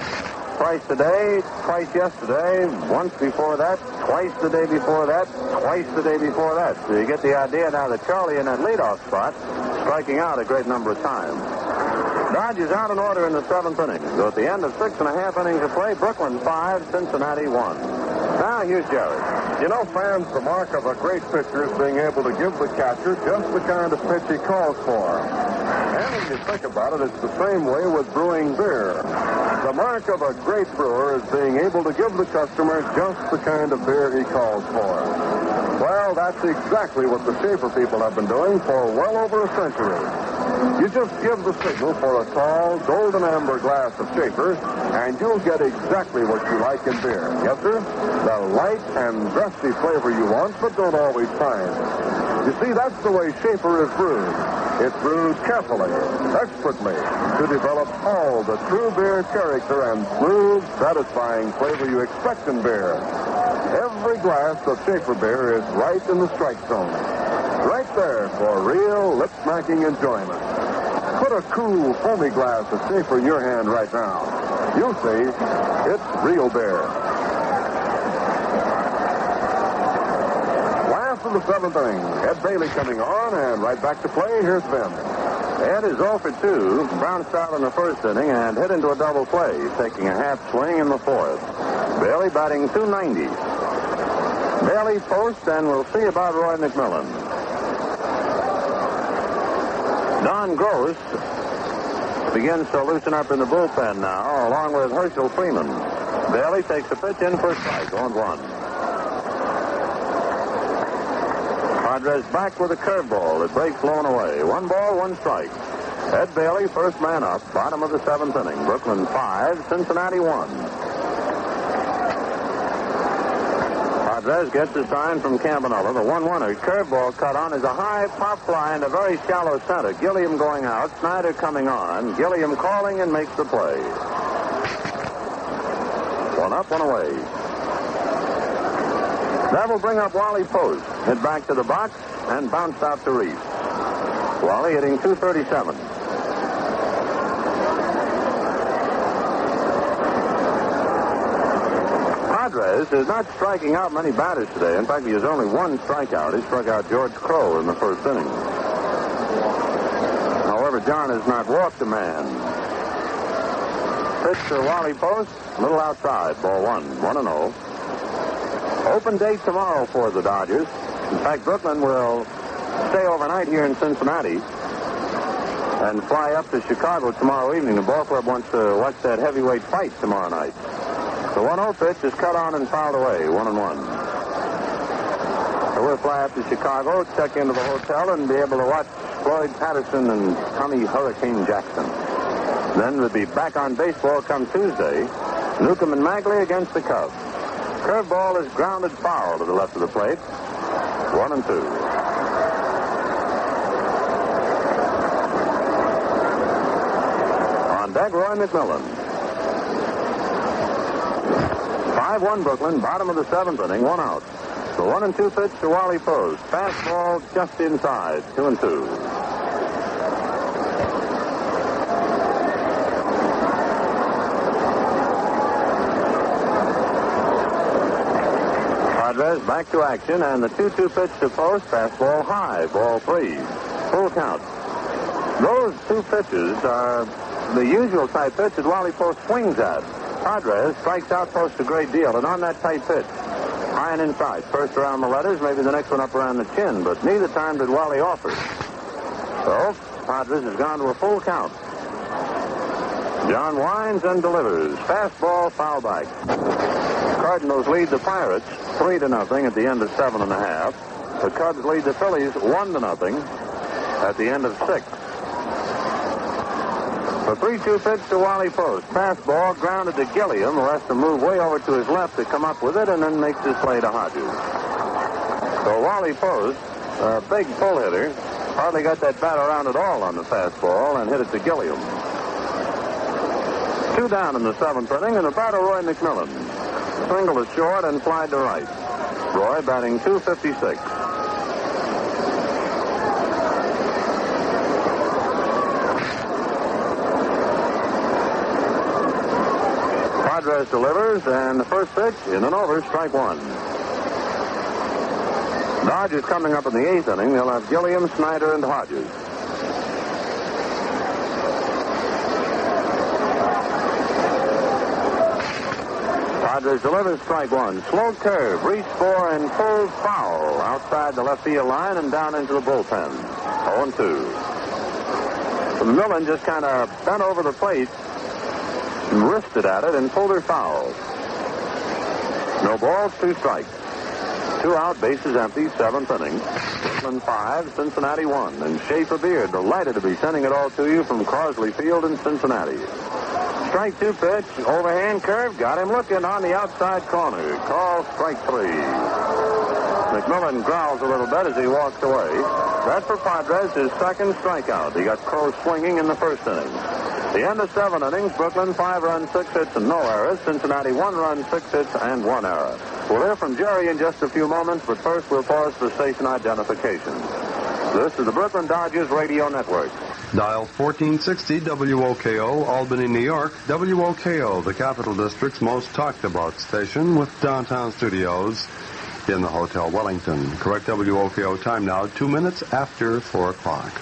Twice today, twice yesterday, once before that, twice the day before that, twice the day before that. So you get the idea now that Charlie in that leadoff spot, striking out a great number of times. Dodgers out in order in the seventh inning. So at the end of six and a half innings of play, Brooklyn five, Cincinnati one. Now here's Jerry. You know, fans, the mark of a great pitcher is being able to give the catcher just the kind of pitch he calls for. And when you think about it, it's the same way with brewing beer. The mark of a great brewer is being able to give the customer just the kind of beer he calls for. Well, that's exactly what the Schaefer people have been doing for well over a century. You just give the signal for a tall, golden amber glass of Schaefer, and you'll get exactly what you like in beer. Yes, sir? The light and zesty flavor you want, but don't always find. You see, that's the way Schaefer is brewed. It's brews carefully, expertly, to develop all the true beer character and smooth, satisfying flavor you expect in beer. Every glass of Schaefer beer is right in the strike zone. Right there for real lip-smacking enjoyment. Put a cool, foamy glass of Schaefer in your hand right now. You'll see it's real beer. Last of the seventh inning. Ed Bailey coming on, and right back to play. Here's Vin. Ed is 0 for 2, bounced out in the first inning and hit into a double play, taking a half swing in the fourth. Bailey batting 290. Bailey post, and we'll see about Roy McMillan. Don Gross begins to loosen up in the bullpen now, along with Hershell Freeman. Bailey takes a pitch in for strike, on one. Podres back with a curveball. It breaks blown away. One ball, one strike. Ed Bailey, first man up, bottom of the seventh inning. Brooklyn five, Cincinnati one. Podres gets a sign from Campanella. The 1 1 curveball cut on is a high pop fly into very shallow center. Gilliam going out, Snider coming on. Gilliam calling and makes the play. One up, one away. That will bring up Wally Post. Hit back to the box and bounced out to Reese. Wally hitting 237. Podres is not striking out many batters today. In fact, he has only one strikeout. He struck out George Crowe in the first inning. However, John has not walked a man. Pitch to Wally Post, a little outside, ball one, 1 and 0. Open date tomorrow for the Dodgers. In fact, Brooklyn will stay overnight here in Cincinnati and fly up to Chicago tomorrow evening. The ball club wants to watch that heavyweight fight tomorrow night. The 1 0 pitch is cut on and fouled away, 1 and 1. So we'll fly up to Chicago, check into the hotel, and be able to watch Floyd Patterson and Tommy Hurricane Jackson. Then we'll be back on baseball come Tuesday. Newcombe and Maglie against the Cubs. Curveball is grounded foul to the left of the plate. One and two. On deck, Roy McMillan. 5-1 Brooklyn, bottom of the seventh inning, one out. The one and two pitch to Wally Post. Fastball just inside, two and two. Back to action, and the 2-2 pitch to post, fastball high, ball three. Full count. Those two pitches are the usual type pitch that Wally Post swings at. Podres strikes out Post a great deal, and on that tight pitch, high and inside, first around the letters, maybe the next one up around the chin, but neither time did Wally offer. So, Podres has gone to a full count. John winds and delivers. Fastball, foul back. Cardinals lead the Pirates three to nothing at the end of seven and a half. The Cubs lead the Phillies one to nothing at the end of six. The 3-2 pitch to Wally Post. Fastball grounded to Gilliam, who has to move way over to his left to come up with it, and then makes his play to Hodges. So Wally Post, a big pull hitter, hardly got that bat around at all on the fastball and hit it to Gilliam. Two down in the seventh inning, and the batter Roy McMillan. Single to short and fly to right. Roy batting 256. Podres delivers, and the first pitch in and over, strike one. Dodgers coming up in the eighth inning. They'll have Gilliam, Snider, and Hodges. Podres delivers strike one. Slow curve, reach for and pulled foul outside the left field line and down into the bullpen. 0 2. Millen just kind of bent over the plate and wristed at it and pulled her foul. No balls, two strikes. Two out, bases empty, seventh inning. Brooklyn five, Cincinnati one. And Schaefer Beer, delighted to be sending it all to you from Crosley Field in Cincinnati. Strike two pitch, overhand curve, got him looking on the outside corner. Call strike three. McMillan growls a little bit as he walks away. That for Podres is second strikeout. He got Crowe swinging in the first inning. The end of seven innings, Brooklyn five runs, six hits, and no errors. Cincinnati one run, six hits, and one error. We'll hear from Jerry in just a few moments, but first we'll pause for station identification. This is the Brooklyn Dodgers Radio Network. Dial 1460 WOKO, Albany, New York. WOKO, the Capital District's most talked about station with downtown studios in the Hotel Wellington. Correct WOKO time now, two minutes after four o'clock.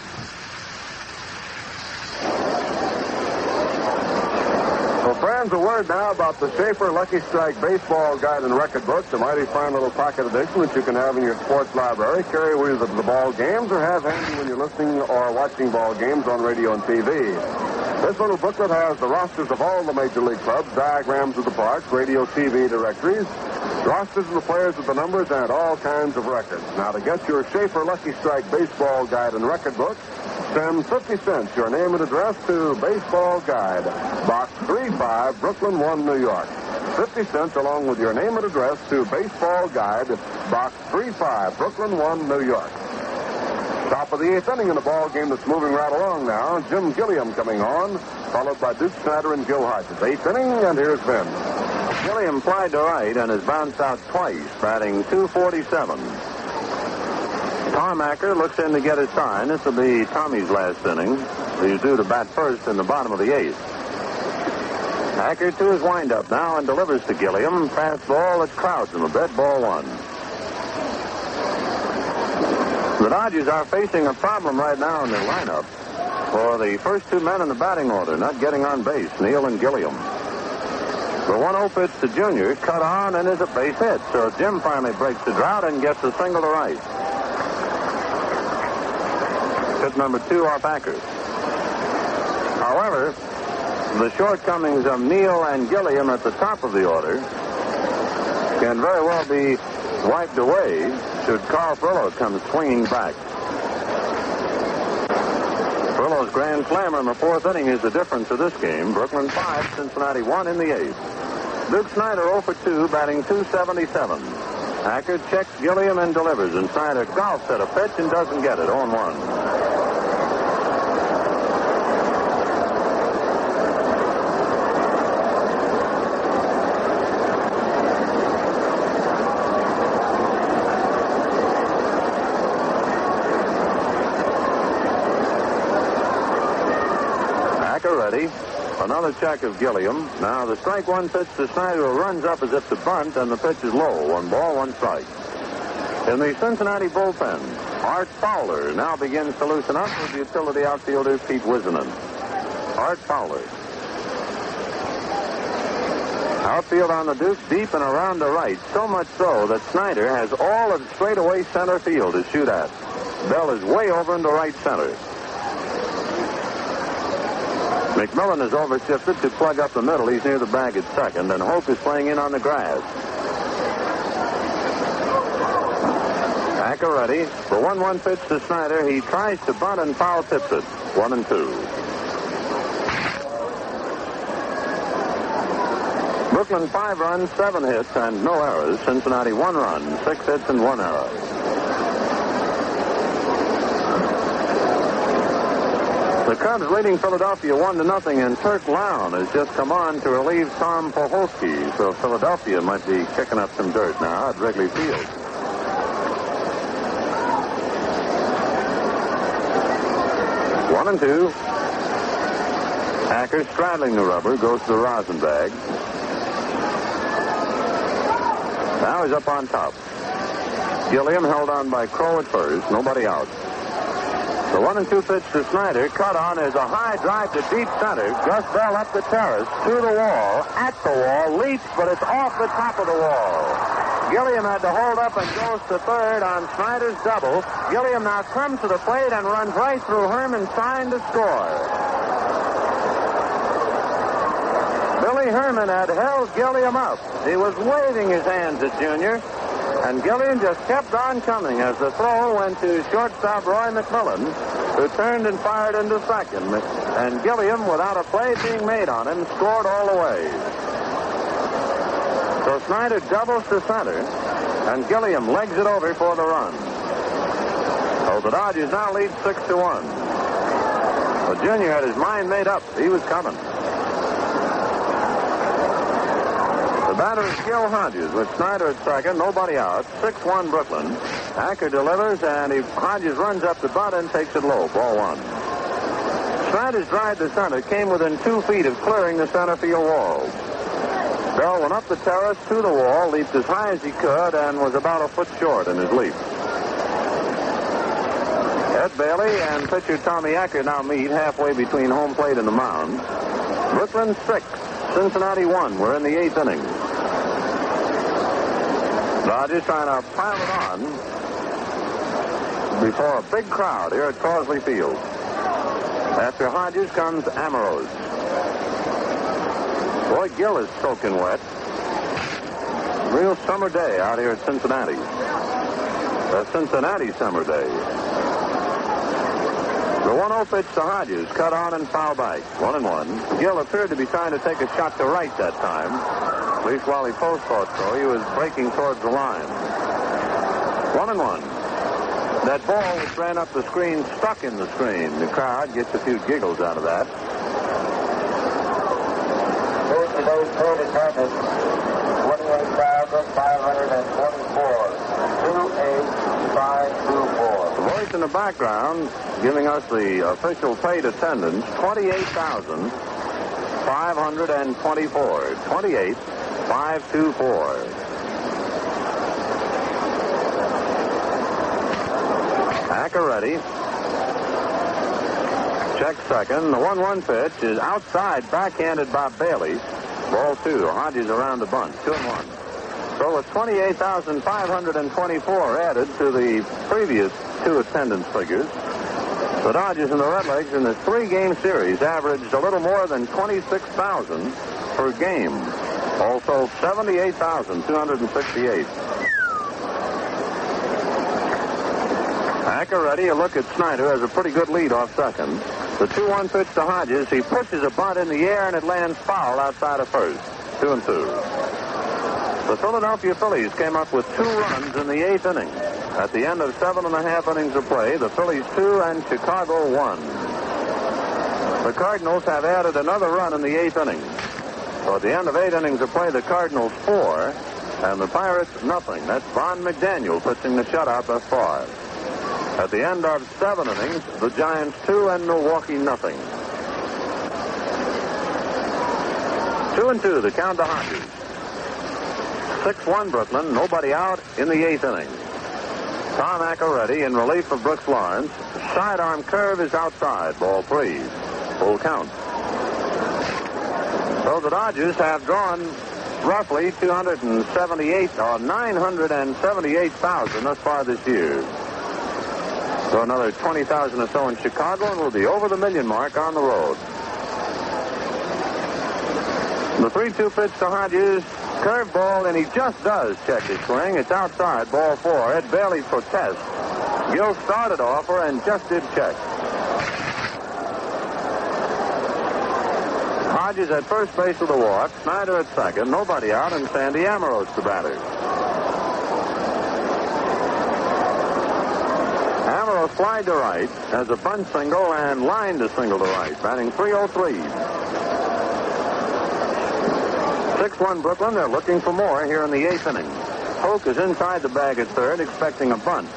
Well, a word now about the Schaefer Lucky Strike Baseball Guide and Record Book, the mighty fine little pocket edition that you can have in your sports library, carry with you to the ball games, or have handy when you're listening or watching ball games on radio and TV. This little booklet has the rosters of all the major league clubs, diagrams of the parks, radio, TV directories, rosters of the players with the numbers, and all kinds of records. Now, to get your Schaefer Lucky Strike Baseball Guide and Record Book, send 50 cents, your name and address to Baseball Guide, Box 35, Brooklyn 1, New York. 50 cents along with your name and address to Baseball Guide, Box 35, Brooklyn 1, New York. Top of the eighth inning in the ball game that's moving right along now. Jim Gilliam coming on, followed by Duke Snider and Gil Hodges. Eighth inning, and here's Vin. Gilliam flied to right and has bounced out twice, batting 247. Tom Acker looks in to get his sign. This will be Tommy's last inning. He's due to bat first in the bottom of the eighth. Acker to his windup now and delivers to Gilliam. Fastball that crowds him a bit. Ball one. The Dodgers are facing a problem right now in their lineup for the first two men in the batting order not getting on base, Neal and Gilliam. The 1 0 pitch to Junior, cut on and is a base hit. So Jim finally breaks the drought and gets a single to right. Hit number two off Ackers. However, the shortcomings of Neal and Gilliam at the top of the order can very well be wiped away should Carl Furillo come swinging back. Furillo's grand slammer in the fourth inning is the difference of this game. Brooklyn 5, Cincinnati 1 in the eighth. Duke Snider 0 for 2, batting 277. Acker checks Gilliam and delivers, and Snider golfs at a pitch and doesn't get it. 0 1. Another check of Gilliam. Now the strike one pitch to Snider runs up as if to bunt, and the pitch is low. One ball, one strike. In the Cincinnati bullpen, Art Fowler now begins to loosen up with utility outfielder Pete Whisenant. Art Fowler. Outfield on the Duke, deep and around the right, so much so that Snider has all of straightaway center field to shoot at. Bell is way over into right center. McMillan is overshifted to plug up the middle. He's near the bag at second, and Hope is playing in on the grass. Ready. For 1 1 pitch to Snider. He tries to bunt and foul tips it. 1 and 2. Brooklyn five runs, seven hits, and no errors. Cincinnati one run, six hits, and one error. The Cubs leading Philadelphia one to nothing, and Turk Lown has just come on to relieve Tom Poholsky. So Philadelphia might be kicking up some dirt now at Wrigley Field. One and two. Acker straddling the rubber goes to the rosin bag. Now he's up on top. Gilliam held on by Crowe at first. Nobody out. The one and two pitch to Snider. Cut on is a high drive to deep center. Gus Bell up the terrace, to the wall, at the wall, leaps, but it's off the top of the wall. Gilliam had to hold up and goes to third on Snider's double. Gilliam now comes to the plate and runs right through Herman, trying to score. Billy Herman had held Gilliam up. He was waving his hands at Junior, and Gilliam just kept on coming as the throw went to shortstop Roy McMillan, who turned and fired into second. And Gilliam, without a play being made on him, scored all the way. So Snider doubles to center, and Gilliam legs it over for the run. So the Dodgers now lead six to one. But Junior had his mind made up. He was coming. The batter is Gil Hodges with Snider at second, nobody out. 6-1 Brooklyn. Acker delivers, and he, Hodges runs up the butt and takes it low. Ball one. Snider's drive to center came within two feet of clearing the center field wall. Bell went up the terrace to the wall, leaped as high as he could, and was about a foot short in his leap. Ed Bailey and pitcher Tommy Acker now meet halfway between home plate and the mound. Brooklyn six, Cincinnati one. We're in the eighth inning. Dodgers trying to pile it on before a big crowd here at Crosley Field. After Hodges comes Amoros. Boy, Gil is soaking wet. Real summer day out here at Cincinnati. A Cincinnati summer day. The 1-0 pitch to Hodges, cut on and foul back. One and one. Gil appeared to be trying to take a shot to right that time. At least while he post thought so, he was breaking towards the line. One and one. That ball which ran up the screen stuck in the screen. The crowd gets a few giggles out of that. Here's today's plate attendance, 28,524. 28524. The voice in the background giving us the official paid attendance 28,524. 28,524. Acker ready. Check second. The 1 1 pitch is outside, backhanded by Bailey. Ball two. Hodges around the bunt. 2 and 1. So with 28,524 added to the previous two attendance figures, the Dodgers and the Redlegs in this three-game series averaged a little more than 26,000 per game. Also 78,268. Acker ready. A look at Snider has a pretty good lead off second. The 2-1 pitch to Hodges. He pushes a bunt in the air and it lands foul outside of first. Two and two. The Philadelphia Phillies came up with two runs in the eighth inning. At the end of seven and a half innings of play, the Phillies two and Chicago one. The Cardinals have added another run in the eighth inning. So at the end of eight innings of play, the Cardinals four and the Pirates nothing. That's Von McDaniel pitching the shutout thus far. At the end of seven innings, the Giants two and Milwaukee nothing. Two and two, the count to Hodges. 6-1 Brooklyn, nobody out in the eighth inning. Tom Accaretti in relief of Brooks Lawrence. Sidearm curve is outside, ball three. Full count. The Dodgers have drawn roughly 278 or 978,000 thus far this year. So another 20,000 or so in Chicago, and we'll be over the million mark on the road. The 3-2 pitch to Hodges. Curveball, and he just does check his swing. It's outside, ball four. Ed Bailey protests. Gil started offer and just did check. Hodges at first base with a walk. Snider at second. Nobody out, and Sandy Amoros the batter. Amoros flied to right has a bunt single and lined a single to right, batting 303. 6-1 Brooklyn. They're looking for more here in the eighth inning. Hoak is inside the bag at third, expecting a bunt.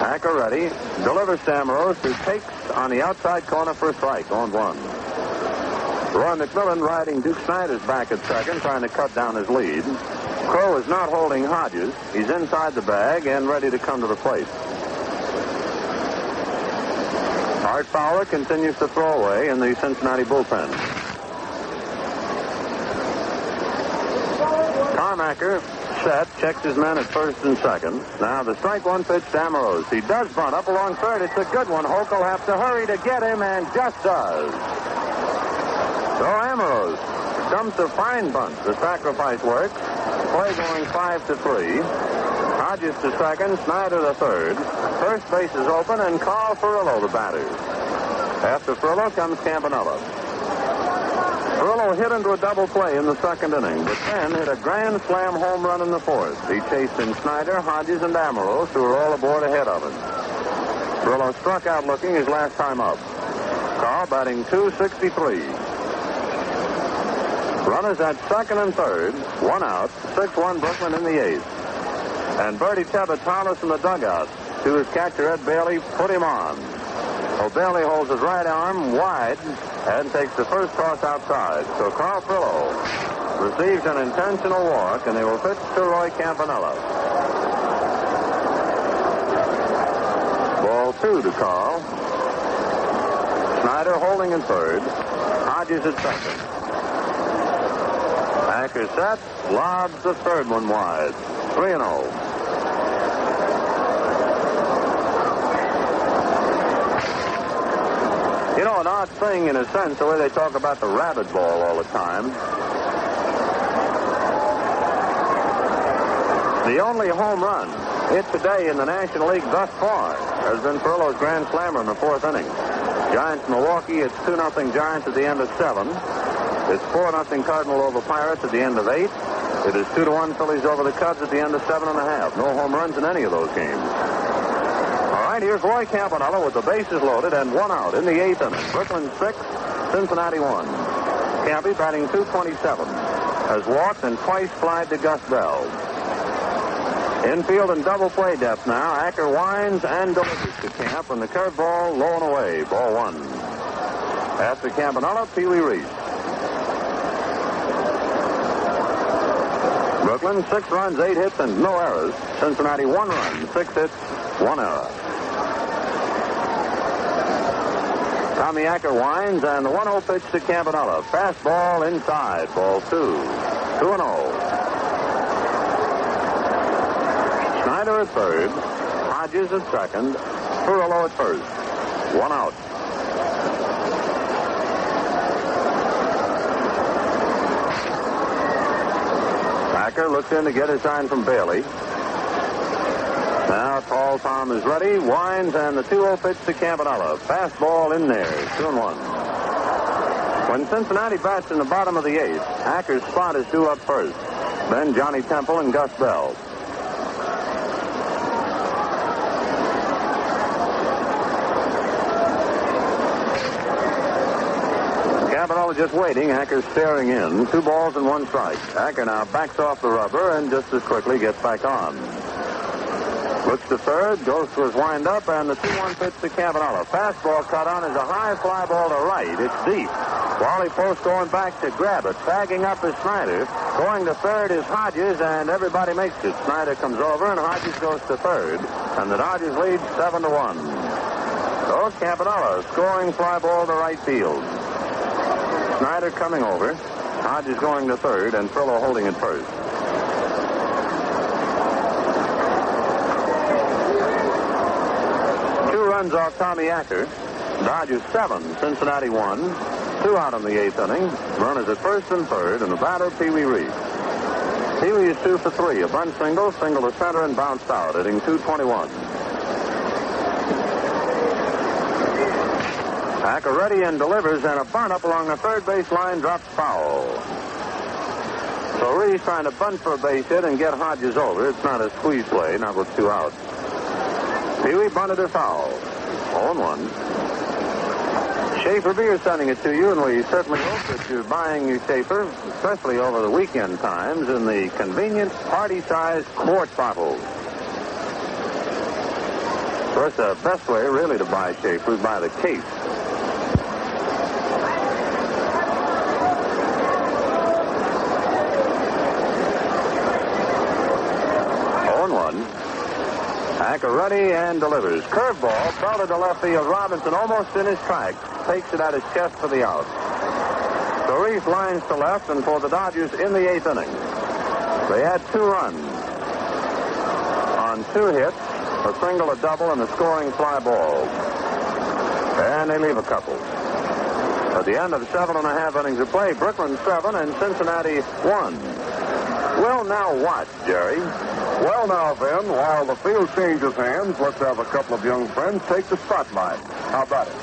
Accaretti delivers to Amoros, who takes on the outside corner for a strike on one. Roy McMillan riding Duke Snider's back at second, trying to cut down his lead. Crowe is not holding Hodges. He's inside the bag and ready to come to the plate. Art Fowler continues to throw away in the Cincinnati bullpen. Tom Acker set, checks his men at first and second. Now the strike one pitch to Amoros. He does bunt up along third. It's a good one. Hoak will have to hurry to get him and just does. So Amoros comes to fine bunt. The sacrifice works. Play going five to three. Hodges to second, Snider to third. First base is open, and Carl Furillo the batter. After Furillo comes Campanella. Furillo hit into a double play in the second inning, but then hit a grand slam home run in the fourth. He chased in Snider, Hodges, and Amoros, who were all aboard ahead of him. Furillo struck out looking his last time up. Carl batting 263. Runners at second and third, one out, 6-1 Brooklyn in the eighth. And Birdie Tebbett Thomas in the dugout to his catcher Ed Bailey put him on. O'Bailey holds his right arm wide and takes the first toss outside. So Carl Furillo receives an intentional walk, and they will pitch to Roy Campanella. Ball two to Carl. Snider holding in third. Hodges at second. Acker set, lobs the third one wide. 3 and 0. You know, an odd thing in a sense, the way they talk about the rabbit ball all the time. The only home run hit today in the National League thus far has been Furillo's grand slammer in the fourth inning. Giants Milwaukee, it's 2 0 Giants at the end of seven. It's 4 nothing Cardinal over Pirates at the end of eight. It is 2 to 1 Phillies over the Cubs at the end of seven and a half. No home runs in any of those games. All right, here's Roy Campanella with the bases loaded and one out in the eighth inning. Brooklyn six, Cincinnati one. Campy batting 227. Has walked and twice flied to Gus Bell. Infield and double play depth now. Acker winds and delivers to Camp, and the curveball low and away. Ball one. After Campanella, Pee Wee Reese. Brooklyn, six runs, eight hits, and no errors. Cincinnati, one run, six hits, one error. Tommy Acker winds, and the 1-0 pitch to Campanella. Fastball inside, ball two. 2 and 0. Snider at third, Hodges at second, Furillo at first. One out. Acker looks in to get a sign from Bailey. Now Paul Tom is ready, winds, and the 2-0 pitch to Campanella. Fastball in there, 2 and 1. When Cincinnati bats in the bottom of the eighth, Acker's spot is due up first. Then Johnny Temple and Gus Bell. Just waiting. Acker staring in. Two balls and one strike. Acker now backs off the rubber and just as quickly gets back on. Looks to third, goes to his windup, and the 2-1 pitch to Campanella. Fastball cut on is a high fly ball to right. It's deep. Wally Post going back to grab it. Tagging up is Snider. Going to third is Hodges, and everybody makes it. Snider comes over, and Hodges goes to third. And the Dodgers lead 7 to 1. So Campanella scoring fly ball to right field. Snider coming over. Hodges going to third, and Furillo holding at first. Two runs off Tommy Acker. Dodgers seven, Cincinnati one. Two out in the eighth inning. Runners at first and third, and the batter, Pee Wee Reese. Pee Wee is two for three. A bunt single, single to center, and bounced out, hitting 221. And delivers, and a bunt up along the third base line drops foul. So Reese's trying to bunt for a base hit and get Hodges over. It's not a squeeze play, not with two outs. Pee Wee bunted a foul. 0 1. Schaefer Beer sending it to you, and we certainly hope that you're buying your Schaefer, especially over the weekend times, in the convenient party-sized quart bottles. Of course, the best way really to buy Schaefer is by the case. On one. Ready and delivers. Curveball, belted to left field. Robinson almost in his tracks. Takes it at his chest for the out. Reese lines to left, and for the Dodgers in the eighth inning. They had two runs on two hits, a single, a double, and a scoring fly ball. And they leave a couple. At the end of seven and a half innings of play, Brooklyn seven and Cincinnati one. Well, now what, Jerry? Well, now, then, while the field changes hands, let's have a couple of young friends take the spotlight. How about it?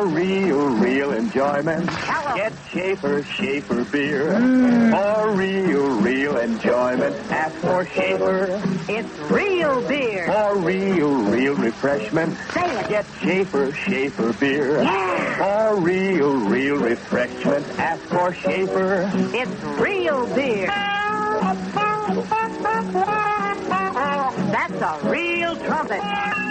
For real, real enjoyment, get Schaefer, Schaefer beer. Mm. For real, real enjoyment, ask for Schaefer. It's real beer. For real, real refreshment, Say it. get Schaefer, Schaefer beer. Yeah. For real, real refreshment, ask for Schaefer. It's real beer. That's a real trumpet.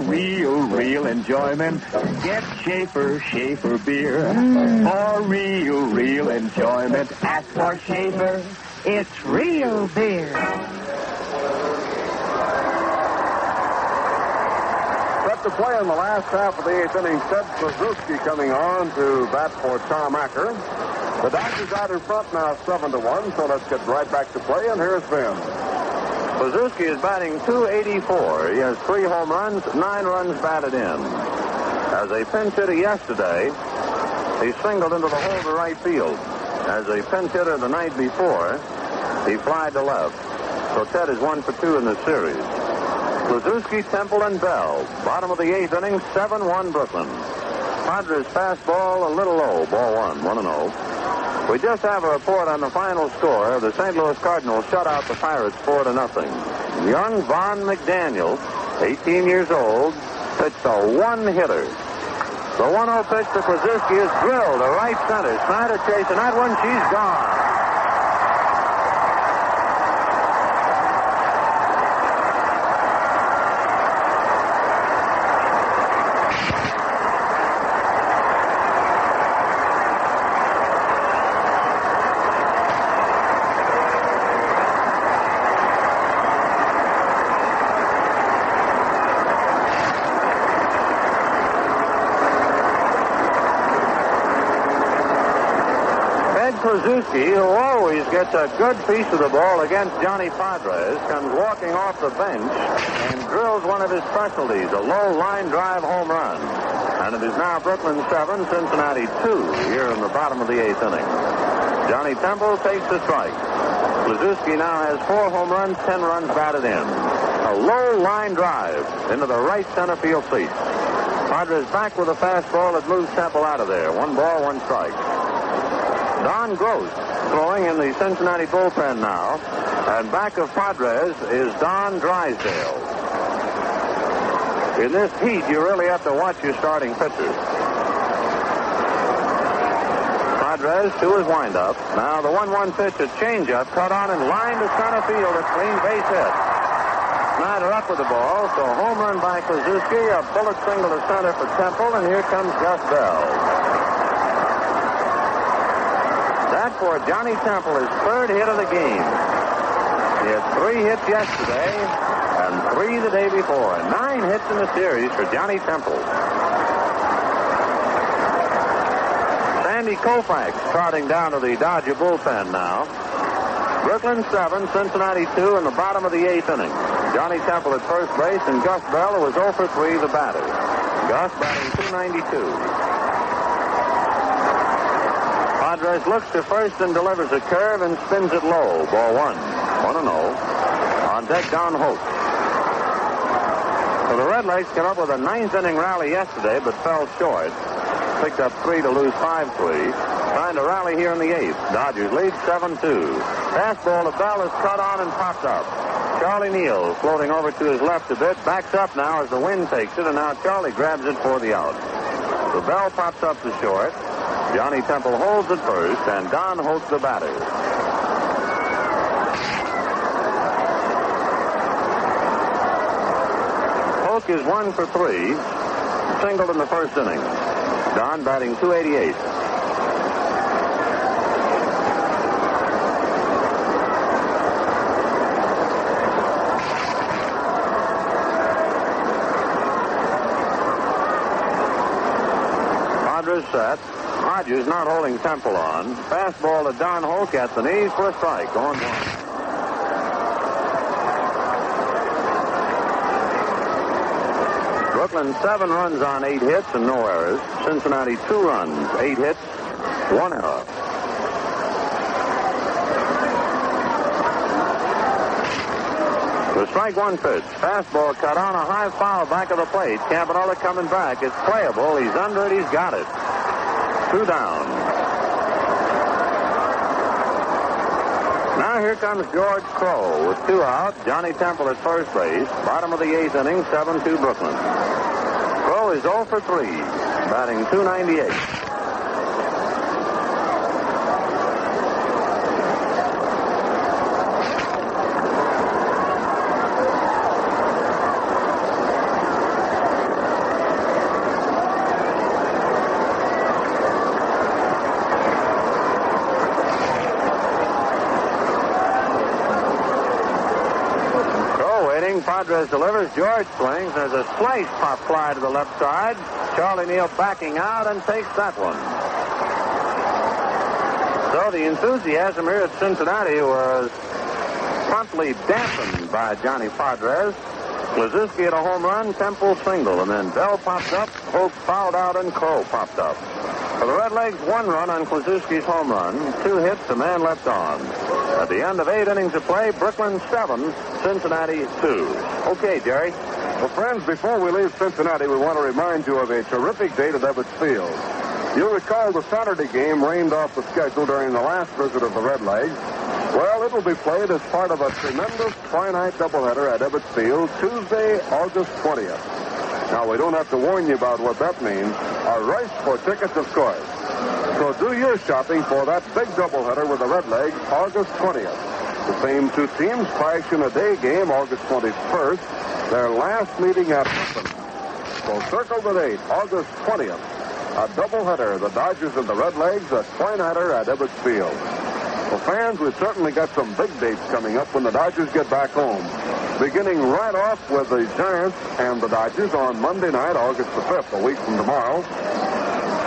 Real, real enjoyment, get Schaefer, Schaefer beer. Mm. For real, real enjoyment, ask for Schaefer. It's real beer. Set to play in the last half of the eighth inning, Ted Kluszewski coming on to bat for Tom Acker. The Dodgers out in front now, 7 to 1, so let's get right back to play, and here's Vin. Kluszewski is batting 284. He has three home runs, nine runs batted in. As a pinch hitter yesterday, he singled into the hole to right field. As a pinch hitter the night before, he flied to left. So Ted is one for two in the series. Kluszewski, Temple, and Bell. Bottom of the eighth inning, 7-1 Brooklyn. Podres fastball a little low. Ball one, 1 0. We just have a report on the final score. The St. Louis Cardinals shut out the Pirates 4 to nothing. Young Von McDaniel, 18 years old, pitched a one-hitter. The 1-0 pitch to Kluszewski is drilled to right center. Snider chasing that one. She's gone. Kluszewski, who always gets a good piece of the ball against Johnny Podres, comes walking off the bench and drills one of his specialties, a low line drive home run. And it is now Brooklyn 7, Cincinnati 2 here in the bottom of the eighth inning. Johnny Temple takes the strike. Kluszewski now has four home runs, ten runs batted in. A low line drive into the right center field seat. Podres back with a fastball that moves Temple out of there. One ball, one strike. Don Gross throwing in the Cincinnati bullpen now. And back of Podres is Don Drysdale. In this heat, you really have to watch your starting pitchers. Podres to his windup. Now the 1-1 pitch, a changeup, cut on and lined to center field. A clean base hit. Snider up with the ball, so home run by Kluszewski, a bullet single to center for Temple, and here comes Gus Bell. That for Johnny Temple, his third hit of the game. He had three hits yesterday and three the day before. Nine hits in the series for Johnny Temple. Sandy Koufax trotting down to the Dodger bullpen now. Brooklyn 7, Cincinnati 2 in the bottom of the eighth inning. Johnny Temple at first base and Gus Bell, who was 0 for 3, the batter. Gus batting 292. Podres looks to first and delivers a curve and spins it low. Ball one. 1 and 0. On deck, Don Hoak. So the Redlegs came up with a ninth inning rally yesterday, but fell short. Picked up three to lose 5 3. Trying to rally here in the eighth. Dodgers lead 7 2. Fastball to Bell is cut on and popped up. Charlie Neal floating over to his left a bit, backs up now as the wind takes it, and now Charlie grabs it for the out. The Bell pops up to short. Johnny Temple holds at first, and Don Hoak the batter. Hoak is one for three, singled in the first inning. Don batting 288. Podres set. Hodges not holding Temple on. Fastball to Don Hoak at the knees for a strike. On one. Brooklyn seven runs on eight hits and no errors. Cincinnati two runs, eight hits, one error. The strike one pitch. Fastball cut on a high foul back of the plate. Campanella coming back. It's playable. He's under it. He's got it. Two down. Now here comes George Crowe with two out. Johnny Temple at first base. Bottom of the eighth inning, 7-2 Brooklyn. Crowe is 0 for 3, batting 298. Crowe Podres delivers. George swings. There's a slice pop fly to the left side. Charlie Neal backing out and takes that one. So the enthusiasm here at Cincinnati was promptly dampened by Johnny Padres. Kluszewski at a home run, Temple single, and then Bell popped up, Hoak fouled out, and Crowe popped up. For the Redlegs, one run on Kluszewski's home run, two hits, a man left on. At the end of eight innings of play, Brooklyn seven, Cincinnati two. Okay, Jerry. Well, friends, before we leave Cincinnati, we want to remind you of a terrific date at Ebbets Field. You'll recall the Saturday game rained off the schedule during the last visit of the Redlegs. Well, it will be played as part of a tremendous Twilight doubleheader at Ebbets Field Tuesday, August 20th. Now, we don't have to warn you about what that means. A rush for tickets, of course. So do your shopping for that big doubleheader with the Redlegs August 20th. The same two teams clash in a day game August 21st. Their last meeting at Clifton. So circle the date, August 20th. A doubleheader, the Dodgers and the Redlegs, a twinighter at Ebbets Field. Well, fans, we've certainly got some big dates coming up when the Dodgers get back home. Beginning right off with the Giants and the Dodgers on Monday night, August the 5th, a week from tomorrow.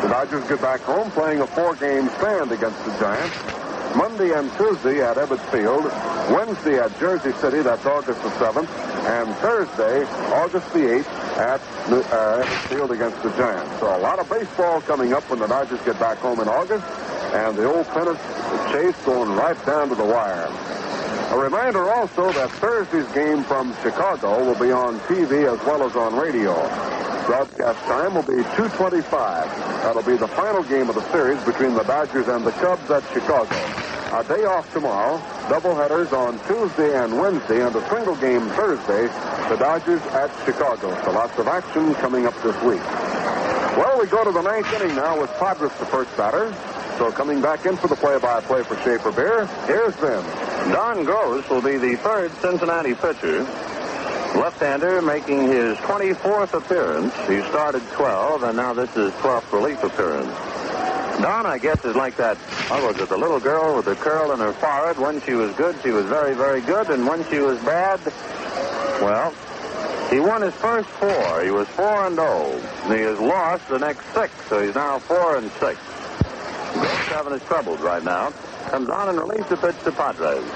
The Dodgers get back home playing a four-game stand against the Giants. Monday and Tuesday at Ebbets Field. Wednesday at Jersey City, that's August the 7th. And Thursday, August the 8th at uh, Field against the Giants. So a lot of baseball coming up when the Dodgers get back home in August. And the old pennant chase going right down to the wire. A reminder also that Thursday's game from Chicago will be on TV as well as on radio. Broadcast time will be 2.25. That'll be the final game of the series between the Dodgers and the Cubs at Chicago. A day off tomorrow, doubleheaders on Tuesday and Wednesday, and a single game Thursday, the Dodgers at Chicago. So lots of action coming up this week. Well, we go to the ninth inning now with Podres the first batter. So coming back in for the play-by-play for Schaefer Beer, here's them. Don Gross will be the third Cincinnati pitcher. Left-hander making his 24th appearance. He started 12, and now this is 12th relief appearance. Don, I guess, is like that. What was it? The little girl with the curl in her forehead. When she was good, she was very, very good, and when she was bad, well, he won his first four. He was four and oh. And he has lost the next six, so he's now four and six. Gross having his troubles right now. Comes on and relieves the pitch to Podres.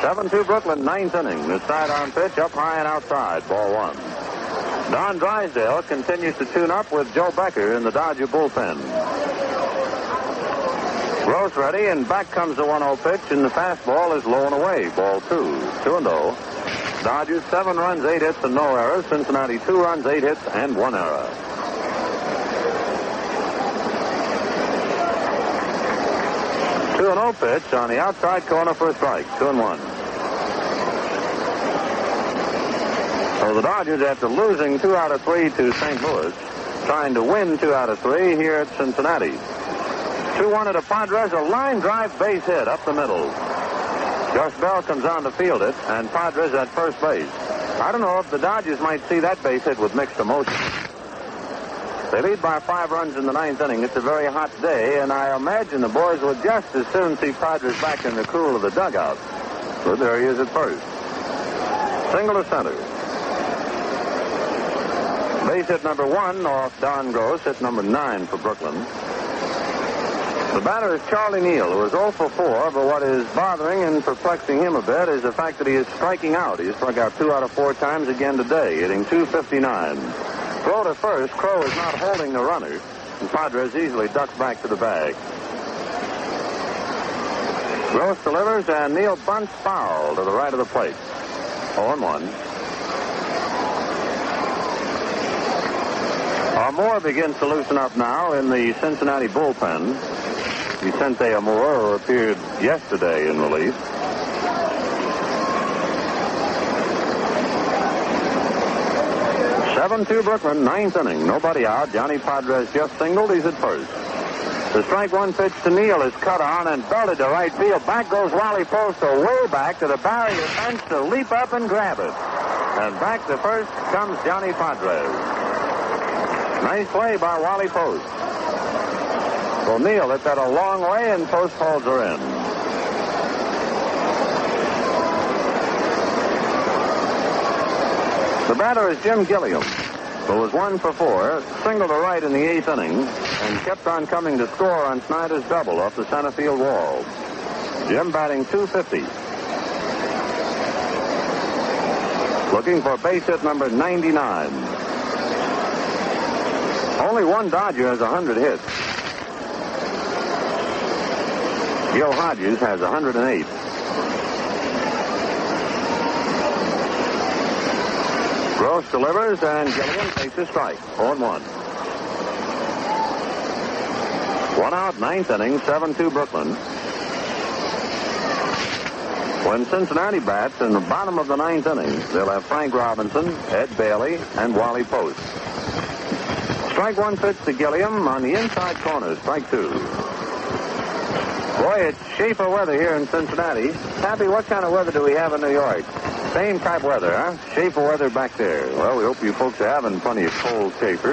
7-2 Brooklyn, ninth inning. The sidearm pitch up high and outside. Ball one. Don Drysdale continues to tune up with Joe Becker in the Dodger bullpen. Gross ready, and back comes the 1-0 pitch, and the fastball is low and away. Ball two. 2 and 0. Dodgers seven runs, eight hits, and no errors. Cincinnati two runs, eight hits, and one error. Two and 0 pitch on the outside corner for a strike. Two and one. So the Dodgers, after losing two out of three to St. Louis, trying to win two out of three here at Cincinnati. 2-1 to Podres, a line drive base hit up the middle. Gus Bell comes on to field it, and Podres at first base. I don't know if the Dodgers might see that base hit with mixed emotions. They lead by five runs in the ninth inning. It's a very hot day, and I imagine the boys will just as soon see Podres back in the cool of the dugout. But there he is at first. Single to center. Base hit number one off Don Gross, hit number nine for Brooklyn. The batter is Charlie Neal, who is 0 for 4, but what is bothering and perplexing him a bit is the fact that he is striking out. He struck out two out of four times again today, hitting 259. Throw to first, Crowe is not holding the runner, and Podres easily ducks back to the bag. Gross delivers, and Neal bunts foul to the right of the plate. 0 1. Moore begins to loosen up now in the Cincinnati bullpen. Vicente Amor appeared yesterday in relief. Seven-two Brooklyn, ninth inning. Nobody out. Johnny Podres just singled. He's at first. The strike one pitch to Neal is cut on and belted to right field. Back goes Wally Posto way back to the barrier fence to leap up and grab it. And back to first comes Johnny Podres. Nice play by Wally Post. O'Neill hit that a long way, and Post holds her in. The batter is Jim Gilliam, who was one for four, single to right in the eighth inning, and kept on coming to score on Snider's double off the center field wall. Jim batting 250. Looking for base hit number 99. Only one Dodger has 100 hits. Gil Hodges has 108. Gross delivers, and Gilliam takes a strike. 0 1. One out, ninth inning, 7 2 Brooklyn. When Cincinnati bats in the bottom of the ninth inning, they'll have Frank Robinson, Ed Bailey, and Wally Post. Strike one pitch to Gilliam on the inside corner. Strike two. Boy, it's Schaefer weather here in Cincinnati. Happy, what kind of weather do we have in New York? Same type weather, huh? Schaefer weather back there. Well, we hope you folks are having plenty of cold Schaefer.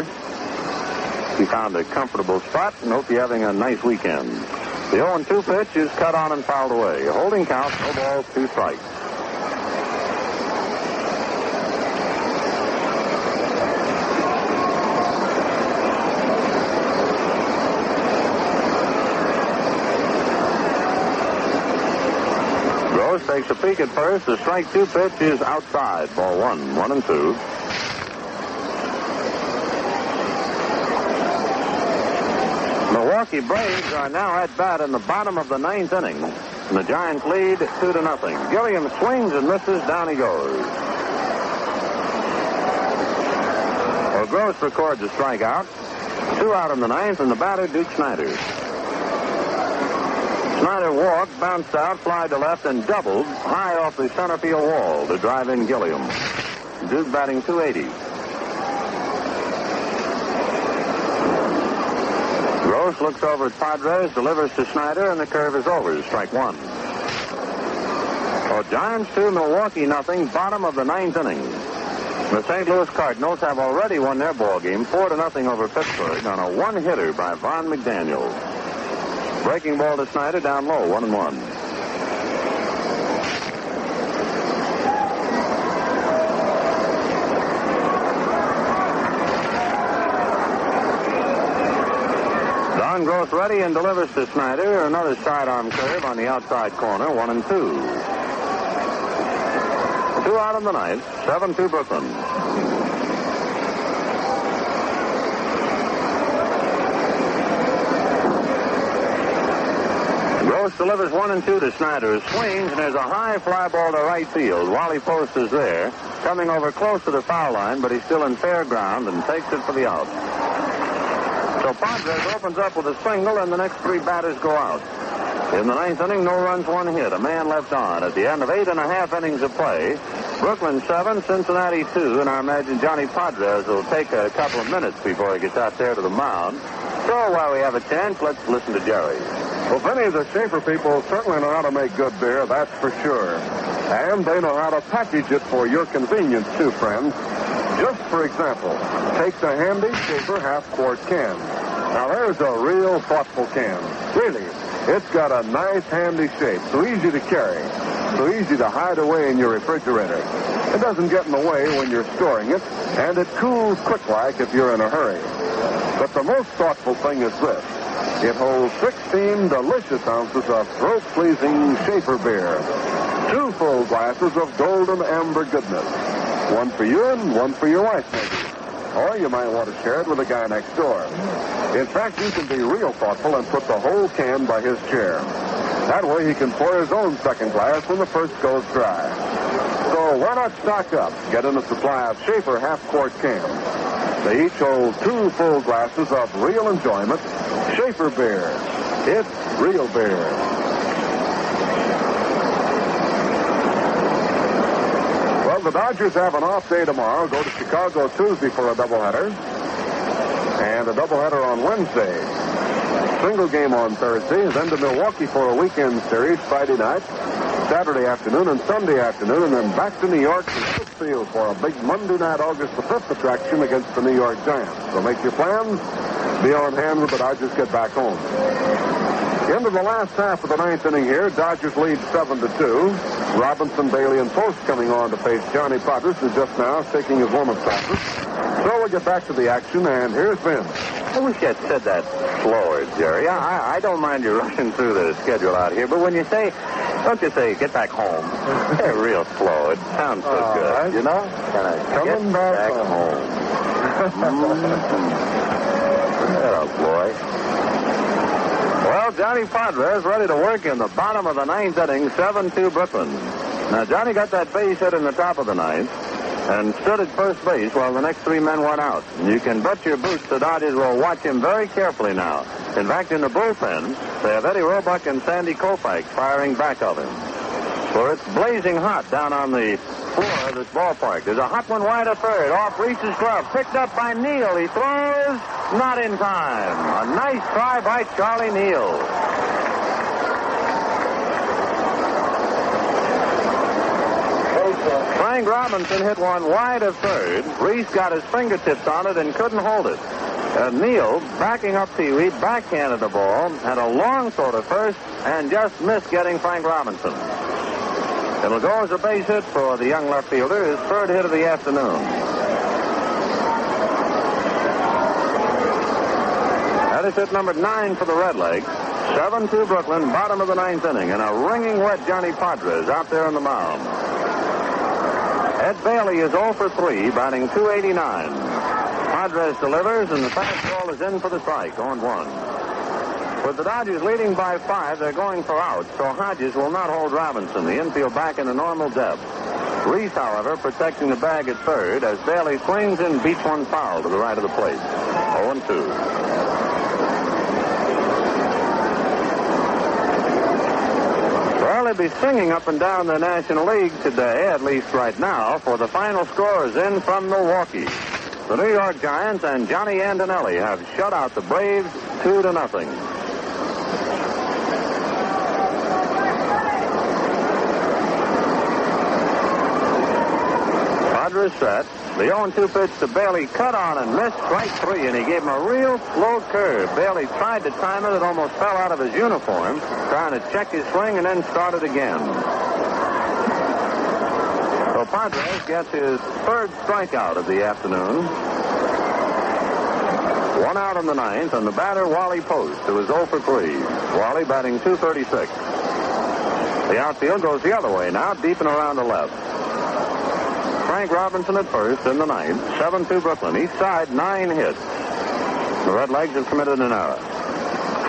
You found a comfortable spot and hope you're having a nice weekend. The 0-2 pitch is cut on and fouled away. Holding count, no balls, two strikes. Gross takes a peek at first. The strike two pitch is outside. Ball one, one and two. Milwaukee Braves are now at bat in the bottom of the ninth inning. And the Giants lead two to nothing. Gilliam swings and misses. Down he goes. Well, Gross records a strikeout. Two out in the ninth, and the batter, Duke Snider. Snider walked, bounced out, fly to left, and doubled high off the center field wall to drive in Gilliam. Duke batting 280. Gross looks over at Podres, delivers to Snider, and the curve is over. Strike one. Oh, Giants two, Milwaukee nothing. Bottom of the ninth inning. The St. Louis Cardinals have already won their ball game four to nothing over Pittsburgh on a one-hitter by Von McDaniel. Breaking ball to Snider down low, one and one. Don Gross ready and delivers to Snider. Another sidearm curve on the outside corner, one and two. Two out in the ninth, 7 to Brooklyn. Gross delivers one and two to Snider. Swings, and there's a high fly ball to right field. Wally Post is there, coming over close to the foul line, but he's still in fair ground and takes it for the out. So Podres opens up with a single, and the next three batters go out. In the ninth inning, no runs, one hit, a man left on. At the end of eight and a half innings of play, Brooklyn seven, Cincinnati two, and I imagine Johnny Podres will take a couple of minutes before he gets out there to the mound. So while we have a chance, let's listen to Jerry. Well, Vinny, the Schaefer people certainly know how to make good beer, that's for sure. And they know how to package it for your convenience, too, friends. Just for example, take the handy Schaefer half-quart can. Now, there's a real thoughtful can. Really, it's got a nice, handy shape, so easy to carry, so easy to hide away in your refrigerator. It doesn't get in the way when you're storing it, and it cools quick-like if you're in a hurry. But the most thoughtful thing is this. It holds 16 delicious ounces of throat-pleasing Schaefer beer. Two full glasses of golden amber goodness. One for you and one for your wife, maybe. Or you might want to share it with the guy next door. In fact, you can be real thoughtful and put the whole can by his chair. That way he can pour his own second glass when the first goes dry. So why not stock up? Get in a supply of Schaefer half-quart cans. They each hold two full glasses of real enjoyment, Schaefer beer. It's real beer. Well, the Dodgers have an off day tomorrow. Go to Chicago Tuesday for a doubleheader. And a doubleheader on Wednesday. Single game on Thursday. Then to Milwaukee for a weekend series Friday night, Saturday afternoon, and Sunday afternoon. And then back to New York to Field for a big Monday night August the 5th attraction against the New York Giants. So make your plans. Be on hand when the Dodgers get back home. Into the last half of the ninth inning here, Dodgers lead 7 to 2. Robinson, Bailey, and Post coming on to face Johnny Podres, who just now taking his warm-up practice. So we'll get back to the action, and here's Vince. I wish you had said that slower, Jerry. I, I don't mind you *laughs* rushing through the schedule out here, but when you say, don't you say, get back home? *laughs* They're real slow. It sounds so All good, right. you know? Can I Coming get back back home. home? *laughs* Mm-hmm. Oh, boy. Well, Johnny Podres ready to work in the bottom of the ninth inning, 7-2 Brooklyn. Now, Johnny got that base hit in the top of the ninth and stood at first base while the next three men went out. You can bet your boots the Dodgers will watch him very carefully now. In fact, in the bullpen, they have Eddie Roebuck and Sandy Koufax firing back of him. For it's blazing hot down on the floor of this ballpark. There's a hot one wide of third. Off Reese's glove. Picked up by Neal. He throws. Not in time. A nice try by Charlie Neal. Frank Robinson hit one wide of third. Reese got his fingertips on it and couldn't hold it. Uh, Neal, backing up Pee Wee, backhanded the ball, had a long throw to first, and just missed getting Frank Robinson. It'll go as a base hit for the young left fielder, his third hit of the afternoon. That is hit number nine for the Redlegs. 7-2 Brooklyn, bottom of the ninth inning, and a ringing wet Johnny Podres out there on the mound. Ed Bailey is 0 for 3, batting 289. Podres delivers, and the fastball is in for the strike, on 1. With the Dodgers leading by five, they're going for out, so Hodges will not hold Robinson. The infield back in a normal depth. Reese, however, protecting the bag at third as Bailey swings and beats one foul to the right of the plate. 0 2. Well, they'll be singing up and down the National League today, at least right now, for the final scores in from Milwaukee. The New York Giants and Johnny Antonelli have shut out the Braves two to nothing. Podres set. The 0-2 pitch to Bailey cut on and missed strike three, and he gave him a real slow curve. Bailey tried to time it. It almost fell out of his uniform, trying to check his swing and then started again. So Podres gets his third strikeout of the afternoon. One out in the ninth, and the batter, Wally Post, who is 0 for 3. Wally batting 236. The outfield goes the other way now, deep and around the left. Frank Robinson at first in the ninth. 7-2 Brooklyn. East side, nine hits. The Redlegs have committed an error.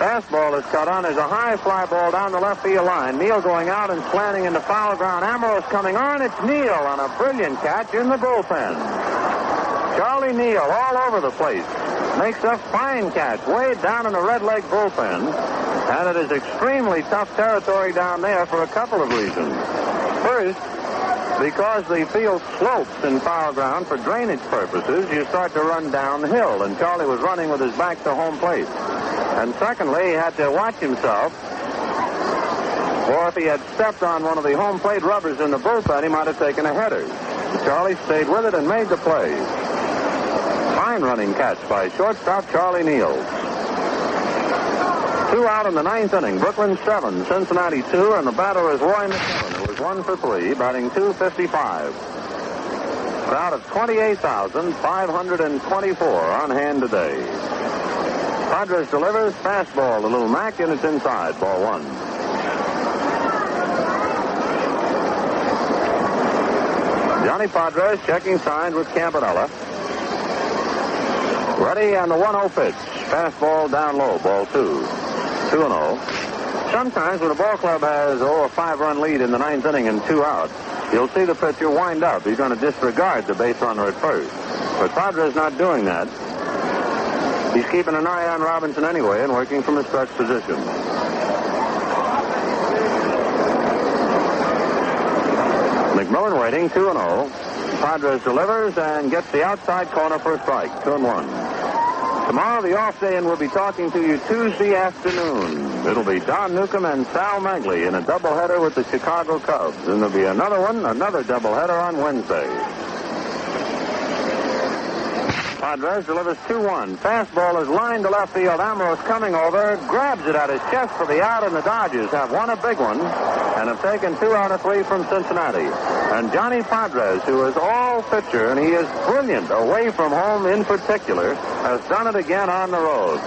Fastball is cut on. There's a high fly ball down the left field line. Neal going out and slanting into foul ground. Amoros coming on. It's Neal on a brilliant catch in the bullpen. Charlie Neal all over the place. Makes a fine catch way down in the red Redleg bullpen. And it is extremely tough territory down there for a couple of reasons. First, because the field slopes in foul ground for drainage purposes, you start to run downhill, and Charlie was running with his back to home plate. And secondly, he had to watch himself, or if he had stepped on one of the home plate rubbers in the bullpen, he might have taken a header. Charlie stayed with it and made the play. Fine running catch by shortstop Charlie Neal. Two out in the ninth inning. Brooklyn seven, Cincinnati two, and the batter is Roy McMillan, who was one for three, batting 255. Crowd of 28,524 on hand today. Podres delivers fastball to Little Mac, and it's inside. Ball one. Johnny Podres checking signs with Campanella. Ready and the 1-0 pitch. Fastball down low. Ball two. 2-0. Sometimes when a ball club has oh, a five-run lead in the ninth inning and two out, you'll see the pitcher wind up. He's going to disregard the base runner at first. But Podres not doing that. He's keeping an eye on Robinson anyway and working from a stretch position. McMillan waiting, 2 and 0. Podres delivers and gets the outside corner for a strike, 2 and 1. Tomorrow, the off day, and we'll be talking to you Tuesday afternoon. It'll be Don Newcombe and Sal Maglie in a doubleheader with the Chicago Cubs. And there'll be another one, another doubleheader on Wednesday. Podres delivers 2-1. Fastball is lined to left field. Amoros coming over, grabs it at his chest for the out, and the Dodgers have won a big one and have taken two out of three from Cincinnati. And Johnny Podres, who is all pitcher, and he is brilliant away from home in particular, has done it again on the road.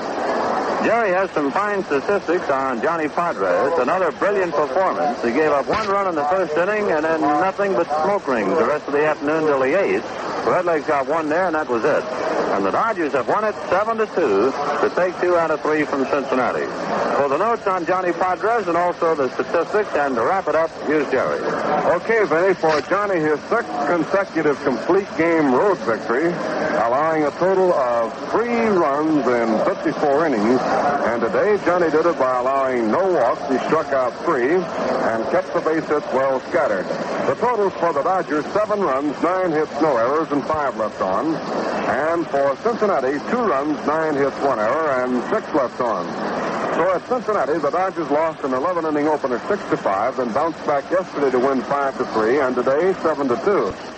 Jerry has some fine statistics on Johnny Podres. Another brilliant performance. He gave up one run in the first inning and then nothing but smoke rings the rest of the afternoon till the eighth. Redlegs got one there, and that was it. And the Dodgers have won it 7 to 2 to take two out of three from Cincinnati. For the notes on Johnny Podres and also the statistics, and to wrap it up, here's Jerry. Okay, Vinny, for Johnny, his sixth consecutive complete game road victory, allowing a total of three runs in 54 innings. And today, Johnny did it by allowing no walks. He struck out three and kept the base hits well scattered. The totals for the Dodgers, seven runs, nine hits, no errors, and five left on. And for Cincinnati, two runs, nine hits, one error, and six left on. So at Cincinnati, the Dodgers lost an 11 inning opener 6 to 5, then bounced back yesterday to win 5 to 3, and today 7 to 2.